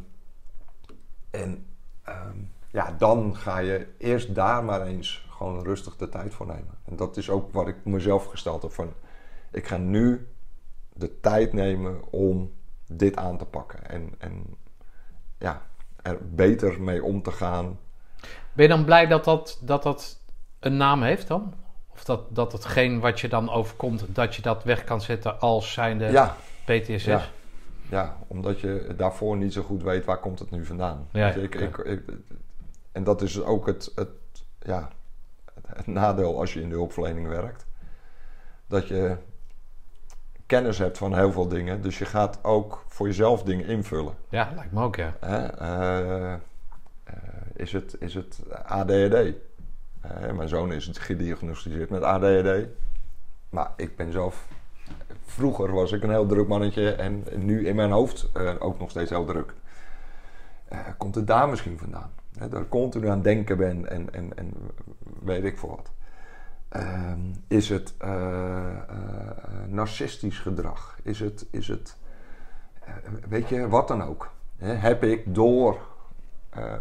en ehm, ja, dan ga je eerst daar maar eens gewoon rustig de tijd voor nemen. En dat is ook wat ik mezelf gesteld heb van, ik ga nu de tijd nemen om dit aan te pakken. En, en ja, er beter mee om te gaan.
Ben je dan blij dat dat, dat, dat een naam heeft dan? Of dat, dat hetgeen wat je dan overkomt, dat je dat weg kan zetten als zijnde
Ja,
PTSS?
Ja. Ja, omdat je daarvoor niet zo goed weet waar komt het nu vandaan.
Ja,
Dus ik,
ja.
ik, ik- en dat is ook het, het, ja, het, nadeel als je in de hulpverlening werkt. Dat je kennis hebt van heel veel dingen. Dus je gaat ook voor jezelf dingen invullen.
Ja, lijkt me ook, ja.
Hè? Eh, eh, is, het, is het ADHD? Eh, mijn zoon is gediagnosticeerd met ADHD. Maar ik ben zelf... Vroeger was ik een heel druk mannetje en nu in mijn hoofd eh, ook nog steeds heel druk. Eh, komt het daar misschien vandaan? Hè, dat ik continu aan het denken ben en, en, en weet ik veel wat. Ehm, is het eh, narcistisch gedrag? Is het, is het weet je, wat dan ook? Hè, heb ik door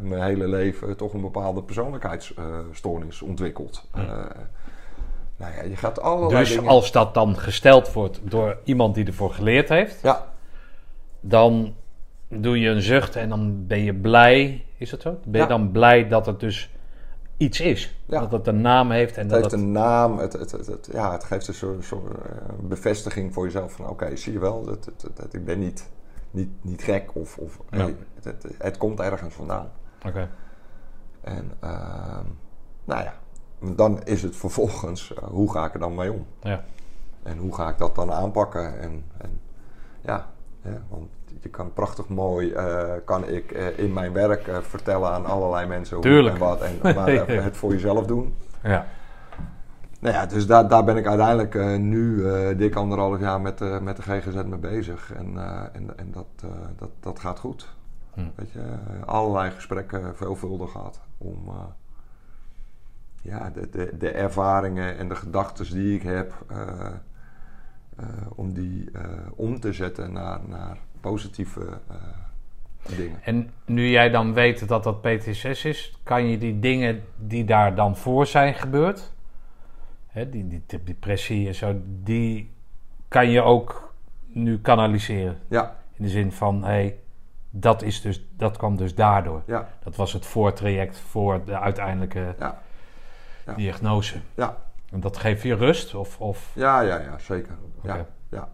mijn hele leven toch een bepaalde persoonlijkheidsstoornis ontwikkeld? Eh, nou ja, je gaat allerlei
Dus
dingen...
als dat dan gesteld wordt door iemand die ervoor geleerd heeft,
Ja,
dan doe je een zucht en dan ben je blij. Is dat zo? Ben je
Ja.
dan blij dat het dus iets is?
Ja.
Dat het een naam heeft en
het
dat
heeft
het...
een naam. Het, het, het, ja, het geeft een soort, soort eh, bevestiging voor jezelf van... Oké, zie je wel, dat, ik ben niet, niet, niet gek of... of
Ja.
hey, het, het, het komt ergens vandaan.
Oké.
En ehm, nou ja, dan is het vervolgens... eh, hoe ga ik er dan mee om?
Ja.
En hoe ga ik dat dan aanpakken? En, en ja, ja, want je kan prachtig mooi, eh, kan ik eh, in mijn werk vertellen aan allerlei mensen hoe en wat. En maar het voor jezelf doen.
Ja.
Nou ja, dus daar, daar ben ik uiteindelijk nu dik anderhalf jaar met, de met de GGZ mee bezig. En, en, en dat, dat, dat gaat goed.
Hm.
Weet je, allerlei gesprekken veelvuldig gehad om ja, de, de, de ervaringen en de gedachten die ik heb, eh, eh, om die eh, om te zetten naar, naar positieve dingen.
En nu jij dan weet dat dat PTSS is, kan je die dingen die daar dan voor zijn gebeurd, hè, die, die depressie en zo, die kan je ook nu kanaliseren.
Ja,
In de zin van, hé, hey, dat, is dus, dat kwam dus daardoor.
ja,
Dat was het voortraject voor de uiteindelijke
ja, Ja.
diagnose.
ja,
En dat geeft je rust? Of, of...
ja, ja, ja zeker. Ja, ja,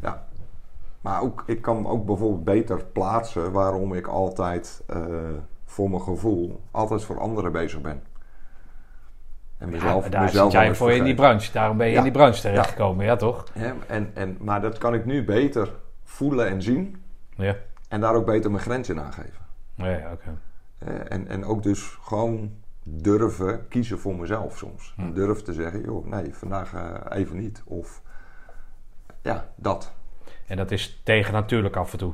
ja. Maar ook, ik kan ook bijvoorbeeld beter plaatsen waarom ik altijd, eh, voor mijn gevoel, altijd voor anderen bezig ben. En mezelf,
ja, daar
mezelf
zit jij voor in die branche. Daarom ben je
Ja.
in die branche terechtgekomen, ja toch?
Hè, En, en, maar dat kan ik nu beter voelen en zien
Ja,
en daar ook beter mijn grens in aangeven.
ja oké.
En, en ook dus gewoon durven kiezen voor mezelf soms.
Hm.
Durven te zeggen, joh, nee, vandaag eh, even niet. Of ja, dat.
En dat is tegen natuurlijk af en toe.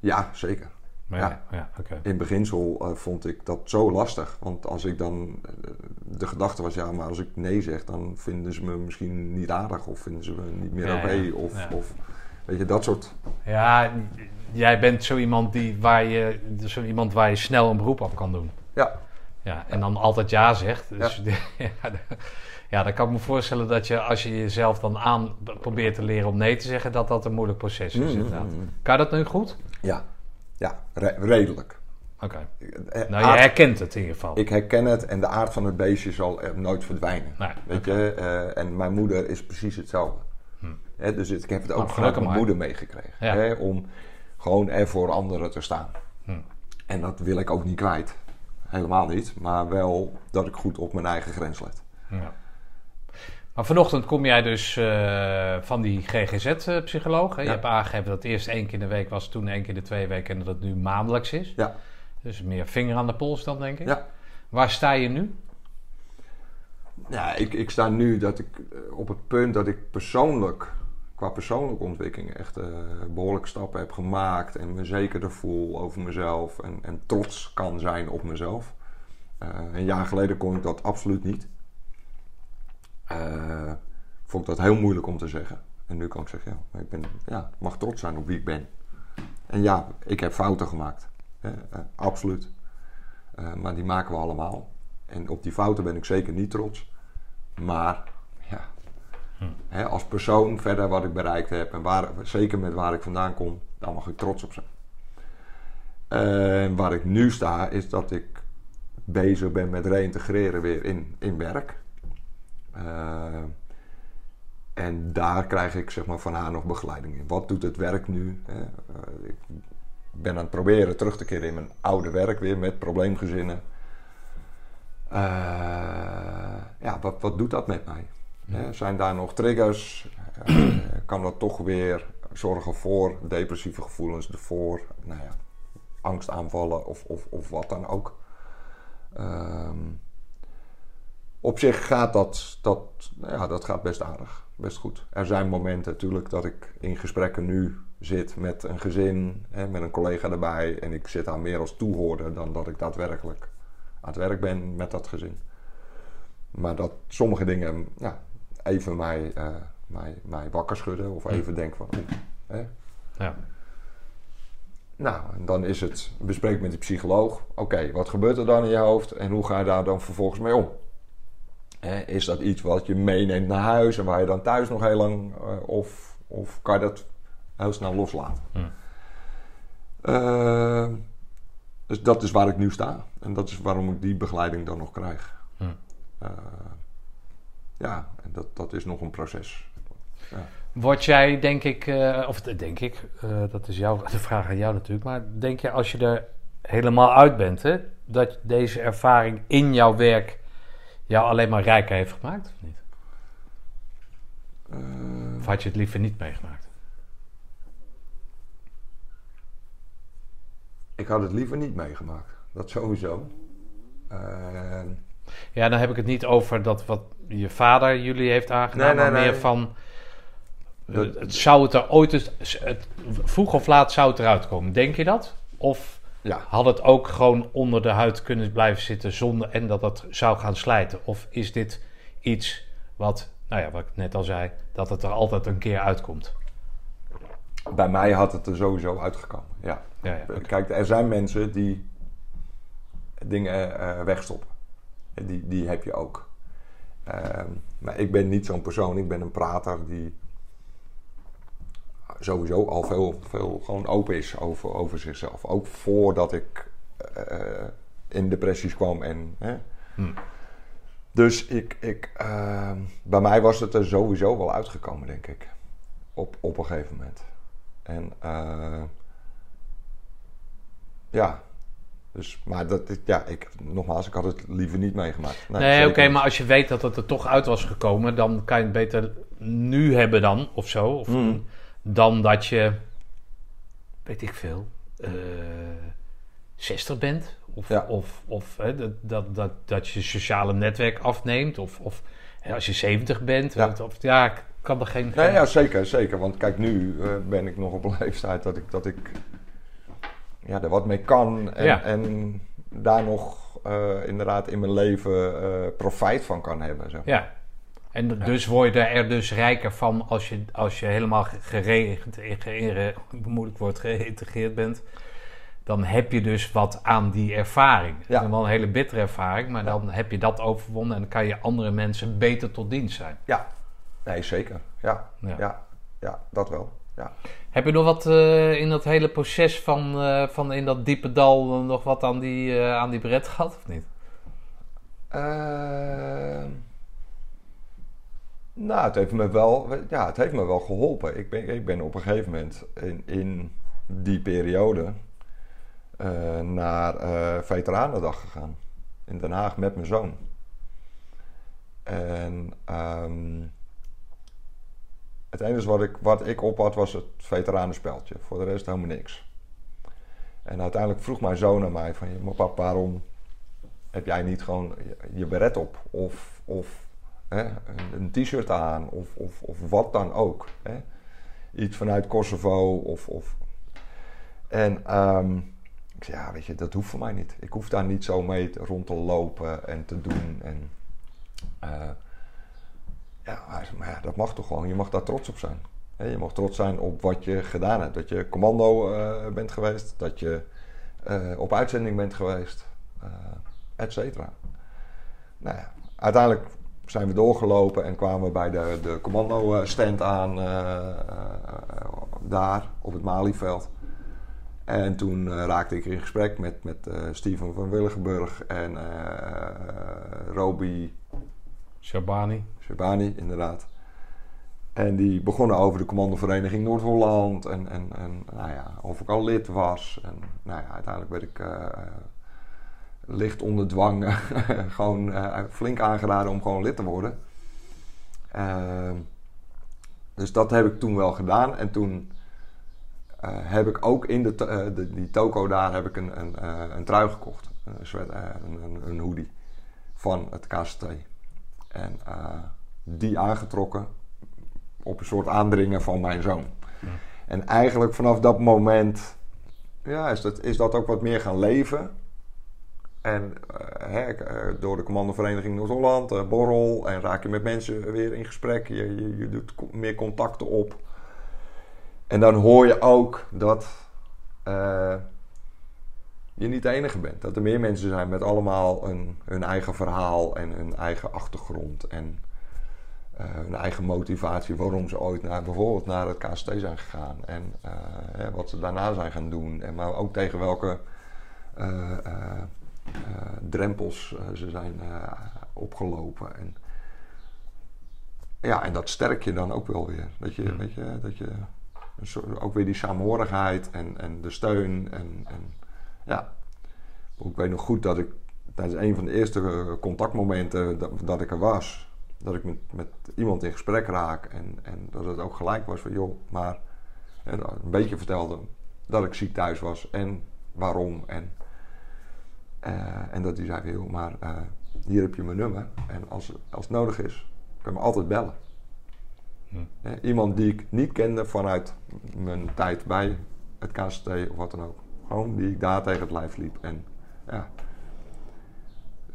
Ja, zeker.
Maar
Ja.
ja.
In beginsel eh, vond ik dat zo lastig. Want als ik dan... eh, de gedachte was, ja, maar als ik nee zeg... dan vinden ze me misschien niet aardig... of vinden ze me niet meer
Ja,
oké.
ja.
Of, of weet je, dat soort...
Ja, jij bent zo iemand, die, waar je, zo iemand waar je snel een beroep op kan doen.
Ja,
Ja, en dan altijd ja zegt. Dus ja. ja, dan kan ik me voorstellen dat je als je jezelf dan aan probeert te leren om nee te zeggen, dat dat een moeilijk proces is.
Mm,
inderdaad.
mm, mm.
Kan je dat nu goed?
ja, ja re- redelijk.
Oké.
Eh,
Nou, je herkent het in ieder geval.
Ik herken het en de aard van het beestje zal nooit verdwijnen.
Nee,
Weet je, eh, en mijn moeder is precies hetzelfde.
Hm.
Dus ik heb het ook
Nou,
vanuit
gelukkig
mijn moeder meegekregen.
Ja.
Om gewoon er voor anderen te staan.
Hm.
En dat wil ik ook niet kwijt. Helemaal niet. Maar wel dat ik goed op mijn eigen grens let.
Ja. Maar vanochtend kom jij dus eh, van die GGZ-psycholoog. Je hebt aangegeven dat het eerst één keer in de week was, toen één keer in de twee weken en dat het nu maandelijks is.
Ja.
Dus meer vinger aan de pols dan, denk ik.
Ja.
Waar sta je nu?
Ja, ik, ik sta nu dat ik, eh, op het punt dat ik persoonlijk qua persoonlijke ontwikkeling echt uh, behoorlijke stappen heb gemaakt. En me zekerder voel over mezelf. En, en trots kan zijn op mezelf. Uh, een jaar geleden kon ik dat absoluut niet. Uh, vond ik dat heel moeilijk om te zeggen. En nu kan ik zeggen, ja, ik ben, ja, mag trots zijn op wie ik ben. En ja, ik heb fouten gemaakt. absoluut. maar die maken we allemaal. En op die fouten ben ik zeker niet trots. Maar als persoon verder wat ik bereikt heb en waar, zeker met waar ik vandaan kom, daar mag ik trots op zijn. Waar ik nu sta, is dat ik bezig ben met reïntegreren weer in, in werk. Uh, en daar krijg ik zeg maar, van haar nog begeleiding in. Wat doet het werk nu? Uh, ik ben aan het proberen terug te keren in mijn oude werk weer met probleemgezinnen. Uh, ja, wat, wat doet dat met mij? Ja. Zijn daar nog triggers? Uh, kan dat toch weer zorgen voor depressieve gevoelens, voor nou ja, angstaanvallen of, of, of wat dan ook? Um, op zich gaat dat, dat, ja, dat gaat best aardig, best goed. Er zijn momenten natuurlijk dat ik in gesprekken nu zit met een gezin, hè, met een collega erbij. En ik zit daar meer als toehoorder dan dat ik daadwerkelijk aan het werk ben met dat gezin. Maar dat sommige dingen ja, even mij, uh, mij, mij wakker schudden of even denken van... hè? Ja. Nou, en dan is het bespreek met die psycholoog. Oké, wat gebeurt er dan in je hoofd en hoe ga je daar dan vervolgens mee om? Hè, is dat iets wat je meeneemt naar huis en waar je dan thuis nog heel lang... Uh, of, of kan je dat heel snel loslaten? Hm. Uh, dus dat is waar ik nu sta. En dat is waarom ik die begeleiding dan nog krijg. Hm. Uh, ja, en dat, dat is nog een proces. Ja.
Word jij, denk ik, uh, of denk ik, uh, dat is jouw, de vraag aan jou natuurlijk, maar denk je als je er helemaal uit bent, hè, dat deze ervaring in jouw werk jou alleen maar rijker heeft gemaakt, of niet? of had je het liever niet meegemaakt?
Ik had het liever niet meegemaakt. Dat sowieso.
Ja, dan heb ik het niet over dat wat je vader jullie heeft aangedaan, maar meer van. het, zou het er ooit eens, het, vroeg of laat zou het eruit komen. Denk je dat? Of ja. had het ook gewoon onder de huid kunnen blijven zitten zonder en dat het zou gaan slijten? Of is dit iets wat, nou ja, wat ik net al zei, dat het er altijd een keer uitkomt?
Bij mij had het er sowieso uitgekomen, ja. ja, ja Kijk, er zijn mensen die dingen uh, wegstoppen. Die, die heb je ook. Uh, maar ik ben niet zo'n persoon, ik ben een prater die sowieso al veel, veel gewoon open is over, over zichzelf. Ook voordat ik uh, in depressies kwam en... Hè. Hm. Dus ik, ik, uh, bij mij was het er sowieso wel uitgekomen, denk ik. Op, op een gegeven moment. En uh, ja, dus, maar dat, ja, ik, nogmaals, ik had het liever niet meegemaakt.
Nee, nee oké, maar als je weet dat het er toch uit was gekomen, dan kan je het beter nu hebben dan, of zo. Of, mm. Dan dat je, weet ik veel, uh, eh, 60 bent. Of, ja. of, of hè, dat, dat, dat, dat je sociale netwerk afneemt. Of, of hè, als je 70 bent. Ja. Of, ja, kan er geen...
Nee, ja, zeker, zeker. Want kijk, nu uh, ben ik nog op een leeftijd dat ik... Dat ik ja, er wat mee kan. En, en daar nog uh, inderdaad in mijn leven uh, profijt van kan hebben. Zeg
Ja. En dus word je er dus rijker van als je, als je helemaal gereïntegreerd, moeilijk wordt geïntegreerd bent. Dan heb je dus wat aan die ervaring. Ja. is wel een hele bittere ervaring, maar dan heb je dat overwonnen en dan kan je andere mensen beter tot dienst zijn.
Ja, nee, zeker. Ja. ja, ja dat wel ja.
Heb je nog wat uh, in dat hele proces van, uh, van in dat diepe dal nog wat aan die, uh, aan die bret gehad of niet?
Ehm, nou, het heeft me wel, ja, het heeft me wel geholpen. Ik ben, ik ben op een gegeven moment in, in die periode naar Veteranendag gegaan. In Den Haag met mijn zoon. En um, het enige wat ik, wat ik op had was het veteranenspeldje. Voor de rest helemaal niks. En uiteindelijk vroeg mijn zoon aan mij van... Maar papa, waarom heb jij niet gewoon je beret op? Of, of hè, een, t-shirt aan? Of, of, of wat dan ook. Hè? iets vanuit Kosovo of... of en ehm, ik zei, ja, weet je, dat hoeft voor mij niet. Ik hoef daar niet zo mee rond te lopen en te doen. En, eh, ja, maar ja, dat mag toch gewoon. Je mag daar trots op zijn. Je mag trots zijn op wat je gedaan hebt. Dat je commando eh, bent geweest. Dat je eh, op uitzending bent geweest. eh et cetera. Nou ja, uiteindelijk zijn we doorgelopen en kwamen we bij de, de commando stand aan. daar op het Malieveld. En toen raakte ik in gesprek met, met Steven van Willigenburg en Roby
Shabani.
Shabani, inderdaad. En die begonnen over de commandovereniging Noord-Holland en, en, en nou ja, of ik al lid was. En nou ja, uiteindelijk werd ik eh, licht onder dwang gewoon eh, flink aangeraden om gewoon lid te worden. Ehm, dus dat heb ik toen wel gedaan. En toen eh, heb ik ook in de, de, die toko daar heb ik een, een, een trui gekocht. Een, sweat- een, een, hoodie van het KST. En eh, die aangetrokken op een soort aandringen van mijn zoon. En eigenlijk vanaf dat moment ja, is, dat, is dat ook wat meer gaan leven. En eh, eh, door de commandovereniging Noord-Holland, borrel, en raak je met mensen weer in gesprek. Je, je, je doet co- meer contacten op. En dan hoor je ook dat je niet de enige bent. Dat er meer mensen zijn met allemaal een, hun eigen verhaal en hun eigen achtergrond. En eh, hun eigen motivatie waarom ze ooit naar, bijvoorbeeld naar het KST zijn gegaan. En eh, hè, wat ze daarna zijn gaan doen. En maar ook tegen welke eh, drempels ze zijn opgelopen. En, ja, en dat sterk je dan ook wel weer. Dat je, weet je, dat je ook weer die saamhorigheid en, en de steun. En, en ja, ik weet nog goed dat ik tijdens een van de eerste eh, contactmomenten dat, dat ik er was, dat ik met, met iemand in gesprek raak en, en dat het ook gelijk was van joh, maar en een beetje vertelde dat ik ziek thuis was en waarom en, eh, en dat hij zei van joh, maar eh, hier heb je mijn nummer en als, als het nodig is, kun je me altijd bellen.
Hm.
Iemand die ik niet kende vanuit mijn tijd bij het KST of wat dan ook. Gewoon die ik daar tegen het lijf liep. En ja.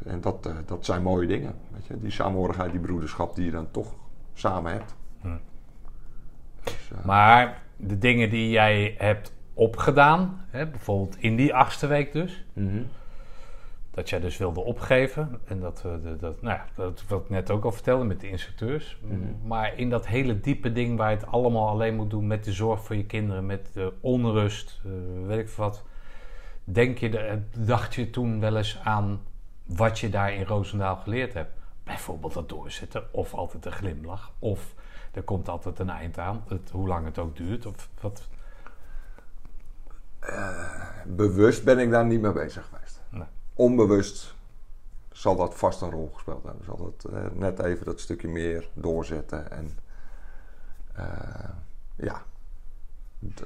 En dat, eh, dat zijn mooie dingen. Weet je? Die saamhorigheid, die broederschap die je dan toch samen hebt.
Hm.
Dus, eh,
Maar de dingen die jij hebt opgedaan, hè, bijvoorbeeld in die achtste week dus,
mhm.
dat jij dus wilde opgeven. En dat, we de, dat, nou ja, dat wat ik net ook al vertelde met de instructeurs.
Mhm.
Maar in dat hele diepe ding waar je het allemaal alleen moet doen met de zorg voor je kinderen, met de onrust, eh, weet ik wat. Denk je, de- dacht je toen wel eens aan wat je daar in Roosendaal geleerd hebt? Bijvoorbeeld dat doorzetten, of altijd een glimlach, of er komt altijd een eind aan, het, hoe lang het ook duurt. Of wat,
Bewust ben ik daar niet mee bezig geweest.
Nee.
Onbewust zal dat vast een rol gespeeld hebben. Zal dat eh, net even dat stukje meer doorzetten. En eh, ja,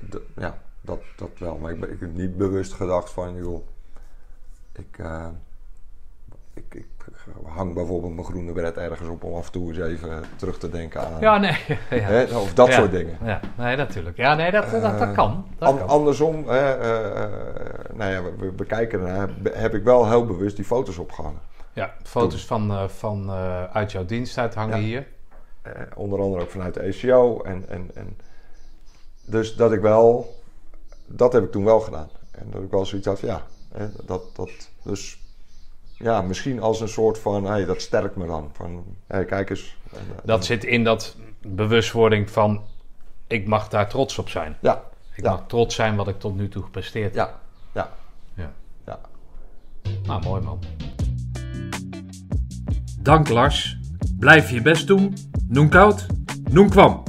d- ja dat, dat wel. Maar ik, ben, ik heb niet bewust gedacht van, joh, ik, eh, ik, ik hang bijvoorbeeld mijn groene beret ergens op om af en toe eens even terug te denken aan.
Ja, nee. ja.
Hè, of dat
Ja.
soort dingen.
Ja, nee, natuurlijk. Ja, nee, dat, dat, dat
Eh,
kan. Dat
An-
kan.
andersom, hè, eh, nou ja, we, we bekijken ernaar, heb ik wel heel bewust die foto's opgehangen.
Ja, foto's van, van uit jouw diensttijd hangen
Ja.
hier.
Eh, onder andere ook vanuit de ECO. En, en, en, dus dat ik wel, dat heb ik toen wel gedaan. En dat ik wel zoiets had van ja, hè, dat, dat, dus ja, misschien als een soort van, hey, dat sterkt me dan. Van, hey, kijk eens. En, eh,
Dat zit in dat bewustwording van... ik mag daar trots op zijn.
Ja,
Ik
Ja.
mag trots zijn wat ik tot nu toe gepresteerd heb.
ja, ja,
Ja.
ja.
Nou, mooi man.
Dank Lars. Blijf je best doen. Noem koud. Noem kwam.